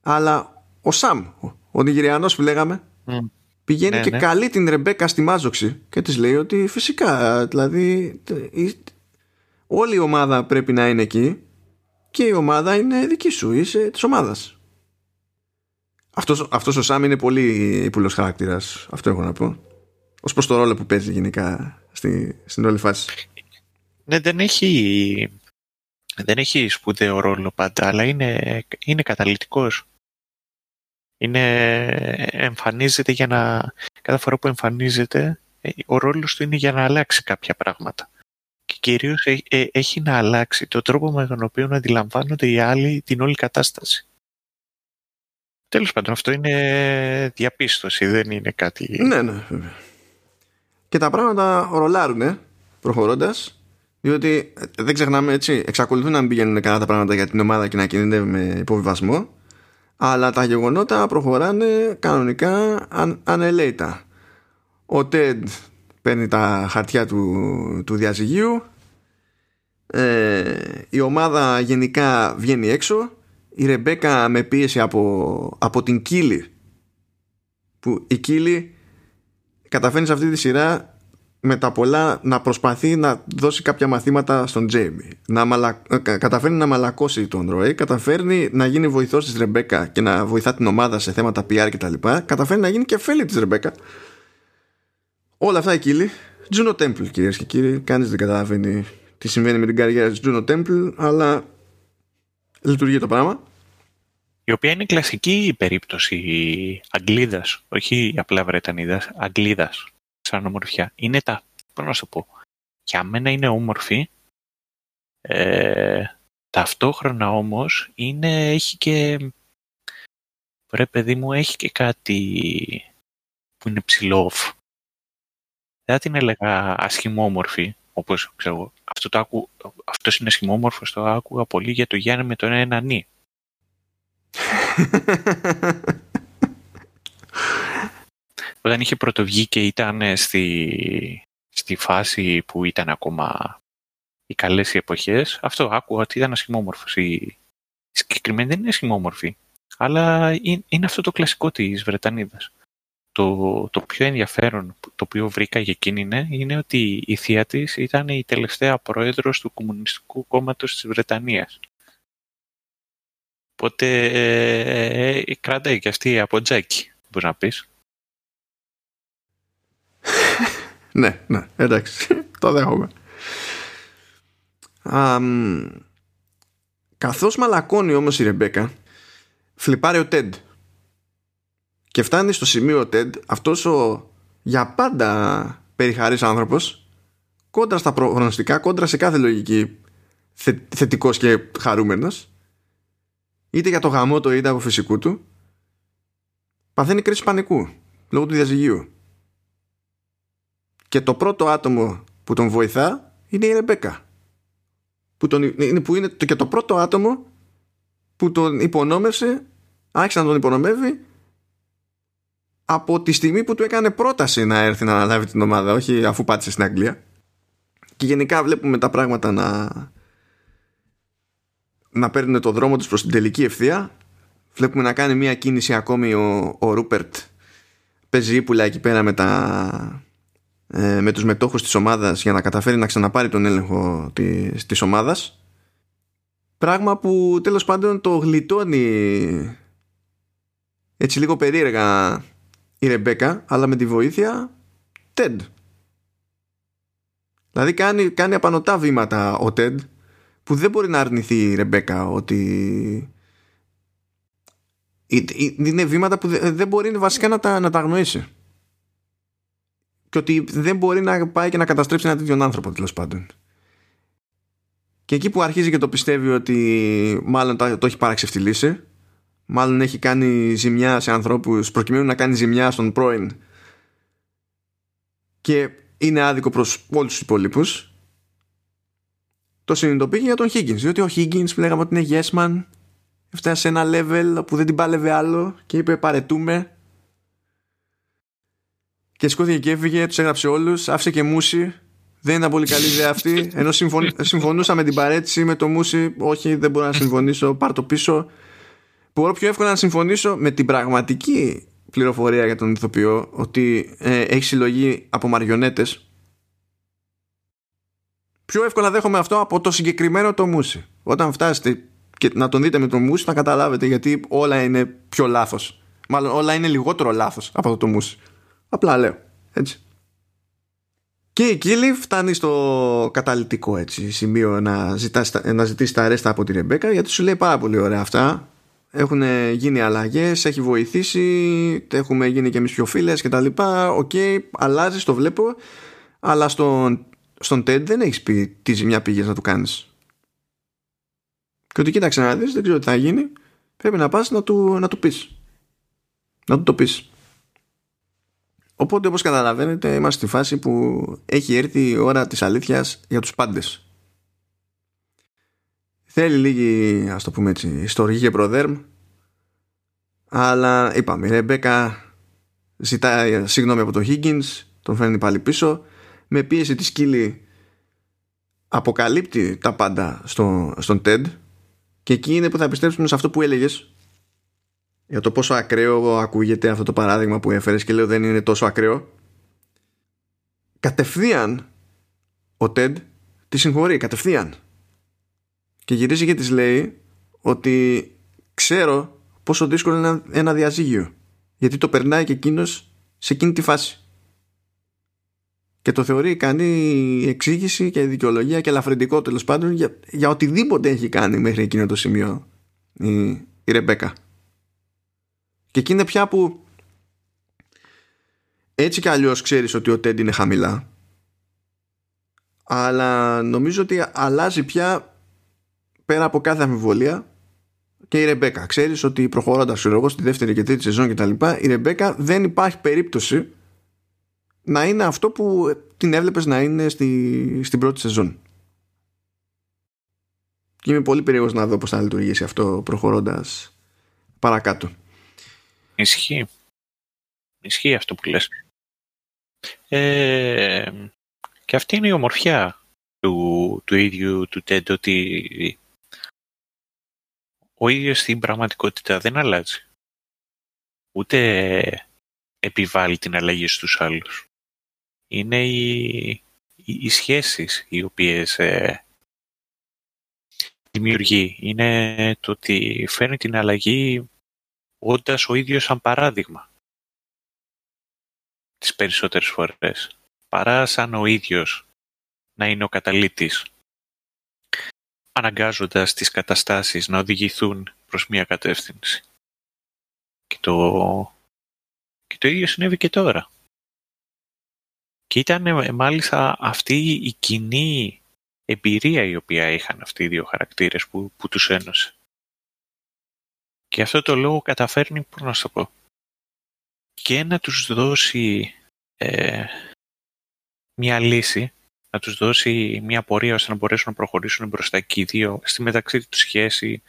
αλλά ο Σαμ, ο, ο Νιγηριανός που λέγαμε Μμ. πηγαίνει Ναι, και ναι. καλεί την Ρεμπέκα στη μάζοξη και της λέει ότι φυσικά δηλαδή τε- η- όλη η ομάδα πρέπει να είναι εκεί και η ομάδα είναι δική σου, είσαι της ομάδας αυτός, αυτός ο Σαμ είναι πολύ υπουλός χαρακτήρας αυτό έχω να πω ως προς το ρόλο που παίζει γενικά στη, στην όλη φάση Ναι, δεν έχει, δεν έχει σπουδαίο ρόλο πάντα, αλλά είναι, είναι καταλητικός. Είναι, εμφανίζεται για να... Κάθε φορά που εμφανίζεται, ε, ο ρόλος του είναι για να αλλάξει κάποια πράγματα. Και κυρίως ε, ε, έχει να αλλάξει το τρόπο με τον οποίο αντιλαμβάνονται οι άλλοι την όλη κατάσταση. Τέλος πάντων, αυτό είναι διαπίστωση, δεν είναι κάτι... Ναι, ναι, βέβαια. Και τα πράγματα ρολάρουνε προχωρώντας διότι ε, δεν ξεχνάμε έτσι, εξακολουθούν να μην πηγαίνουν καλά τα πράγματα για την ομάδα και να κινείται με υποβιβασμό, αλλά τα γεγονότα προχωράνε κανονικά αν, ανελέητα. Ο Τέντ παίρνει τα χαρτιά του, του διαζυγίου, ε, η ομάδα γενικά βγαίνει έξω, η Ρεμπέκα με πίεση από, από την Κίλη, που η Κίλη καταφέρνεις σε αυτή τη σειρά με τα πολλά να προσπαθεί να δώσει κάποια μαθήματα στον Τζέιμι. Να μαλα... ε, κα- Καταφέρνει να μαλακώσει τον Ροέ, καταφέρνει να γίνει βοηθός της Ρεμπέκα και να βοηθά την ομάδα σε θέματα PR κτλ. Καταφέρνει να γίνει και φίλη της Ρεμπέκα. Όλα αυτά εκεί. Τζούνο Temple κυρίες και κύριοι. Κανείς δεν καταλαβαίνει τι συμβαίνει με την καριέρα της Τζούνο Temple, αλλά λειτουργεί το πράγμα. Η οποία είναι κλασική περίπτωση Αγγλίδας, όχι απλά Βρετανίδας, Αγγλίδας, σαν ομορφιά. Είναι τα, πώς να σου πω, για μένα είναι όμορφη, ε, ταυτόχρονα όμως είναι, έχει και, ρε παιδί μου, έχει και κάτι που είναι ψηλό off. Δεν θα την έλεγα ασχημόμορφη, όπως ξέρω εγώ. Αυτό το άκου, αυτός είναι ασχημόμορφος, το άκουγα πολύ για το Γιάννη με τον ένα νι. <laughs> όταν είχε πρωτοβγεί και ήταν ε, στη, στη φάση που ήταν ακόμα οι καλές οι εποχές, αυτό άκουγα ότι ήταν ασχημόμορφος. Η, η συγκεκριμένη δεν είναι ασχημόμορφη, αλλά είναι, είναι αυτό το κλασικό της Βρετανίδας. Το, το πιο ενδιαφέρον που- το οποίο βρήκα για εκείνη είναι, είναι ότι η θεία της ήταν η τελευταία πρόεδρος του Κομμουνιστικού Κόμματος της Βρετανίας. Οπότε ε, ε, κράταγε και αυτή από τζάκι, μπορείς να πεις. <laughs> Ναι, ναι, εντάξει, <laughs> το δέχομαι. Αμ, καθώς μαλακώνει όμως η Ρεμπέκα, φλιπάρει ο Τέντ. Και φτάνει στο σημείο ο Τέντ, αυτός ο για πάντα περιχαρής άνθρωπος, κόντρα στα προγνωστικά, κόντρα σε κάθε λογική θε, θετικός και χαρούμενος, είτε για το γαμό του είτε από φυσικού του, παθαίνει κρίση πανικού, λόγω του διαζυγίου. Και το πρώτο άτομο που τον βοηθά είναι η Ρεμπέκα που, τον, είναι, που είναι το- και το πρώτο άτομο που τον υπονόμευσε άρχισε να τον υπονομεύει από τη στιγμή που του έκανε πρόταση να έρθει να αναλάβει την ομάδα όχι αφού πάτησε στην Αγγλία. Και γενικά βλέπουμε τα πράγματα να να παίρνουν το δρόμο τους προς την τελική ευθεία βλέπουμε να κάνει μια κίνηση ακόμη ο, ο Ρούπερτ. Παίζει ύπουλα εκεί πέρα με τα ε, με τους μετόχους της ομάδας για να καταφέρει να ξαναπάρει τον έλεγχο της, της ομάδας. Πράγμα που τέλος πάντων το γλιτώνει έτσι λίγο περίεργα η Ρεμπέκα αλλά με τη βοήθεια Τεντ. Δηλαδή κάνει, κάνει απανοτά βήματα ο Τεντ που δεν μπορεί να αρνηθεί η Ρεμπέκα ότι είναι βήματα που δεν μπορεί βασικά να τα, να τα αγνοήσει. Και ότι δεν μπορεί να πάει και να καταστρέψει ένα τέτοιον άνθρωπο τέλος πάντων. Και εκεί που αρχίζει και το πιστεύει ότι μάλλον το, το έχει παραξευτιλήσει μάλλον έχει κάνει ζημιά σε ανθρώπους προκειμένου να κάνει ζημιά στον πρώην και είναι άδικο προς όλους τους υπόλοιπους το συνειδητοποιεί για τον Higgins διότι ο Higgins που λέγαμε ότι είναι yes man έφτασε σε ένα level που δεν την πάλευε άλλο και είπε παρετούμε και σηκώθηκε και έφυγε, τους έγραψε όλους άφησε και μουσι δεν ήταν πολύ καλή ιδέα αυτή ενώ συμφων... συμφωνούσα με την παρέτηση με το μουσι όχι δεν μπορώ να συμφωνήσω πάρ το πίσω μπορώ πιο εύκολα να συμφωνήσω με την πραγματική πληροφορία για τον ηθοποιό ότι ε, έχει συλλογή από μαριονέτες πιο εύκολα δέχομαι αυτό από το συγκεκριμένο το μούσι όταν φτάσετε και να τον δείτε με το μούσι θα καταλάβετε γιατί όλα είναι πιο λάθος. Μάλλον όλα είναι λιγότερο λάθος από αυτό το μούσι απλά λέω έτσι. Και η Κίλι φτάνει στο καταληκτικό έτσι, σημείο να, ζητάς, να ζητήσεις τα ρέστα από τη Ρεμπέκα γιατί σου λέει πάρα πολύ ωραία αυτά. Έχουν γίνει αλλαγές, έχει βοηθήσει, έχουμε γίνει και εμείς πιο φίλες και τα λοιπά. OK, okay, αλλάζεις, το βλέπω, αλλά στον, στον TED δεν έχεις πει τι ζημιά πήγες να του κάνεις. Και ότι κοίταξε να δεις, δεν ξέρω τι θα γίνει, πρέπει να πας να του, να του πεις. Να του το πεις. Οπότε όπως καταλαβαίνετε είμαστε στη φάση που έχει έρθει η ώρα της αλήθειας για τους πάντες. Θέλει λίγη, ας το πούμε έτσι, ιστορική και προδέρμ. Αλλά είπαμε, η Ρεμπέκα ζητάει συγγνώμη από τον Higgins, τον φέρνει πάλι πίσω. Με πίεση τη σκύλη αποκαλύπτει τα πάντα στο, στον TED και εκεί είναι που θα πιστέψουμε σε αυτό που έλεγες. Για το πόσο ακραίο ακούγεται αυτό το παράδειγμα που έφερες και λέω δεν είναι τόσο ακραίο. Κατευθείαν ο TED τη συγχωρεί κατευθείαν. Και γυρίζει και της λέει ότι ξέρω πόσο δύσκολο είναι ένα διαζύγιο γιατί το περνάει και εκείνος σε εκείνη τη φάση και το θεωρεί κάνει εξήγηση και δικαιολογία και ελαφρυντικό τέλος πάντων για, για οτιδήποτε έχει κάνει μέχρι εκείνο το σημείο η, η Ρεμπέκα και εκεί είναι πια που έτσι κι αλλιώς ξέρεις ότι ο Τέντ είναι χαμηλά αλλά νομίζω ότι αλλάζει πια πέρα από κάθε αμφιβολία και η Ρεμπέκα. Ξέρεις ότι προχωρώντας εγώ στη δεύτερη και τρίτη σεζόν κτλ., η Ρεμπέκα δεν υπάρχει περίπτωση να είναι αυτό που την έβλεπες να είναι στη, στην πρώτη σεζόν. Και είμαι πολύ περίεργος να δω πώς θα λειτουργήσει αυτό προχωρώντας παρακάτω. Ισχύει. Ισχύει αυτό που λες. Ε, και αυτή είναι η ομορφιά του, του ίδιου του Τέντ ότι ο ίδιος στην πραγματικότητα δεν αλλάζει. Ούτε επιβάλλει την αλλαγή στους άλλους. Είναι οι, οι, σχέσεις οι οποίες ε, δημιουργεί. Είναι το ότι φέρνει την αλλαγή όντας ο ίδιος σαν παράδειγμα. Τις περισσότερες φορές. Παρά σαν ο ίδιος να είναι ο καταλήτης αναγκάζοντας τις καταστάσεις να οδηγηθούν προς μία κατεύθυνση. Και το, και το ίδιο συνέβη και τώρα. Και ήταν ε, μάλιστα αυτή η κοινή εμπειρία η οποία είχαν αυτοί οι δύο χαρακτήρες που, που τους ένωσε. Και αυτό το λόγο καταφέρνει, πώς να σου πω, και να τους δώσει ε, μια λύση να τους δώσει μια πορεία ώστε να μπορέσουν να προχωρήσουν μπροστά και οι δύο στη μεταξύ τους σχέση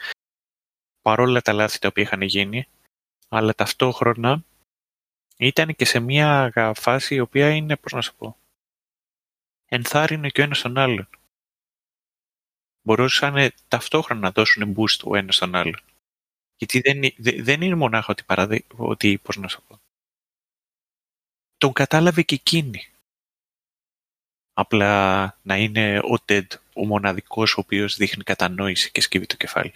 παρόλα τα λάθη τα οποία είχαν γίνει αλλά ταυτόχρονα ήταν και σε μια φάση η οποία είναι, πώς να σου πω, ενθάρρυνε και ο ένας τον άλλον. Μπορούσαν ταυτόχρονα να δώσουν boost ο ένας τον άλλον. Γιατί δεν, δεν είναι μονάχα ότι, παραδει... ότι πώς να σου πω, τον κατάλαβε και εκείνη απλά να είναι ο TED ο μοναδικός ο οποίος δείχνει κατανόηση και σκύβει το κεφάλι.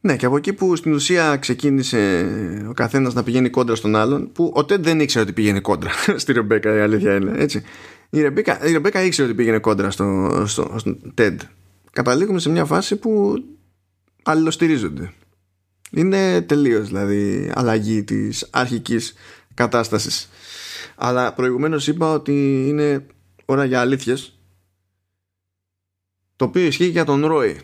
Ναι, και από εκεί που στην ουσία ξεκίνησε ο καθένας να πηγαίνει κόντρα στον άλλον, που ο TED δεν ήξερε ότι πηγαίνει κόντρα <laughs> στη Ρεμπέκα, η αλήθεια είναι, έτσι. Η Ρεμπέκα, η Ρεμπέκα ήξερε ότι πήγαινε κόντρα στο, στο, στο TED. Καταλήγουμε σε μια φάση που αλληλοστηρίζονται. Είναι τελείως δηλαδή αλλαγή της αρχικής κατάστασης. Αλλά προηγουμένως είπα ότι είναι ώρα για αλήθειες το οποίο ισχύει για τον Ρόι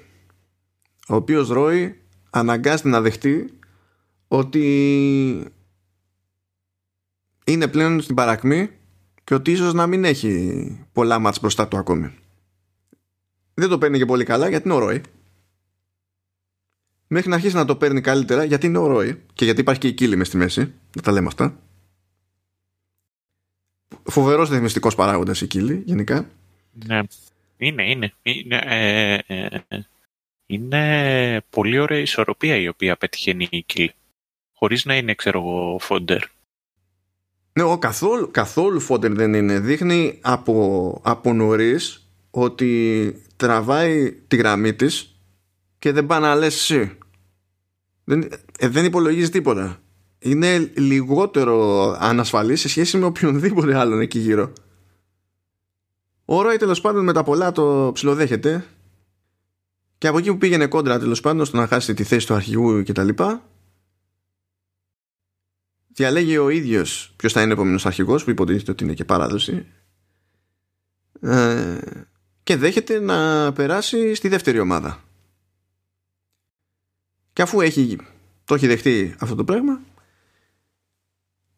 ο οποίος Ρόι αναγκάζεται να δεχτεί ότι είναι πλέον στην παρακμή και ότι ίσως να μην έχει πολλά μάτς μπροστά του ακόμη. Δεν το παίρνει και πολύ καλά γιατί είναι ο Ρόι. Μέχρι να αρχίσει να το παίρνει καλύτερα γιατί είναι ο Ρόι και γιατί υπάρχει και η κύλη μες στη μέση. Δεν τα λέμε αυτά. Φοβερός ρυθμιστικός παράγοντας η κύλη γενικά. Ναι. Είναι, είναι. Είναι, ε, ε, ε, είναι πολύ ωραία ισορροπία η οποία πετυχαίνει η κύλη. Χωρίς να είναι, ξέρω εγώ, φόντερ. Ναι, ο, καθόλου, καθόλου φόντερ δεν είναι. Δείχνει από, από νωρίς ότι τραβάει τη γραμμή της και δεν πάει να λες εσύ. Δεν, ε, δεν υπολογίζει τίποτα. Είναι λιγότερο ανασφαλής σε σχέση με οποιονδήποτε άλλον εκεί γύρω. Ο Ρόι τέλος πάντων με τα πολλά το ψιλοδέχεται και από εκεί που πήγαινε κόντρα τέλος πάντων στο να χάσει τη θέση του αρχηγού κτλ. Διαλέγει ο ίδιος ποιος θα είναι ο επόμενος αρχηγός που υποτίθεται ότι είναι και παράδοση. Ε, και δέχεται να περάσει στη δεύτερη ομάδα. Και αφού έχει, το έχει δεχτεί αυτό το πράγμα,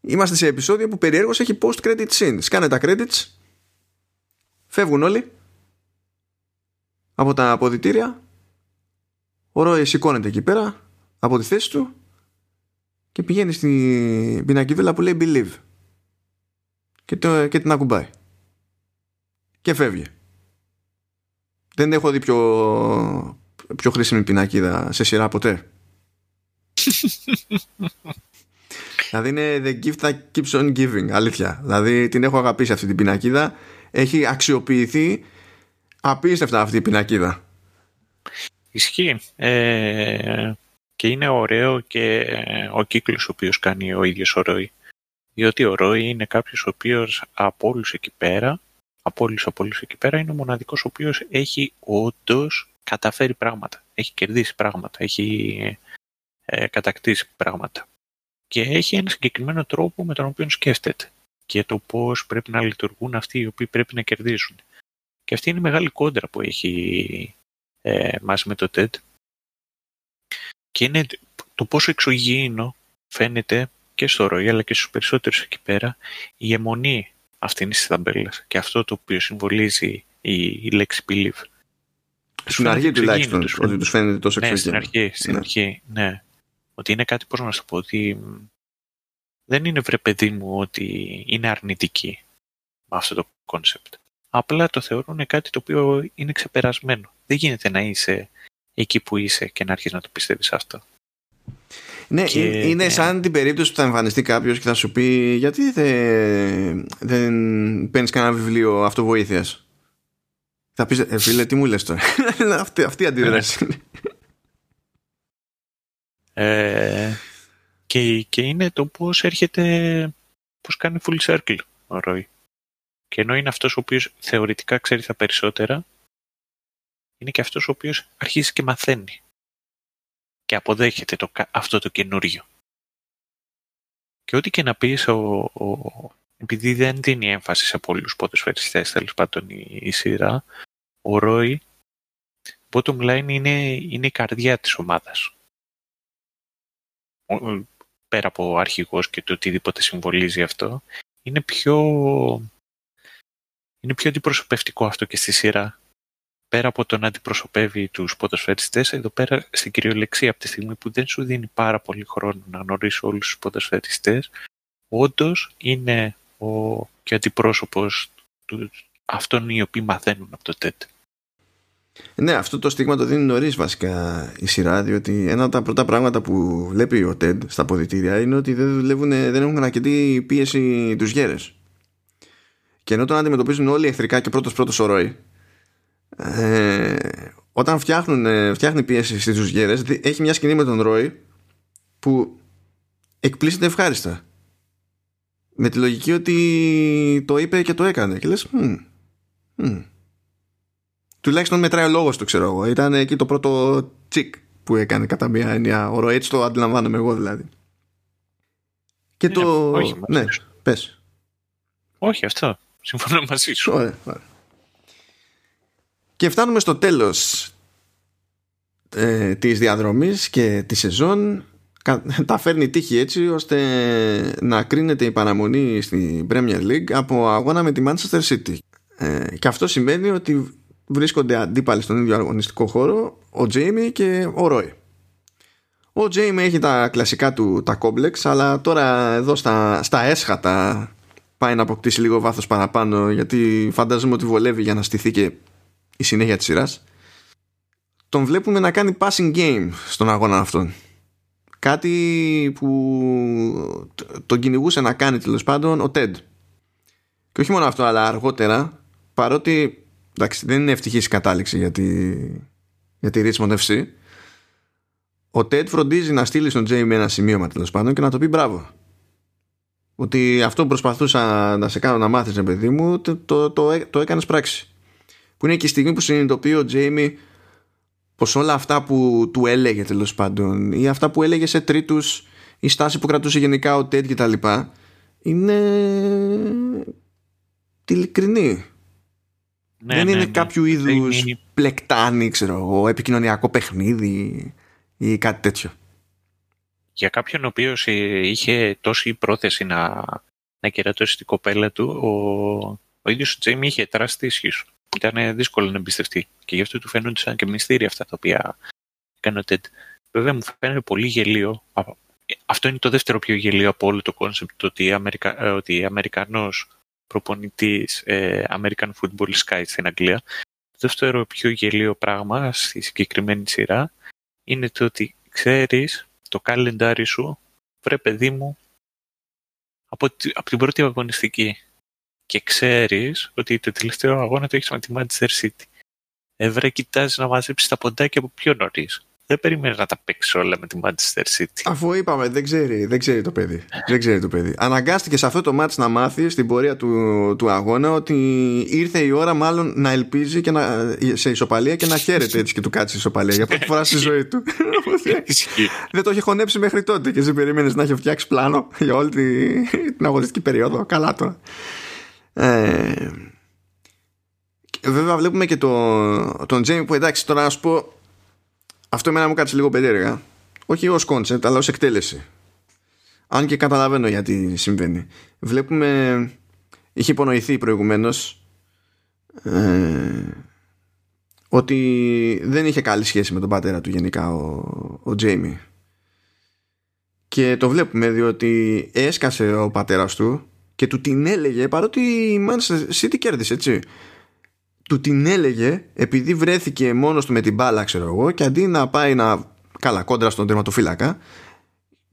είμαστε σε επεισόδιο που περιέργως έχει post-credit scenes. Κάνε τα credits, φεύγουν όλοι από τα αποδητήρια, ο Ρόι σηκώνεται εκεί πέρα από τη θέση του και πηγαίνει στην πινακίδα που λέει believe και, το, και την ακουμπάει και φεύγει. Δεν έχω δει πιο, πιο χρήσιμη πινακίδα σε σειρά ποτέ. <laughs> δηλαδή είναι the gift that keeps on giving, αλήθεια. Δηλαδή την έχω αγαπήσει αυτή την πινακίδα. Έχει αξιοποιηθεί απίστευτα αυτή η πινακίδα. Ισχύει. Ε, και είναι ωραίο και ο κύκλος ο οποίος κάνει ο ίδιος ο Ρόι. Διότι ο Ρόι είναι κάποιος ο οποίος από όλους εκεί πέρα, από όλους, από όλους εκεί πέρα, είναι ο μοναδικός ο οποίος έχει όντως καταφέρει πράγματα. Έχει κερδίσει πράγματα. Έχει ε, κατακτήσει πράγματα. Και έχει ένα συγκεκριμένο τρόπο με τον οποίο σκέφτεται και το πώς πρέπει να λειτουργούν αυτοί οι οποίοι πρέπει να κερδίσουν. Και αυτή είναι η μεγάλη κόντρα που έχει ε, μαζί με το TED. Και είναι το πόσο εξωγήινο φαίνεται και στο ροή αλλά και στους περισσότερους εκεί πέρα η αιμονή αυτήν της ταμπέλας και αυτό το οποίο συμβολίζει η, η λέξη believe. Στην αρχή τουλάχιστον, ότι τους φαίνεται τόσο ναι, εξωγήινο. Στην αρχή, στην Ναι. αρχή, ναι. Ότι είναι κάτι, πώς να σου το πω, ότι δεν είναι βρε παιδί μου ότι είναι αρνητική με αυτό το κόνσεπτ. Απλά το θεωρούν κάτι το οποίο είναι ξεπερασμένο. Δεν γίνεται να είσαι εκεί που είσαι και να αρχίσεις να το πιστεύεις αυτό. Ναι, Και- είναι- είναι σαν την περίπτωση που θα εμφανιστεί κάποιος και θα σου πει γιατί δεν, δεν παίρνεις κανένα βιβλίο αυτοβοήθειας; Θα πεις, ε, φίλε, τι μου λες τώρα; <laughs> αυτή, αυτή η αντίδραση. είναι. Ε, και, και είναι το πώς έρχεται, πώς κάνει full circle ο Ρόι. Και ενώ είναι αυτός ο οποίος θεωρητικά ξέρει τα περισσότερα, είναι και αυτός ο οποίος αρχίζει και μαθαίνει. Και αποδέχεται το, κα- αυτό το καινούριο. Και ό,τι και να πεις, ο, ο- επειδή δεν δίνει έμφαση σε πολλούς ποδοσφαιριστές, τέλος πάντων η, η σειρά, ο Ρόι, bottom line είναι, είναι η καρδιά της ομάδας ο- πέρα από αρχηγός και το οτιδήποτε συμβολίζει αυτό, είναι πιο, είναι πιο αντιπροσωπευτικό αυτό και στη σειρά. Πέρα από το να αντιπροσωπεύει τους ποδοσφαιριστές, εδώ πέρα στην κυριολεξία από τη στιγμή που δεν σου δίνει πάρα πολύ χρόνο να γνωρίσει όλους τους ποδοσφαιριστές, όντως είναι ο, και ο αντιπρόσωπος του, αυτών οι οποίοι μαθαίνουν από το TED. ναι, αυτό το στίγμα το δίνει νωρίς βασικά η σειρά, διότι ένα από τα πρώτα πράγματα που βλέπει ο Τέντ στα ποδητήρια είναι ότι δεν, δουλεύουν, δεν έχουν αρκετή πίεση τους γέρες. Και ενώ τον αντιμετωπίζουν όλοι εχθρικά και πρώτος πρώτος ο Ρόι, ε, όταν φτιάχνουν, ε, φτιάχνει πίεση στις ζουγέρες δι- έχει μια σκηνή με τον Ρόι που εκπλήσεται ευχάριστα με τη λογική ότι το είπε και το έκανε. Και λες, «Μμ, μμ». Τουλάχιστον μετράει ο λόγος του, ξέρω εγώ. Ήταν εκεί το πρώτο τσικ που έκανε κατά μία έννοια όρο. Έτσι το αντιλαμβάνομαι εγώ δηλαδή. Και Ναι, το... όχι, μαζί ναι, σου. πες. Όχι αυτό. Συμφωνώ μαζί σου. Ωραία, ωραία. Και φτάνουμε στο τέλος ε, της διαδρομής και της σεζόν Κα- τα φέρνει η τύχη έτσι ώστε να κρίνεται η παραμονή στην Premier League από αγώνα με τη Manchester City ε, και αυτό σημαίνει ότι βρίσκονται αντίπαλοι στον ίδιο αγωνιστικό χώρο ο Τζέιμι και ο Ρόι ο Τζέιμι έχει τα κλασικά του τα κόμπλεξ αλλά τώρα εδώ στα, στα έσχατα πάει να αποκτήσει λίγο βάθος παραπάνω γιατί φαντάζομαι ότι βολεύει για να στηθεί και η συνέχεια της σειράς. Τον βλέπουμε να κάνει passing game στον αγώνα αυτόν. Κάτι που τον κυνηγούσε να κάνει τέλος πάντων ο Ted. Και όχι μόνο αυτό αλλά αργότερα παρότι εντάξει δεν είναι ευτυχής η κατάληξη για τη, για τη Richmond FC ο Ted φροντίζει να στείλει στον Jamie ένα σημείωμα τέλος πάντων και να το πει μπράβο ότι αυτό που προσπαθούσα να σε κάνω να μάθεις ρε παιδί μου το, το, το, το έκανες πράξη. Που είναι και η στιγμή που συνειδητοποιεί ο Τζέιμι πως όλα αυτά που του έλεγε τέλος πάντων ή αυτά που έλεγε σε τρίτους η στάση που κρατούσε γενικά ο Τέντ και τα λοιπά είναι ειλικρινή. Ναι, δεν ναι, είναι ναι. κάποιο Δεν είδους είναι- πλεκτάνη ξέρω εγώ επικοινωνιακό παιχνίδι ή κάτι τέτοιο Για κάποιον ο οποίος ε, είχε τόση πρόθεση να, να κερατώσει την κοπέλα του, ο, ο ίδιος ο Τζέιμι είχε τεράστια ισχύ σου. Ήταν δύσκολο να εμπιστευτεί και γι' αυτό του φαίνονται σαν και μυστήρια αυτά τα οποία έκανε ο Τέντ. Βέβαια μου φαίνεται πολύ γελοίο. Α, Αυτό είναι το δεύτερο πιο γελοίο από όλο το κόνσεπτ, το ότι, Αμερικα, ε, ότι Αμερικανός προπονητής ε, American Football σκάει στην Αγγλία. Το δεύτερο πιο γελοίο πράγμα στη συγκεκριμένη σειρά είναι το ότι ξέρεις το καλεντάρι σου, βρε παιδί μου, από, τη- από την πρώτη αγωνιστική και ξέρεις ότι το τελευταίο αγώνα το έχεις με τη Manchester City. Ε, βρε, κοιτάζεις να μαζέψεις τα ποντάκια από πιο νωρίς. Δεν περιμένεις να τα παίξεις όλα με τη Manchester City. Αφού είπαμε, δεν ξέρει, δεν ξέρει το παιδί. Δεν ξέρει το παιδί. Αναγκάστηκε σε αυτό το μάτς να μάθει στην πορεία του, του αγώνα ότι ήρθε η ώρα μάλλον να ελπίζει και να, σε ισοπαλία και να χαίρεται έτσι και του κάτσει ισοπαλία για πρώτη φορά στη <laughs> ζωή του. Ισχύει. δεν το είχε χωνέψει μέχρι τότε και εσύ περίμενες να έχει φτιάξει πλάνο για όλη τη, την αγωνιστική περίοδο. Καλά τώρα. Ε, και βέβαια βλέπουμε και το, τον Τζέιμι που εντάξει τώρα να σου πω αυτό εμένα μου κάτσε λίγο περίεργα. Όχι ως κόνσεπτ αλλά ως εκτέλεση. Αν και καταλαβαίνω γιατί συμβαίνει. Βλέπουμε είχε υπονοηθεί προηγουμένως ε, ότι δεν είχε καλή σχέση με τον πατέρα του γενικά ο, ο Τζέιμι. Και το βλέπουμε διότι έσκασε ο πατέρας του και του την έλεγε παρότι η Manchester City κέρδισε έτσι του την έλεγε επειδή βρέθηκε μόνος του με την μπάλα ξέρω εγώ και αντί να πάει να καλά κόντρα στον τερματοφύλακα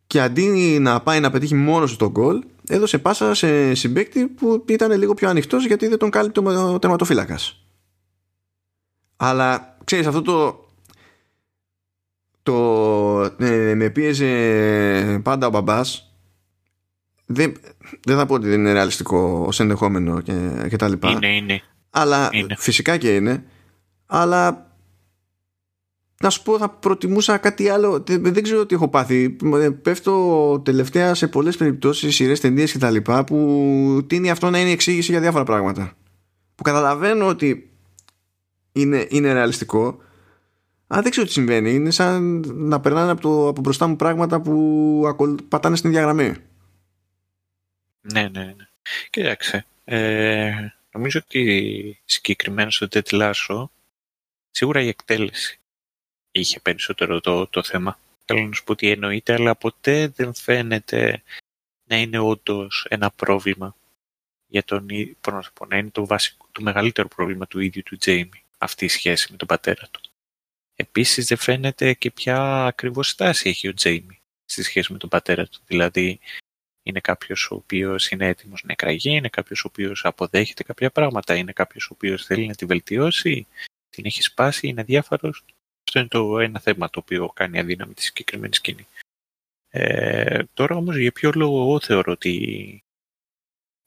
και αντί να πάει να πετύχει μόνος του τον γκολ έδωσε πάσα σε συμπέκτη που ήταν λίγο πιο ανοιχτός γιατί δεν τον κάλυπτε ο τερματοφύλακας. Αλλά ξέρεις αυτό το το ε, με πίεζε πάντα ο μπαμπάς. Δεν, δεν θα πω ότι δεν είναι ρεαλιστικό ως ενδεχόμενο και, και τα λοιπά. Είναι, είναι. Αλλά Είναι. φυσικά και είναι. Αλλά να σου πω θα προτιμούσα κάτι άλλο. Δεν, δεν ξέρω τι έχω πάθει. Ε, πέφτω τελευταία σε πολλές περιπτώσεις σειρές ταινίες και τα λοιπά που τίνει αυτό να είναι εξήγηση για διάφορα πράγματα. Που καταλαβαίνω ότι είναι, είναι ρεαλιστικό. Αλλά δεν ξέρω τι συμβαίνει. Είναι σαν να περνάνε από, το, από μπροστά μου πράγματα που ακολου- πατάνε στην διαγραμμή. Ναι, ναι, ναι. Κοίταξε. Ε, νομίζω ότι συγκεκριμένα στο Ted Lasso, σίγουρα η εκτέλεση είχε περισσότερο το, το θέμα. Θέλω να σου πω ότι εννοείται, αλλά ποτέ δεν φαίνεται να είναι όντως ένα πρόβλημα για τον, ί- πώς να το πω, να είναι το, βασικό, το μεγαλύτερο πρόβλημα του ίδιου του Τζέιμι αυτή η σχέση με τον πατέρα του. Επίσης δεν φαίνεται και ποια ακριβώς στάση έχει ο Τζέιμι στη σχέση με τον πατέρα του. Δηλαδή είναι κάποιος ο οποίος είναι έτοιμος να εκραγεί, είναι κάποιος ο οποίος αποδέχεται κάποια πράγματα, είναι κάποιος ο οποίος θέλει να τη βελτιώσει, την έχει σπάσει, είναι διάφορος. Αυτό είναι το ένα θέμα το οποίο κάνει αδύναμη τη συγκεκριμένη σκηνή. Ε, τώρα όμως για ποιο λόγο εγώ θεωρώ ότι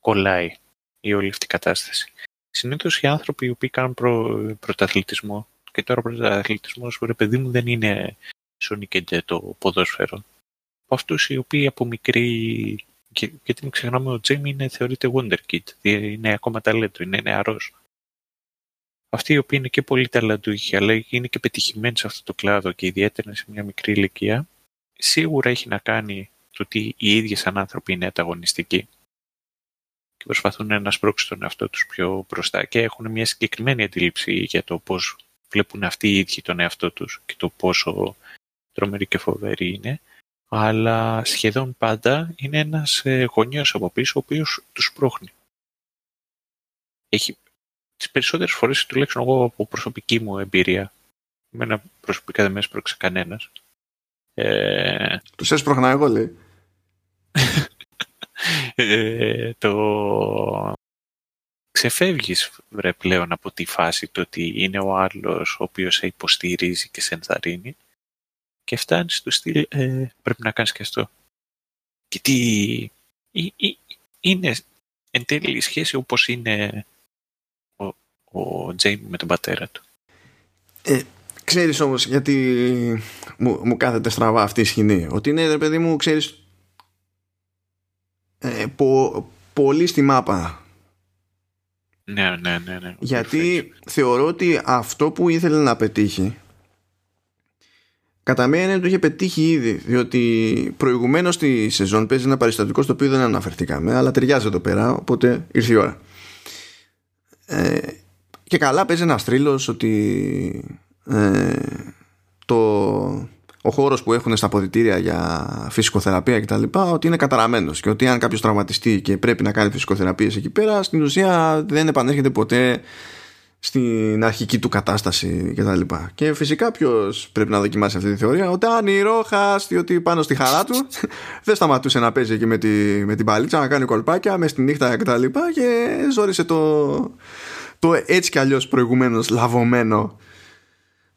κολλάει η όλη αυτή η κατάσταση. Συνήθως οι άνθρωποι οι οποίοι κάνουν προ, πρωταθλητισμό και τώρα πρωταθλητισμός, ρε παιδί μου, δεν είναι Sonic το ποδόσφαιρο. Από αυτούς οι οποίοι από μικρή και, γιατί μην ξεχνάμε ο Τζέιμι είναι, θεωρείται Wonder Kid, είναι ακόμα ταλέντο, είναι νεαρός. Αυτοί οι οποίοι είναι και πολύ ταλαντούχοι, αλλά είναι και πετυχημένοι σε αυτό το κλάδο και ιδιαίτερα σε μια μικρή ηλικία, σίγουρα έχει να κάνει το ότι οι ίδιοι σαν άνθρωποι είναι ανταγωνιστικοί και προσπαθούν να σπρώξουν τον εαυτό τους πιο μπροστά. Και έχουν μια συγκεκριμένη αντίληψη για το πώς βλέπουν αυτοί οι ίδιοι τον εαυτό τους και το πόσο τρομεροί και φοβεροί είναι αλλά σχεδόν πάντα είναι ένας ε, γονιός από πίσω ο οποίος τους πρόχνει. Έχει τις περισσότερες φορές, τουλάχιστον εγώ από προσωπική μου εμπειρία, εμένα προσωπικά δεν με έσπρωξε κανένας. Ε, τους έσπρωχνα εγώ λέει. <laughs> ε, το ξεφεύγεις βρε πλέον από τη φάση το ότι είναι ο άλλος ο οποίος σε υποστηρίζει και σε ενθαρρύνει και φτάνεις στο στυλ ε, πρέπει να κάνεις και αυτό. Γιατί είναι εν τέλει η σχέση όπως είναι ο, ο με τον πατέρα του. Ε, ξέρεις όμως γιατί μου, μου κάθεται στραβά αυτή η σκηνή. Ότι είναι ρε παιδί μου ξέρεις ε, πολύ στη μάπα. Ναι, ναι, ναι. ναι. Γιατί θεωρώ ότι αυτό που ήθελε να πετύχει Κατά μία είναι το είχε πετύχει ήδη, διότι προηγουμένως στη σεζόν παίζει ένα παριστατικό στο οποίο δεν αναφερθήκαμε, αλλά ταιριάζει εδώ πέρα, οπότε ήρθε η ώρα. Ε, και καλά παίζει ένας τρίλο ότι ε, το, ο χώρος που έχουν στα αποδητήρια για φυσικοθεραπεία κτλ. ότι είναι καταραμένος και ότι αν κάποιος τραυματιστεί και πρέπει να κάνει φυσικοθεραπείες εκεί πέρα, στην ουσία δεν επανέρχεται ποτέ στην αρχική του κατάσταση και τα λοιπά. Και φυσικά ποιος πρέπει να δοκιμάσει αυτή τη θεωρία. Ο Τάνι Ρόχας, διότι πάνω στη χαρά του <laughs> δεν σταματούσε να παίζει εκεί με, τη, με την παλίτσα, να κάνει κολπάκια μες στη νύχτα και τα λοιπά και ζόρισε το, το έτσι κι αλλιώς προηγουμένως λαβωμένο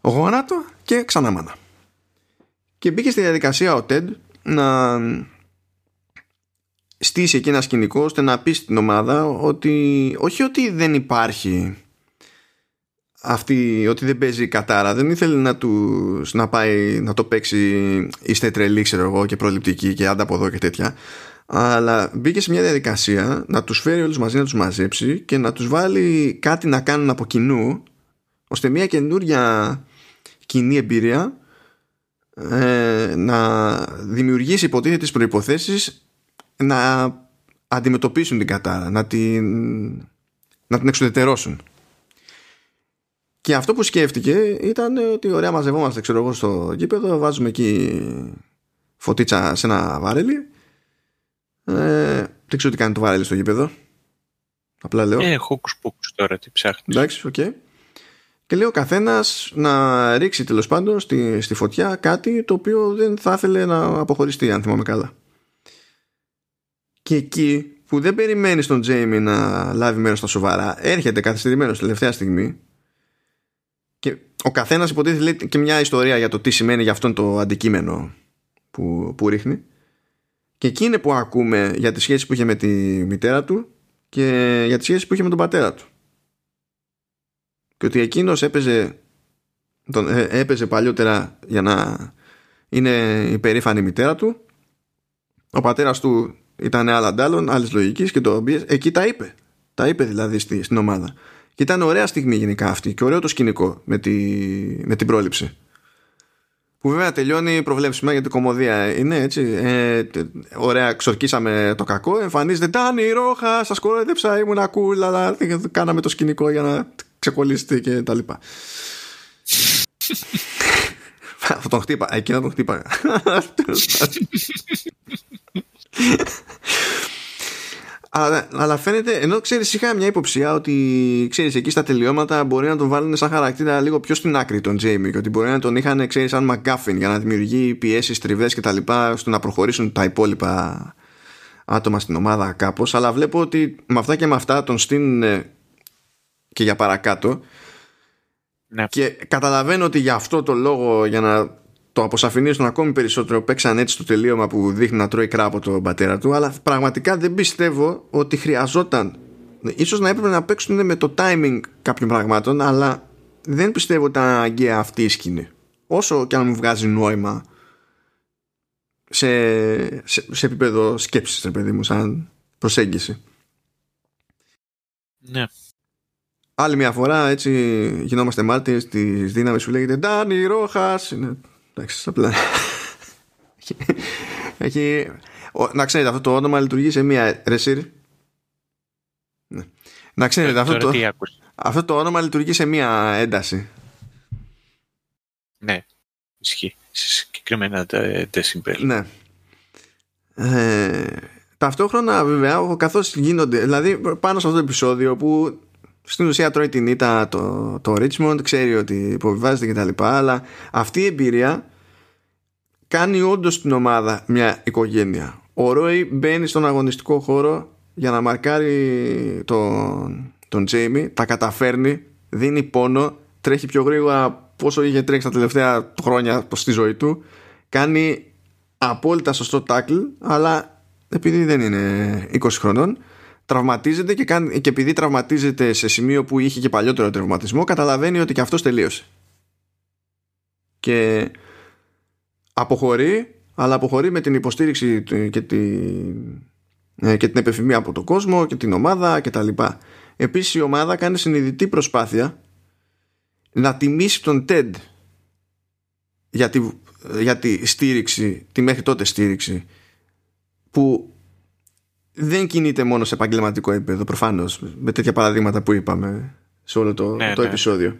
γόνατο και ξανά μάνα. Και μπήκε στη διαδικασία ο Τέντ να στήσει εκεί ένα σκηνικό ώστε να πει στην ομάδα ότι όχι ότι δεν υπάρχει αυτή ότι δεν παίζει κατάρα δεν ήθελε να, τους, να πάει να το παίξει είστε τρελή ξέρω εγώ και προληπτική και άντα από εδώ και τέτοια. Αλλά μπήκε σε μια διαδικασία να τους φέρει όλους μαζί να τους μαζέψει και να τους βάλει κάτι να κάνουν από κοινού ώστε μια καινούρια κοινή εμπειρία ε, να δημιουργήσει υποτίθεται τις προϋποθέσεις να αντιμετωπίσουν την κατάρα να την, να την εξουδετερώσουν και αυτό που σκέφτηκε ήταν ότι ωραία μαζευόμαστε ξέρω εγώ στο γήπεδο, βάζουμε εκεί φωτίτσα σε ένα βαρέλι. Ε, δεν ξέρω τι κάνει το βαρέλι στο γήπεδο. Απλά λέω. Ε, hocus pocus τώρα, τι ψάχνεις. Εντάξει, OK. Okay. Και λέει ο καθένας να ρίξει τέλος πάντων στη, στη φωτιά κάτι το οποίο δεν θα ήθελε να αποχωριστεί, αν θυμάμαι καλά. Και εκεί που δεν περιμένεις τον Τζέιμι να λάβει μέρος στα σοβαρά, έρχεται καθυστερημένος τελευταία στιγμή και ο καθένας υποτίθεται λέει και μια ιστορία για το τι σημαίνει για αυτόν το αντικείμενο που, που ρίχνει. Και εκεί είναι που ακούμε για τις σχέσεις που είχε με τη μητέρα του και για τις σχέσεις που είχε με τον πατέρα του. Και ότι εκείνος έπαιζε, τον, ε, έπαιζε παλιότερα για να είναι η περήφανη μητέρα του. Ο πατέρας του ήταν άλλα αντάλλων, άλλης λογικής και το εκεί τα είπε. Τα είπε δηλαδή στη, στην ομάδα. Και ήταν ωραία στιγμή γενικά αυτή και ωραίο το σκηνικό με, τη, με την πρόληψη. Που βέβαια τελειώνει προβλέψιμα για την κομμωδία. Είναι έτσι. Ε, ωραία, ξορκίσαμε το κακό. Εμφανίζεται Ντάνι, Ρόχα, σας κοροϊδέψα, ήμουν cool, αλλά κάναμε το σκηνικό για να ξεκολλήσετε και τα λοιπά. <laughs> Θα τον χτύπα. Εκεί να τον χτύπα. <laughs> Αλλά, αλλά φαίνεται, ενώ ξέρεις, είχα μια υποψία ότι ξέρεις, εκεί στα τελειώματα μπορεί να τον βάλουν σαν χαρακτήρα λίγο πιο στην άκρη τον Τζέιμι και ότι μπορεί να τον είχαν, ξέρεις, σαν McGuffin για να δημιουργεί πιέσεις, τριβές κτλ. ώστε να προχωρήσουν τα υπόλοιπα άτομα στην ομάδα κάπως. Αλλά βλέπω ότι με αυτά και με αυτά τον στείλουν και για παρακάτω. Ναι. Και καταλαβαίνω ότι για αυτό το λόγο, για να το αποσαφηνίζουν ακόμη περισσότερο παίξαν έτσι το τελείωμα που δείχνει να τρώει κρά από τον πατέρα του αλλά πραγματικά δεν πιστεύω ότι χρειαζόταν. Ίσως να έπρεπε να παίξουν με το timing κάποιων πραγμάτων αλλά δεν πιστεύω ότι ήταν αγκαία αυτή η σκηνή. Όσο και αν μου βγάζει νόημα σε, σε, σε επίπεδο σκέψης ρε παιδί μου σαν προσέγγιση. Ναι. Άλλη μια φορά έτσι γινόμαστε μάρτυρες της δύναμης που λέγεται Ντάνι Ρόχας είναι, εντάξει απλά έχει, έχει, ο, να ξέρετε αυτό το όνομα λειτουργεί σε μια ρεσίρ ναι. να ξέρετε αυτό Τώρα το, τι άκουσες. αυτό το όνομα λειτουργεί σε μια ένταση Ναι, ισχύει. Σε συγκεκριμένα τα decibel. Ναι. Ε, ταυτόχρονα βέβαια καθώς γίνονται δηλαδή πάνω σε αυτό το επεισόδιο που στην ουσία τρώει την ήττα το, το Richmond ξέρει ότι υποβιβάζεται και τα λοιπά αλλά αυτή η εμπειρία κάνει όντως την ομάδα μια οικογένεια. Ο Ρόι μπαίνει στον αγωνιστικό χώρο για να μαρκάρει τον, τον Τζέιμι τα καταφέρνει δίνει πόνο τρέχει πιο γρήγορα πόσο είχε τρέξει τα τελευταία χρόνια στη ζωή του. Κάνει απόλυτα σωστό τάκλ αλλά επειδή δεν είναι 20 χρονών τραυματίζεται και, κάνει, και επειδή τραυματίζεται σε σημείο που είχε και παλιότερο τραυματισμό καταλαβαίνει ότι και αυτός τελείωσε και αποχωρεί αλλά αποχωρεί με την υποστήριξη του- και την, ε, και την επιφημία από τον κόσμο και την ομάδα και τα λοιπά. Επίσης η ομάδα κάνει συνειδητή προσπάθεια να τιμήσει τον TED για τη, για τη στήριξη, τη μέχρι τότε στήριξη που δεν κινείται μόνο σε επαγγελματικό επίπεδο προφανώς με τέτοια παραδείγματα που είπαμε σε όλο το, Ναι, το ναι. επεισόδιο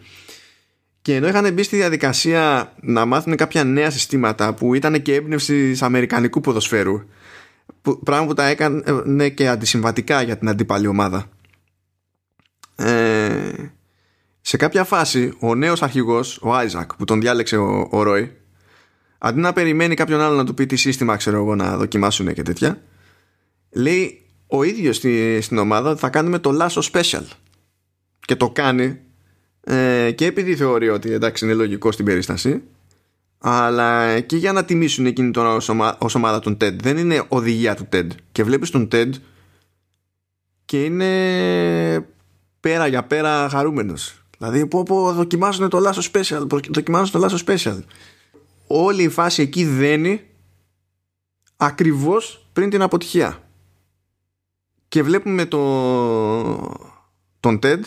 και ενώ είχαν μπει στη διαδικασία να μάθουν κάποια νέα συστήματα που ήταν και έμπνευση αμερικανικού ποδοσφαίρου που, πράγμα που τα έκανε και αντισυμβατικά για την αντίπαλη ομάδα ε, σε κάποια φάση ο νέος αρχηγός ο Άιζακ που τον διάλεξε ο, ο Ρόι αντί να περιμένει κάποιον άλλο να του πει τι σύστημα ξέρω εγώ να δοκιμάσουν και τέτοια λέει ο ίδιος στη, στην ομάδα ότι θα κάνουμε το Lasso Special. Και το κάνει ε, και επειδή θεωρεί ότι εντάξει είναι λογικό στην περίσταση αλλά και για να τιμήσουν εκείνη τον ως, ομα- ως ομάδα των TED. Δεν είναι οδηγία του TED. Και βλέπεις τον TED και είναι πέρα για πέρα χαρούμενος. Δηλαδή πω πω δοκιμάζουν το Lasso Special προ- δοκιμάζουν το Lasso Special. Όλη η φάση εκεί δένει ακριβώς πριν την αποτυχία και βλέπουμε το, τον TED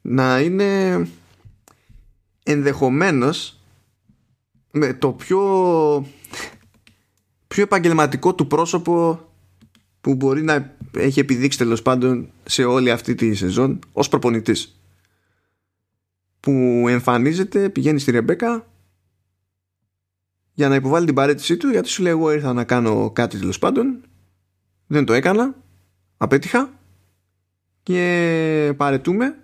να είναι ενδεχομένως με το πιο πιο επαγγελματικό του πρόσωπο που μπορεί να έχει επιδείξει τέλος πάντων σε όλη αυτή τη σεζόν ως προπονητής. Που εμφανίζεται, πηγαίνει στη Ρεμπέκα για να υποβάλει την παρέτησή του γιατί σου λέει εγώ ήρθα να κάνω κάτι τέλος πάντων. Δεν το έκανα απέτυχα και παρετούμε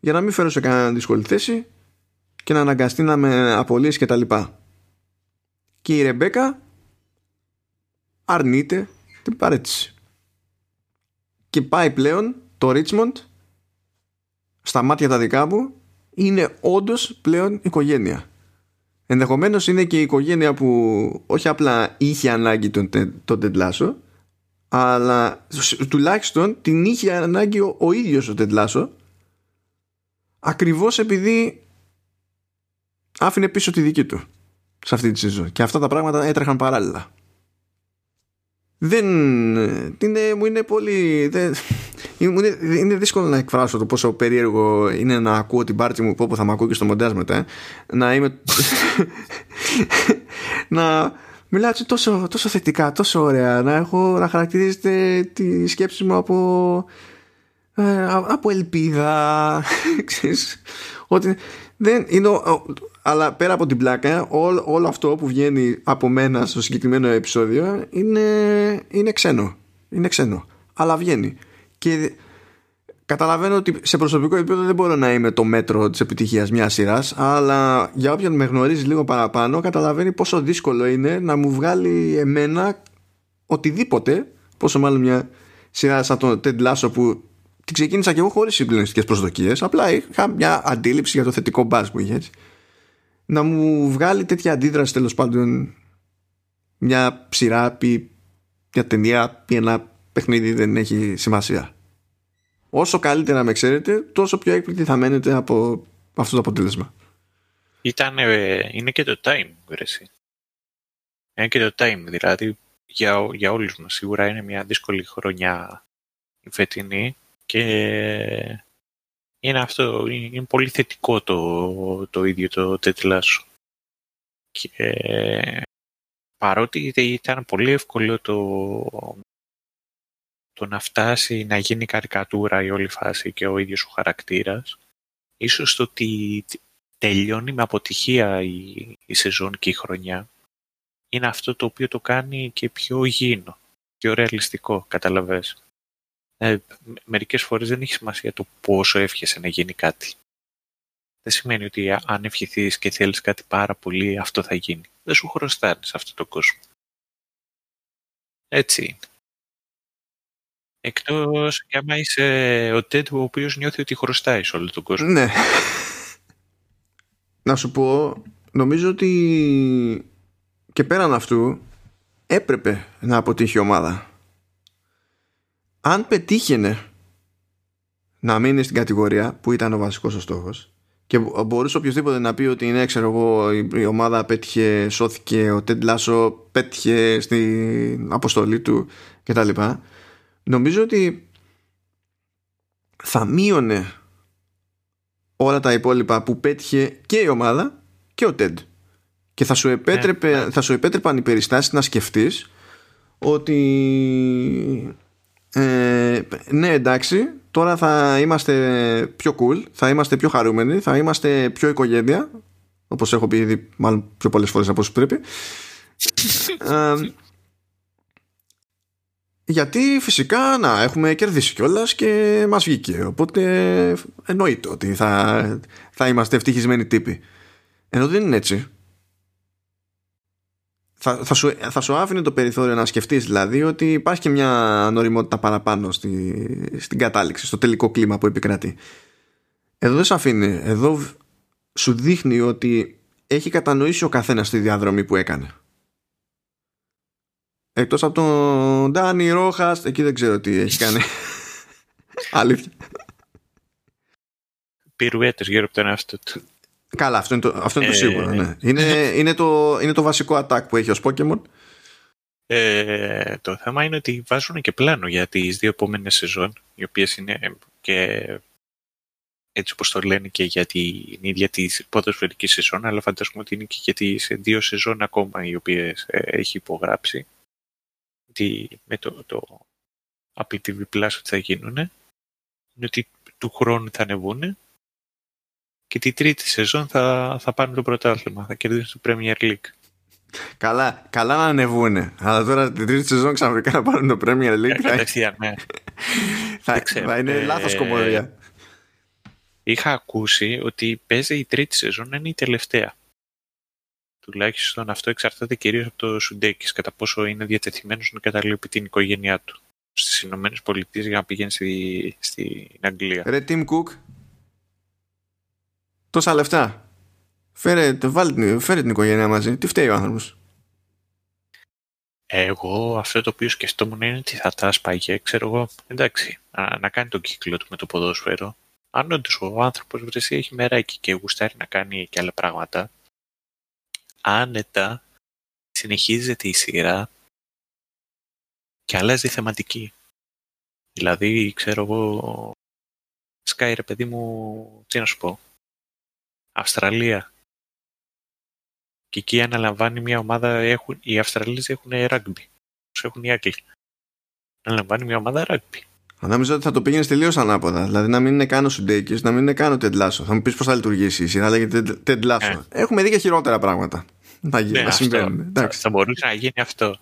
για να μην φέρω σε κανένα δύσκολη θέση και να αναγκαστεί να με απολύσει και τα λοιπά. Και η Ρεμπέκα αρνείται την παρέτηση. Και πάει πλέον το Ρίτσμοντ στα μάτια τα δικά μου είναι όντως πλέον οικογένεια. Ενδεχομένως είναι και η οικογένεια που όχι απλά είχε ανάγκη τον, Τε- τον Τεντλάσο αλλά σ- τουλάχιστον την είχε ανάγκη ο, ο ίδιος ο Τεντλάσο ακριβώς επειδή άφηνε πίσω τη δική του σε αυτή τη σεζόν. Και αυτά τα πράγματα έτρεχαν παράλληλα. Δεν είναι, μου είναι πολύ δεν, <laughs> είναι, είναι δύσκολο να εκφράσω το πόσο περίεργο είναι να ακούω την πάρτι μου που θα με ακούω και στο μοντάζ μετά ε. να είμαι <laughs> να μιλάω έτσι τόσο, τόσο θετικά τόσο ωραία να έχω να χαρακτηρίζεται τη σκέψη μου από ε, από ελπίδα <laughs> ξέρεις, ότι δεν είναι ο- ο- αλλά πέρα από την πλάκα όλο, όλο αυτό που βγαίνει από μένα στο συγκεκριμένο επεισόδιο είναι, είναι ξένο είναι ξένο. Αλλά βγαίνει. Και καταλαβαίνω ότι σε προσωπικό επίπεδο δεν μπορώ να είμαι το μέτρο της επιτυχίας μιας σειράς αλλά για όποιον με γνωρίζει λίγο παραπάνω καταλαβαίνει πόσο δύσκολο είναι να μου βγάλει εμένα οτιδήποτε πόσο μάλλον μια σειρά σαν το Ted Lasso που την ξεκίνησα και εγώ χωρίς συμπληρωματικές προσδοκίες απλά είχα μια αντίληψη για το θετικό μπάζ που είχε έτσι. να μου βγάλει τέτοια αντίδραση τέλος πάντων μια ψηρά ή μια ταινία ή ένα παιχνίδι δεν έχει σημασία. Όσο καλύτερα με ξέρετε, τόσο πιο έκπληκτη θα μένετε από αυτό το αποτέλεσμα. Ήταν, ε, είναι και το time, βρεσί. Είναι και το time, δηλαδή για, για όλους μας. Σίγουρα είναι μια δύσκολη χρονιά η φετινή και είναι αυτό, είναι πολύ θετικό το, το ίδιο το τέτλασο. Και παρότι ήταν πολύ εύκολο το, το να φτάσει να γίνει καρικατούρα η όλη φάση και ο ίδιος ο χαρακτήρας, ίσως το ότι τελειώνει με αποτυχία η, η σεζόν και η χρονιά, είναι αυτό το οποίο το κάνει και πιο γήινο, πιο ρεαλιστικό, καταλαβες. Ε, μερικές φορές δεν έχει σημασία το πόσο εύχεσαι να γίνει κάτι. Δεν σημαίνει ότι αν ευχηθείς και θέλεις κάτι πάρα πολύ, αυτό θα γίνει. Δεν σου χρωστάνε σε αυτόν τον κόσμο. Έτσι είναι. Εκτός και άμα είσαι ο Τέντ ο οποίος νιώθει ότι χρωστάει σε όλο τον κόσμο. Ναι. να σου πω, νομίζω ότι και πέραν αυτού έπρεπε να αποτύχει η ομάδα. Αν πετύχαινε να μείνει στην κατηγορία που ήταν ο βασικός ο στόχος και μπορούσε οποιοδήποτε να πει ότι είναι ξέρω εγώ η ομάδα πέτυχε, σώθηκε ο Τεντ Λάσο πέτυχε στην αποστολή του κτλ νομίζω ότι θα μείωνε όλα τα υπόλοιπα που πέτυχε και η ομάδα και ο Τεντ και θα σου, επέτρεπε, ναι, ναι. θα σου επέτρεπαν οι περιστάσεις να σκεφτείς ότι ε, ναι εντάξει τώρα θα είμαστε πιο cool θα είμαστε πιο χαρούμενοι θα είμαστε πιο οικογένεια όπως έχω πει ήδη μάλλον πιο πολλές φορές από όσο πρέπει <laughs> ε, γιατί φυσικά να έχουμε κερδίσει κιόλας και μας βγήκε οπότε εννοείται ότι θα, θα είμαστε ευτυχισμένοι τύποι ενώ δεν είναι έτσι θα, θα, σου, θα σου άφηνε το περιθώριο να σκεφτείς δηλαδή ότι υπάρχει και μια νοριμότητα παραπάνω στη, στην κατάληξη, στο τελικό κλίμα που επικρατεί. Εδώ δεν σε αφήνει. Εδώ σου δείχνει ότι έχει κατανοήσει ο καθένας τη διαδρομή που έκανε. Εκτός από τον Ντάνι Ρόχας, εκεί δεν ξέρω τι έχει κάνει. <laughs> Αλήθεια. Πυρουέτες γύρω από τον εαυτό του. Καλά, αυτό είναι το, αυτό είναι το ε, σίγουρο. Ναι. Είναι, είναι, το, είναι το βασικό attack που έχει ο Pokemon. Ε, το θέμα είναι ότι βάζουν και πλάνο για τις δύο επόμενες σεζόν, οι οποίες είναι και έτσι όπως το λένε και για την ίδια της ποδοσφαιρικής σεζόν, αλλά φαντάζομαι ότι είναι και για τις δύο σεζόν ακόμα οι οποίες ε, έχει υπογράψει ότι με το, το Apple TV Plus ότι θα γίνουν είναι ότι του χρόνου θα ανεβούν και τη τρίτη σεζόν θα, θα πάρουν το πρωτάθλημα. Θα κερδίσουν το Premier League. Καλά, καλά να ανεβούνε. Αλλά τώρα την τρίτη σεζόν ξαφνικά να πάρουν το Premier League. Κατευθείαν, ναι. <laughs> θα, θα είναι ε, λάθος κομμωδία. Είχα ακούσει ότι παίζει η τρίτη σεζόν είναι η τελευταία. Τουλάχιστον αυτό εξαρτάται κυρίως από το Σουντέκης, κατά πόσο είναι διατεθειμένος να καταλείπει την οικογένειά του στις Ηνωμένες Πολιτείες για να πηγαίνει στη, στην Αγγλία. Ρε Tim Cook, τόσα λεφτά. Φέρε, βάλε, φέρε την οικογένεια μαζί. Τι φταίει ο άνθρωπος; Εγώ αυτό το οποίο σκεφτόμουν είναι ότι θα τα σπάγε, ξέρω εγώ, εντάξει, να, να κάνει τον κύκλο του με το ποδόσφαιρο. Αν όντως ο άνθρωπος βρεσί έχει μεράκι και γουστάρει να κάνει και άλλα πράγματα, άνετα συνεχίζεται η σειρά και αλλάζει θεματική. Δηλαδή, ξέρω εγώ, σκάει ρε παιδί μου, τι να σου πω, Αυστραλία. Και εκεί αναλαμβάνει μια ομάδα, έχουν, οι Αυστραλίες έχουν rugby. Τους έχουν οι Άγγλοι. Αναλαμβάνει μια ομάδα rugby. Νόμιζα ότι θα το πήγαινες τελείως ανάποδα. Δηλαδή να μην είναι καν ο Σουντέκης, να μην είναι καν ο Τεντλάσο. Θα μου πεις πώς θα λειτουργήσει η σειρά, λέγεται Τεντλάσο. Ε. Έχουμε δει και χειρότερα πράγματα. Να, ναι, να συμβαίνουν. Θα, θα μπορούσε να γίνει αυτό.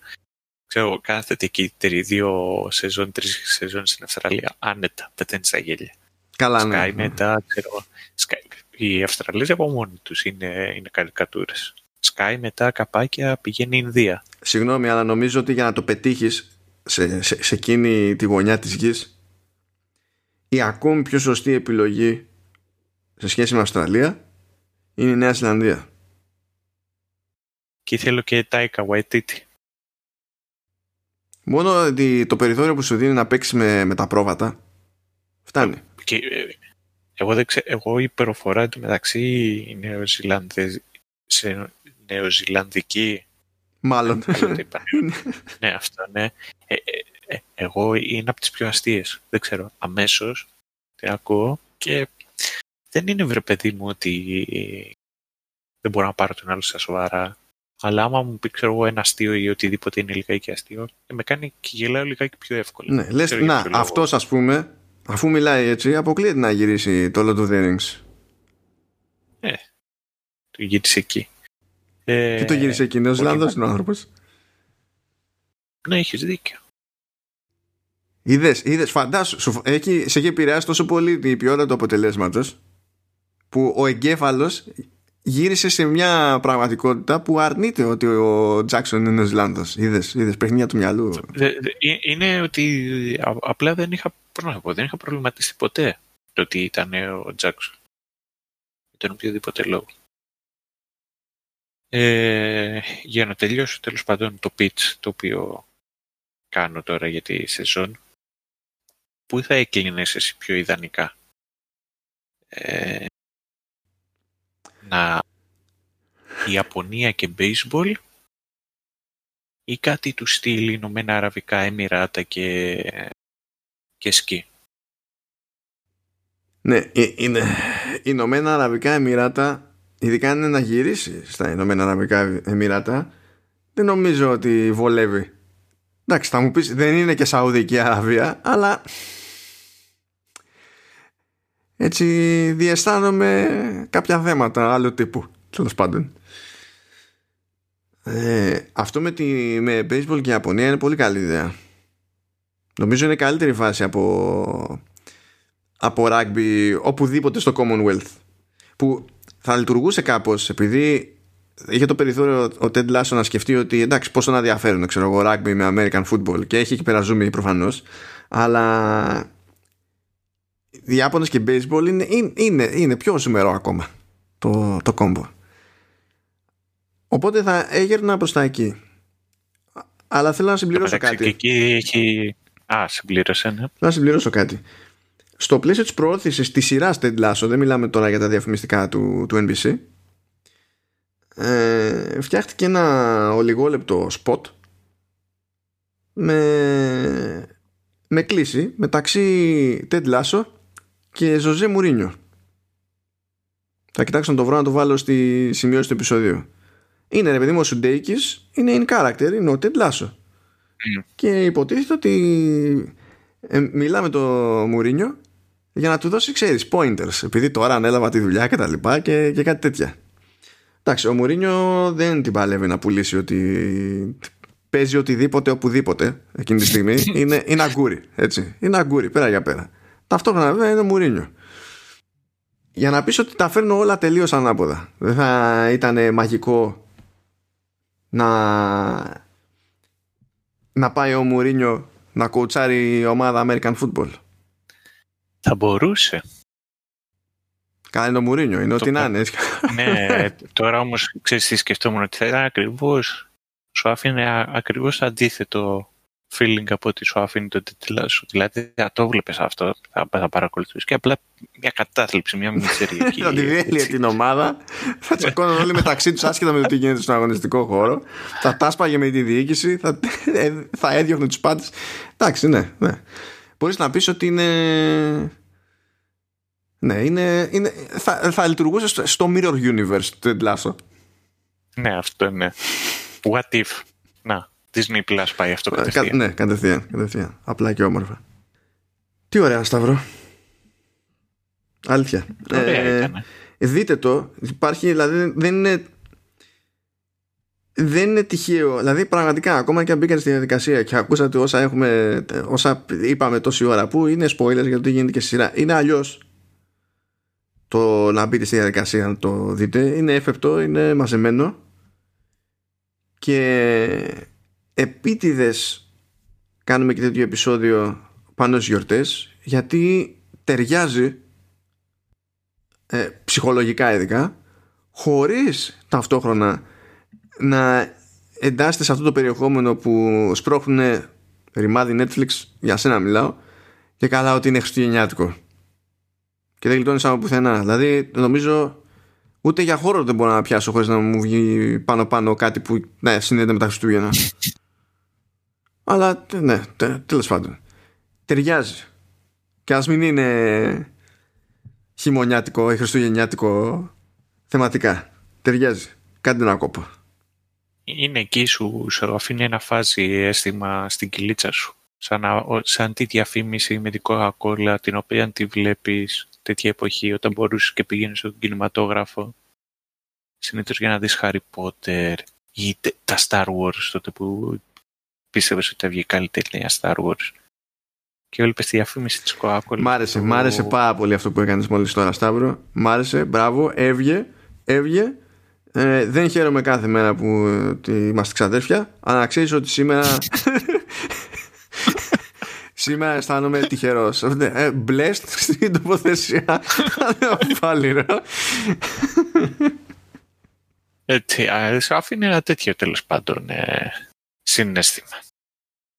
Ξέρω, κάθεται εκεί δύο σεζόν, τρεις σεζόν στην Αυστραλία. Άνετα, πεταίνει στα γέλια. Καλά, ναι. Sky μετά, ξέρω. Sky, οι Αυστραλίες από μόνοι τους είναι, είναι καρικατούρες. Sky μετά καπάκια πηγαίνει Ινδία. Συγγνώμη, αλλά νομίζω ότι για να το πετύχεις σε, σε, σε εκείνη τη γωνιά της γης η ακόμη πιο σωστή επιλογή σε σχέση με Αυστραλία είναι η Νέα Ζηλανδία. Και θέλω και Taika Waititi. Μόνο ότι το περιθώριο που σου δίνει να παίξεις με, με τα πρόβατα φτάνει. Και, ε, εγώ, δεν ξέ, εγώ η προφορά εντωμεταξύ Νεοζηλανδε, σε νεοζηλανδική Μάλλον. δεν ξέρω τι είπα. ναι, αυτό, ναι. Ε, ε, ε, εγώ είναι από τις πιο αστείες. Δεν ξέρω. Αμέσως τι ακούω και δεν είναι βρε παιδί μου ότι δεν μπορώ να πάρω τον άλλο στα σοβαρά. Αλλά άμα μου πει ξέρω εγώ ένα αστείο ή οτιδήποτε είναι λιγάκι αστείο, ε, με κάνει και γελάω λιγάκι πιο εύκολα. ναι, λες, Ξέρω για να, ποιο λόγο. αυτός ας πούμε, αφού μιλάει έτσι, αποκλείεται να γυρίσει το Lord of the Rings. Το γύρισε εκεί. Ε, Τι το γύρισε εκεί, Νέος όχι. Ζηλανδός είναι ο άνθρωπος. Ναι, έχεις δίκιο. Είδες, είδες, φαντάσου, σου- έχει, σε έχει επηρεάσει τόσο πολύ η ποιότητα του αποτελέσματος που ο εγκέφαλος γύρισε σε μια πραγματικότητα που αρνείται ότι ο Τζάξον είναι Νεοζηλάνδος. Είδες, είδες, παιχνίδια του μυαλού. Δε- δε- ε- είναι ότι α- απλά δεν είχα, πώς να το πω, δεν είχα προβληματιστεί ποτέ το ότι ήταν ο Τζάξον. Για τον οποιοδήποτε λόγο. Ε, για να τελειώσω τέλος πάντων το pitch το οποίο κάνω τώρα για τη σεζόν πού θα έκλεινες εσύ πιο ιδανικά ε, να Ιαπωνία και baseball ή κάτι του στυλ Ηνωμένα Αραβικά Εμμυράτα και, και σκι. Ναι, ε, είναι Ηνωμένα Αραβικά Εμμυράτα, ειδικά αν είναι να γυρίσει στα Ηνωμένα Αραβικά Εμμυράτα, δεν νομίζω ότι βολεύει. Εντάξει, θα μου πεις δεν είναι και Σαουδική Αραβία, αλλά έτσι διαισθάνομαι κάποια θέματα άλλου τύπου, τέλος πάντων. Ε, αυτό με, τη, με baseball και Ιαπωνία είναι πολύ καλή ιδέα. Νομίζω είναι καλύτερη φάση από από rugby οπουδήποτε στο Commonwealth που θα λειτουργούσε κάπως επειδή είχε το περιθώριο ο Ted Lasso να σκεφτεί ότι εντάξει πόσο να διαφέρουν ξέρω εγώ rugby με American football και έχει εκεί πέρα ζούμι προφανώς αλλά οι Ιάπωνες και baseball είναι, είναι, είναι, είναι πιο ζουμερό ακόμα το, το κόμπο οπότε θα έγερνα προς τα εκεί αλλά θέλω να συμπληρώσω μεταξύ κάτι και εκεί έχει... Α, συμπλήρωσε, ναι. να συμπληρώσω κάτι. Στο πλαίσιο της προώθησης της σειράς Ted Lasso, δεν μιλάμε τώρα για τα διαφημιστικά του, του NBC, ε, φτιάχτηκε ένα ολιγόλεπτο spot με, με κλίση μεταξύ Ted Lasso και Ζωζέ Μουρίνιο. Θα κοιτάξω να το βρω να το βάλω στη σημειώση του επεισοδίου. Είναι ρε παιδί μου ο Σουντέικης, είναι in character, είναι ο Ted Lasso. Και υποτίθεται ότι ε, μιλάμε το Μουρίνιο για να του δώσει, ξέρεις, pointers. Επειδή τώρα ανέλαβα τη δουλειά και τα λοιπά και, και κάτι τέτοια. Εντάξει, ο Μουρίνιο δεν την παλεύει να πουλήσει ότι παίζει οτιδήποτε οπουδήποτε εκείνη τη στιγμή. <laughs> είναι, είναι αγκούρι, έτσι. Είναι αγκούρι, πέρα για πέρα. Ταυτόχρονα βέβαια είναι Μουρίνιο. Για να πεις ότι τα φέρνω όλα τελείως ανάποδα. Δεν θα ήταν μαγικό να να πάει ο Μουρίνιο να κοουτσάρει η ομάδα American Football; Θα μπορούσε. Καλά είναι ο Μουρίνιο, είναι ό,τι να πα- είναι. έτσι. <laughs> ναι, τώρα όμως ξέρεις τι σκεφτόμουν ότι θα ήταν ακριβώς σου άφηνε α- ακριβώς αντίθετο feeling από ότι σου άφηνε το τίτλο σου. Δηλαδή θα το βλέπεις αυτό, θα, θα παρακολουθείς και απλά μια κατάθλιψη, μια μισεριακή. <laughs> Θα τη διέλυε την ομάδα, θα τσακώναν όλοι μεταξύ τους άσχετα με το τι γίνεται στον αγωνιστικό χώρο. Θα τάσπαγε με τη διοίκηση, θα, ε, θα έδιωχνε τους πάντες. Εντάξει, ναι, ναι. Μπορείς να πεις ότι είναι. Ναι, είναι, είναι, θα, θα λειτουργούσε στο, στο Mirror Universe του Εντλάσο. ναι, αυτό ναι. What if; Να, Disney Plus πάει αυτό Κα, κατευθείαν. ναι, κατευθείαν, κατευθείαν. Απλά και όμορφα. Τι ωραία, Σταύρο. Αλήθεια. Ωραία Ε, ήταν. δείτε το. Υπάρχει, δηλαδή, δεν είναι. Δεν είναι τυχαίο. Δηλαδή, πραγματικά, ακόμα και αν μπήκατε στη διαδικασία και ακούσατε όσα, έχουμε, όσα είπαμε τόση ώρα, που είναι spoilers για το τι γίνεται και στη σειρά, είναι αλλιώς το να μπείτε στη διαδικασία να το δείτε. Είναι εφεπτό, είναι μαζεμένο και επίτηδες κάνουμε και τέτοιο επεισόδιο πάνω στις γιορτές γιατί ταιριάζει ε, ψυχολογικά ειδικά χωρίς ταυτόχρονα να εντάσσεται σε αυτό το περιεχόμενο που σπρώχνουν ρημάδι Netflix, για σένα μιλάω, και καλά ότι είναι χριστουγεννιάτικο. Και δεν γλιτώνεις από πουθενά. Δηλαδή, νομίζω ούτε για χώρο δεν μπορώ να πιάσω χωρίς να μου βγει πάνω-πάνω κάτι που ναι, συνδέεται με τα Χριστούγεννα. <laughs> Αλλά ναι, τέλος πάντων. Ταιριάζει. Και ας μην είναι χειμωνιάτικο ή χριστουγεννιάτικο θεματικά. Ταιριάζει. Κάντε ένα κόπο. Είναι εκεί σου, σου αφήνει ένα φάζι αίσθημα στην κυλίτσα σου. Σαν, σαν τη διαφήμιση με την Coca-Cola την οποία τη βλέπεις τέτοια εποχή όταν μπορούσες και πήγαινε στον κινηματόγραφο συνήθως για να δεις Harry Potter ή τα Star Wars τότε που πίστευες ότι θα βγει καλύτερη ταινία Star Wars και έβλεπες τη διαφήμιση της Coca-Cola. Μ' άρεσε, μ' άρεσε πάρα πολύ αυτό που έκανες μόλις τώρα Σταύρο. Μ' άρεσε, μπράβο, έβγε, έβγε. Ε, δεν χαίρομαι κάθε μέρα που ε, είμαστε ξαδέρφια, αλλά να ξέρεις ότι σήμερα <laughs> Σήμερα αισθάνομαι τυχερός. Ε, blessed <laughs> στην τοποθεσία. Πάλι ρε. Έτσι, σου αφήνει ένα τέτοιο τέλος πάντων ε, συνέστημα.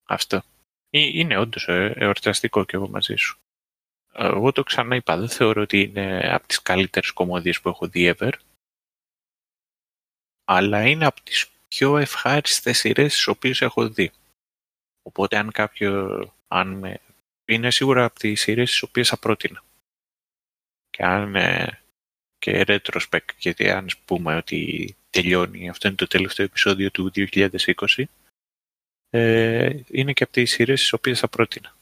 Αυτό. Είναι όντως ε, εορταστικό και εγώ μαζί σου. Εγώ το ξαναείπα, δεν θεωρώ ότι είναι από τις καλύτερες κομμωδίες που έχω δει ever. Αλλά είναι από τις πιο ευχάριστες σειρές τις οποίες έχω δει. Οπότε αν κάποιο αν με... είναι σίγουρα από τις σειρές τις οποίες θα πρότεινα. Και αν και retrospect, γιατί αν πούμε ότι τελειώνει, αυτό είναι το τελευταίο επεισόδιο του 2020, ε, είναι και από τις σειρές τις οποίες θα πρότεινα.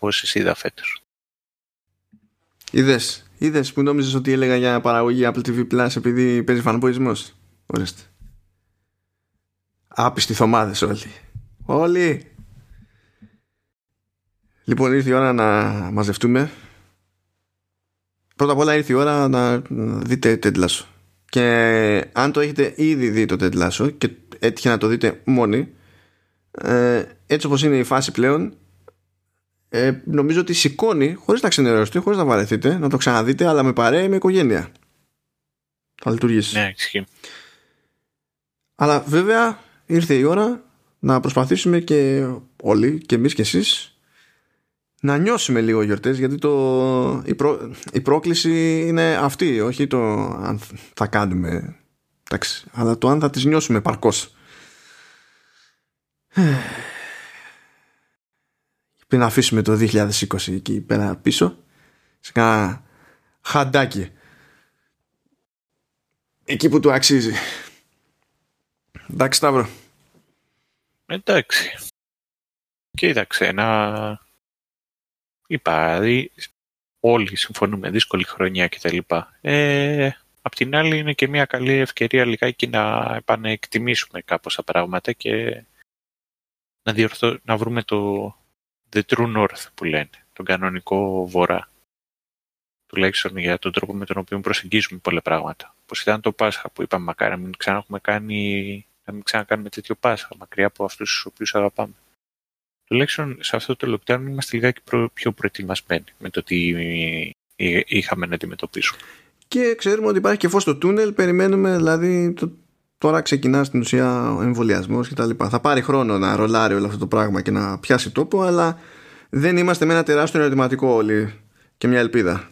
Πώς είδα φέτος. Είδες, είδες που νόμιζες ότι έλεγα για παραγωγή Apple TV Plus επειδή παίζει φανοποϊσμός. Ορίστε. Άπιστοι θωμάδες όλοι. Όλοι. Λοιπόν, ήρθε η ώρα να μαζευτούμε. Πρώτα απ' όλα ήρθε η ώρα να δείτε Ted Και αν το έχετε ήδη δει το Ted και έτυχε να το δείτε μόνοι, ε, έτσι όπως είναι η φάση πλέον, ε, νομίζω ότι σηκώνει, χωρίς να ξενερώσετε, χωρίς να βαρεθείτε, να το ξαναδείτε, αλλά με παρέα με οικογένεια. Θα λειτουργήσει. Ναι, ισχύει. Αλλά βέβαια ήρθε η ώρα να προσπαθήσουμε και όλοι, και εμείς και εσείς, να νιώσουμε λίγο γιορτές γιατί το, η, η πρόκληση είναι αυτή όχι το αν θα κάνουμε εντάξει, αλλά το αν θα τις νιώσουμε παρκώς <sighs> πριν αφήσουμε το 2020 εκεί πέρα πίσω σε κάνα χαντάκι. Εκεί που του αξίζει. Εντάξει Σταύρο. Εντάξει. Κοίταξε ένα είπα, δηλαδή όλοι συμφωνούμε, δύσκολη χρονιά κτλ. Ε, απ' την άλλη είναι και μια καλή ευκαιρία λιγάκι να επανεκτιμήσουμε κάπως τα πράγματα και να, διορθώ, να βρούμε το the true north που λένε, τον κανονικό βορρά. Τουλάχιστον για τον τρόπο με τον οποίο προσεγγίζουμε πολλά πράγματα. Όπως ήταν το Πάσχα που είπαμε μακάρι να μην κάνει, να μην ξανακάνουμε τέτοιο Πάσχα, μακριά από αυτούς τους οποίους αγαπάμε τουλάχιστον σε αυτό το lockdown είμαστε λιγάκι πιο προετοιμασμένοι με το τι είχαμε να αντιμετωπίσουμε. Και ξέρουμε ότι υπάρχει και φως στο τούνελ, περιμένουμε δηλαδή το, τώρα ξεκινά στην ουσία ο εμβολιασμός κτλ. Θα πάρει χρόνο να ρολάρει όλο αυτό το πράγμα και να πιάσει τόπο, αλλά δεν είμαστε με ένα τεράστιο ερωτηματικό όλοι και μια ελπίδα.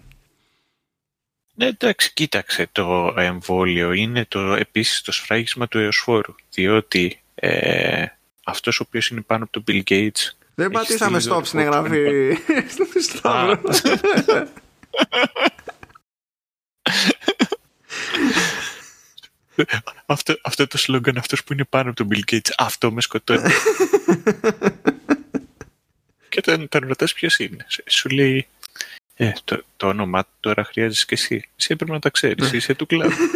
Ναι, εντάξει, κοίταξε το εμβόλιο. Είναι το, επίσης το σφράγισμα του εωσφόρου, διότι ε, αυτός ο οποίος είναι πάνω από τον Bill Gates. Δεν πατήσαμε stop στην εγγραφή. <laughs> <laughs> αυτό, αυτό το σλόγκαν αυτός που είναι πάνω από τον Bill Gates. Αυτό με σκοτώνει. <laughs> και τον, τον ρωτάς ποιος είναι. Σου λέει ε, το, το όνομά του τώρα χρειάζεσαι και εσύ. Εσύ έπρεπε να τα ξέρεις. Είσαι του κλάδου. <laughs>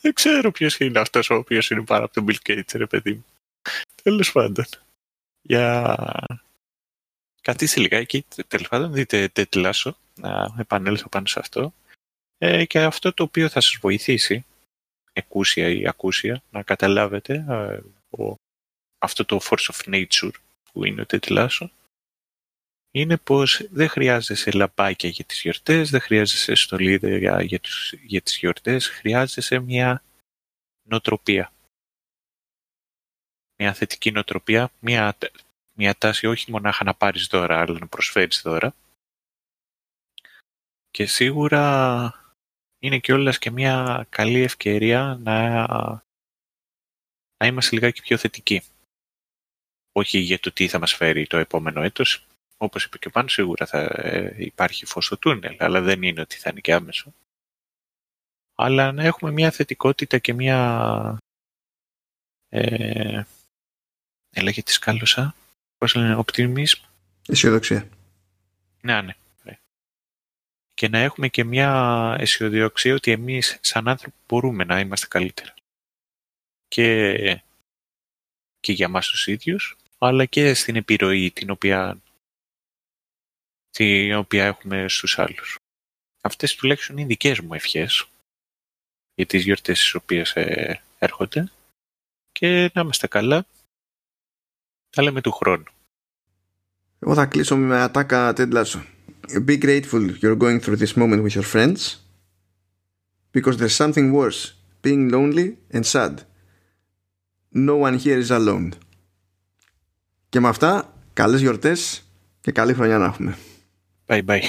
Δεν ξέρω ποιος είναι αυτός ο οποίος είναι πάνω από τον Bill Gates, ρε παιδί μου. Τέλος πάντων. Για. Καθίστε λιγάκι, τέλος πάντων, δείτε τετλάσο, να επανέλθω πάνω σε αυτό. Ε, και αυτό το οποίο θα σας βοηθήσει, εκούσια ή ακούσια, να καταλάβετε ε, ο, αυτό το force of nature που είναι ο τετλάσο, είναι πως δεν χρειάζεσαι λαμπάκια για τις γιορτές, δεν χρειάζεσαι στολίδια για, τους, για τις γιορτές, χρειάζεσαι μια νοοτροπία. Μια θετική νοοτροπία, μια, μια τάση όχι μονάχα να πάρεις δώρα, αλλά να προσφέρεις δώρα. Και σίγουρα είναι και όλας και μια καλή ευκαιρία να, να είμαστε λιγάκι πιο θετικοί. Όχι για το τι θα μας φέρει το επόμενο έτος, όπως είπε και πάνω, σίγουρα θα ε, υπάρχει φως στο τούνελ, αλλά δεν είναι ότι θα είναι και άμεσο. Αλλά να έχουμε μια θετικότητα και μια... Ε, έλεγε της σκάλωσα, πώς λένε, optimism. Αισιοδοξία. Ναι, ναι. Και να έχουμε και μια αισιοδοξία ότι εμείς σαν άνθρωποι μπορούμε να είμαστε καλύτερα. Και, και για μας τους ίδιους, αλλά και στην επιρροή την οποία την οποία έχουμε στους άλλους. Αυτές τουλάχιστον είναι οι δικές μου ευχές για τις γιορτές τις οποίες ε, έρχονται και να είμαστε καλά. Τα λέμε του χρόνου. Εγώ θα κλείσω με ατάκα Ted Lasso. Be grateful you're going through this moment with your friends because there's something worse being lonely and sad. No one here is alone. Και με αυτά, καλές γιορτές και καλή χρονιά να έχουμε. Bye bye.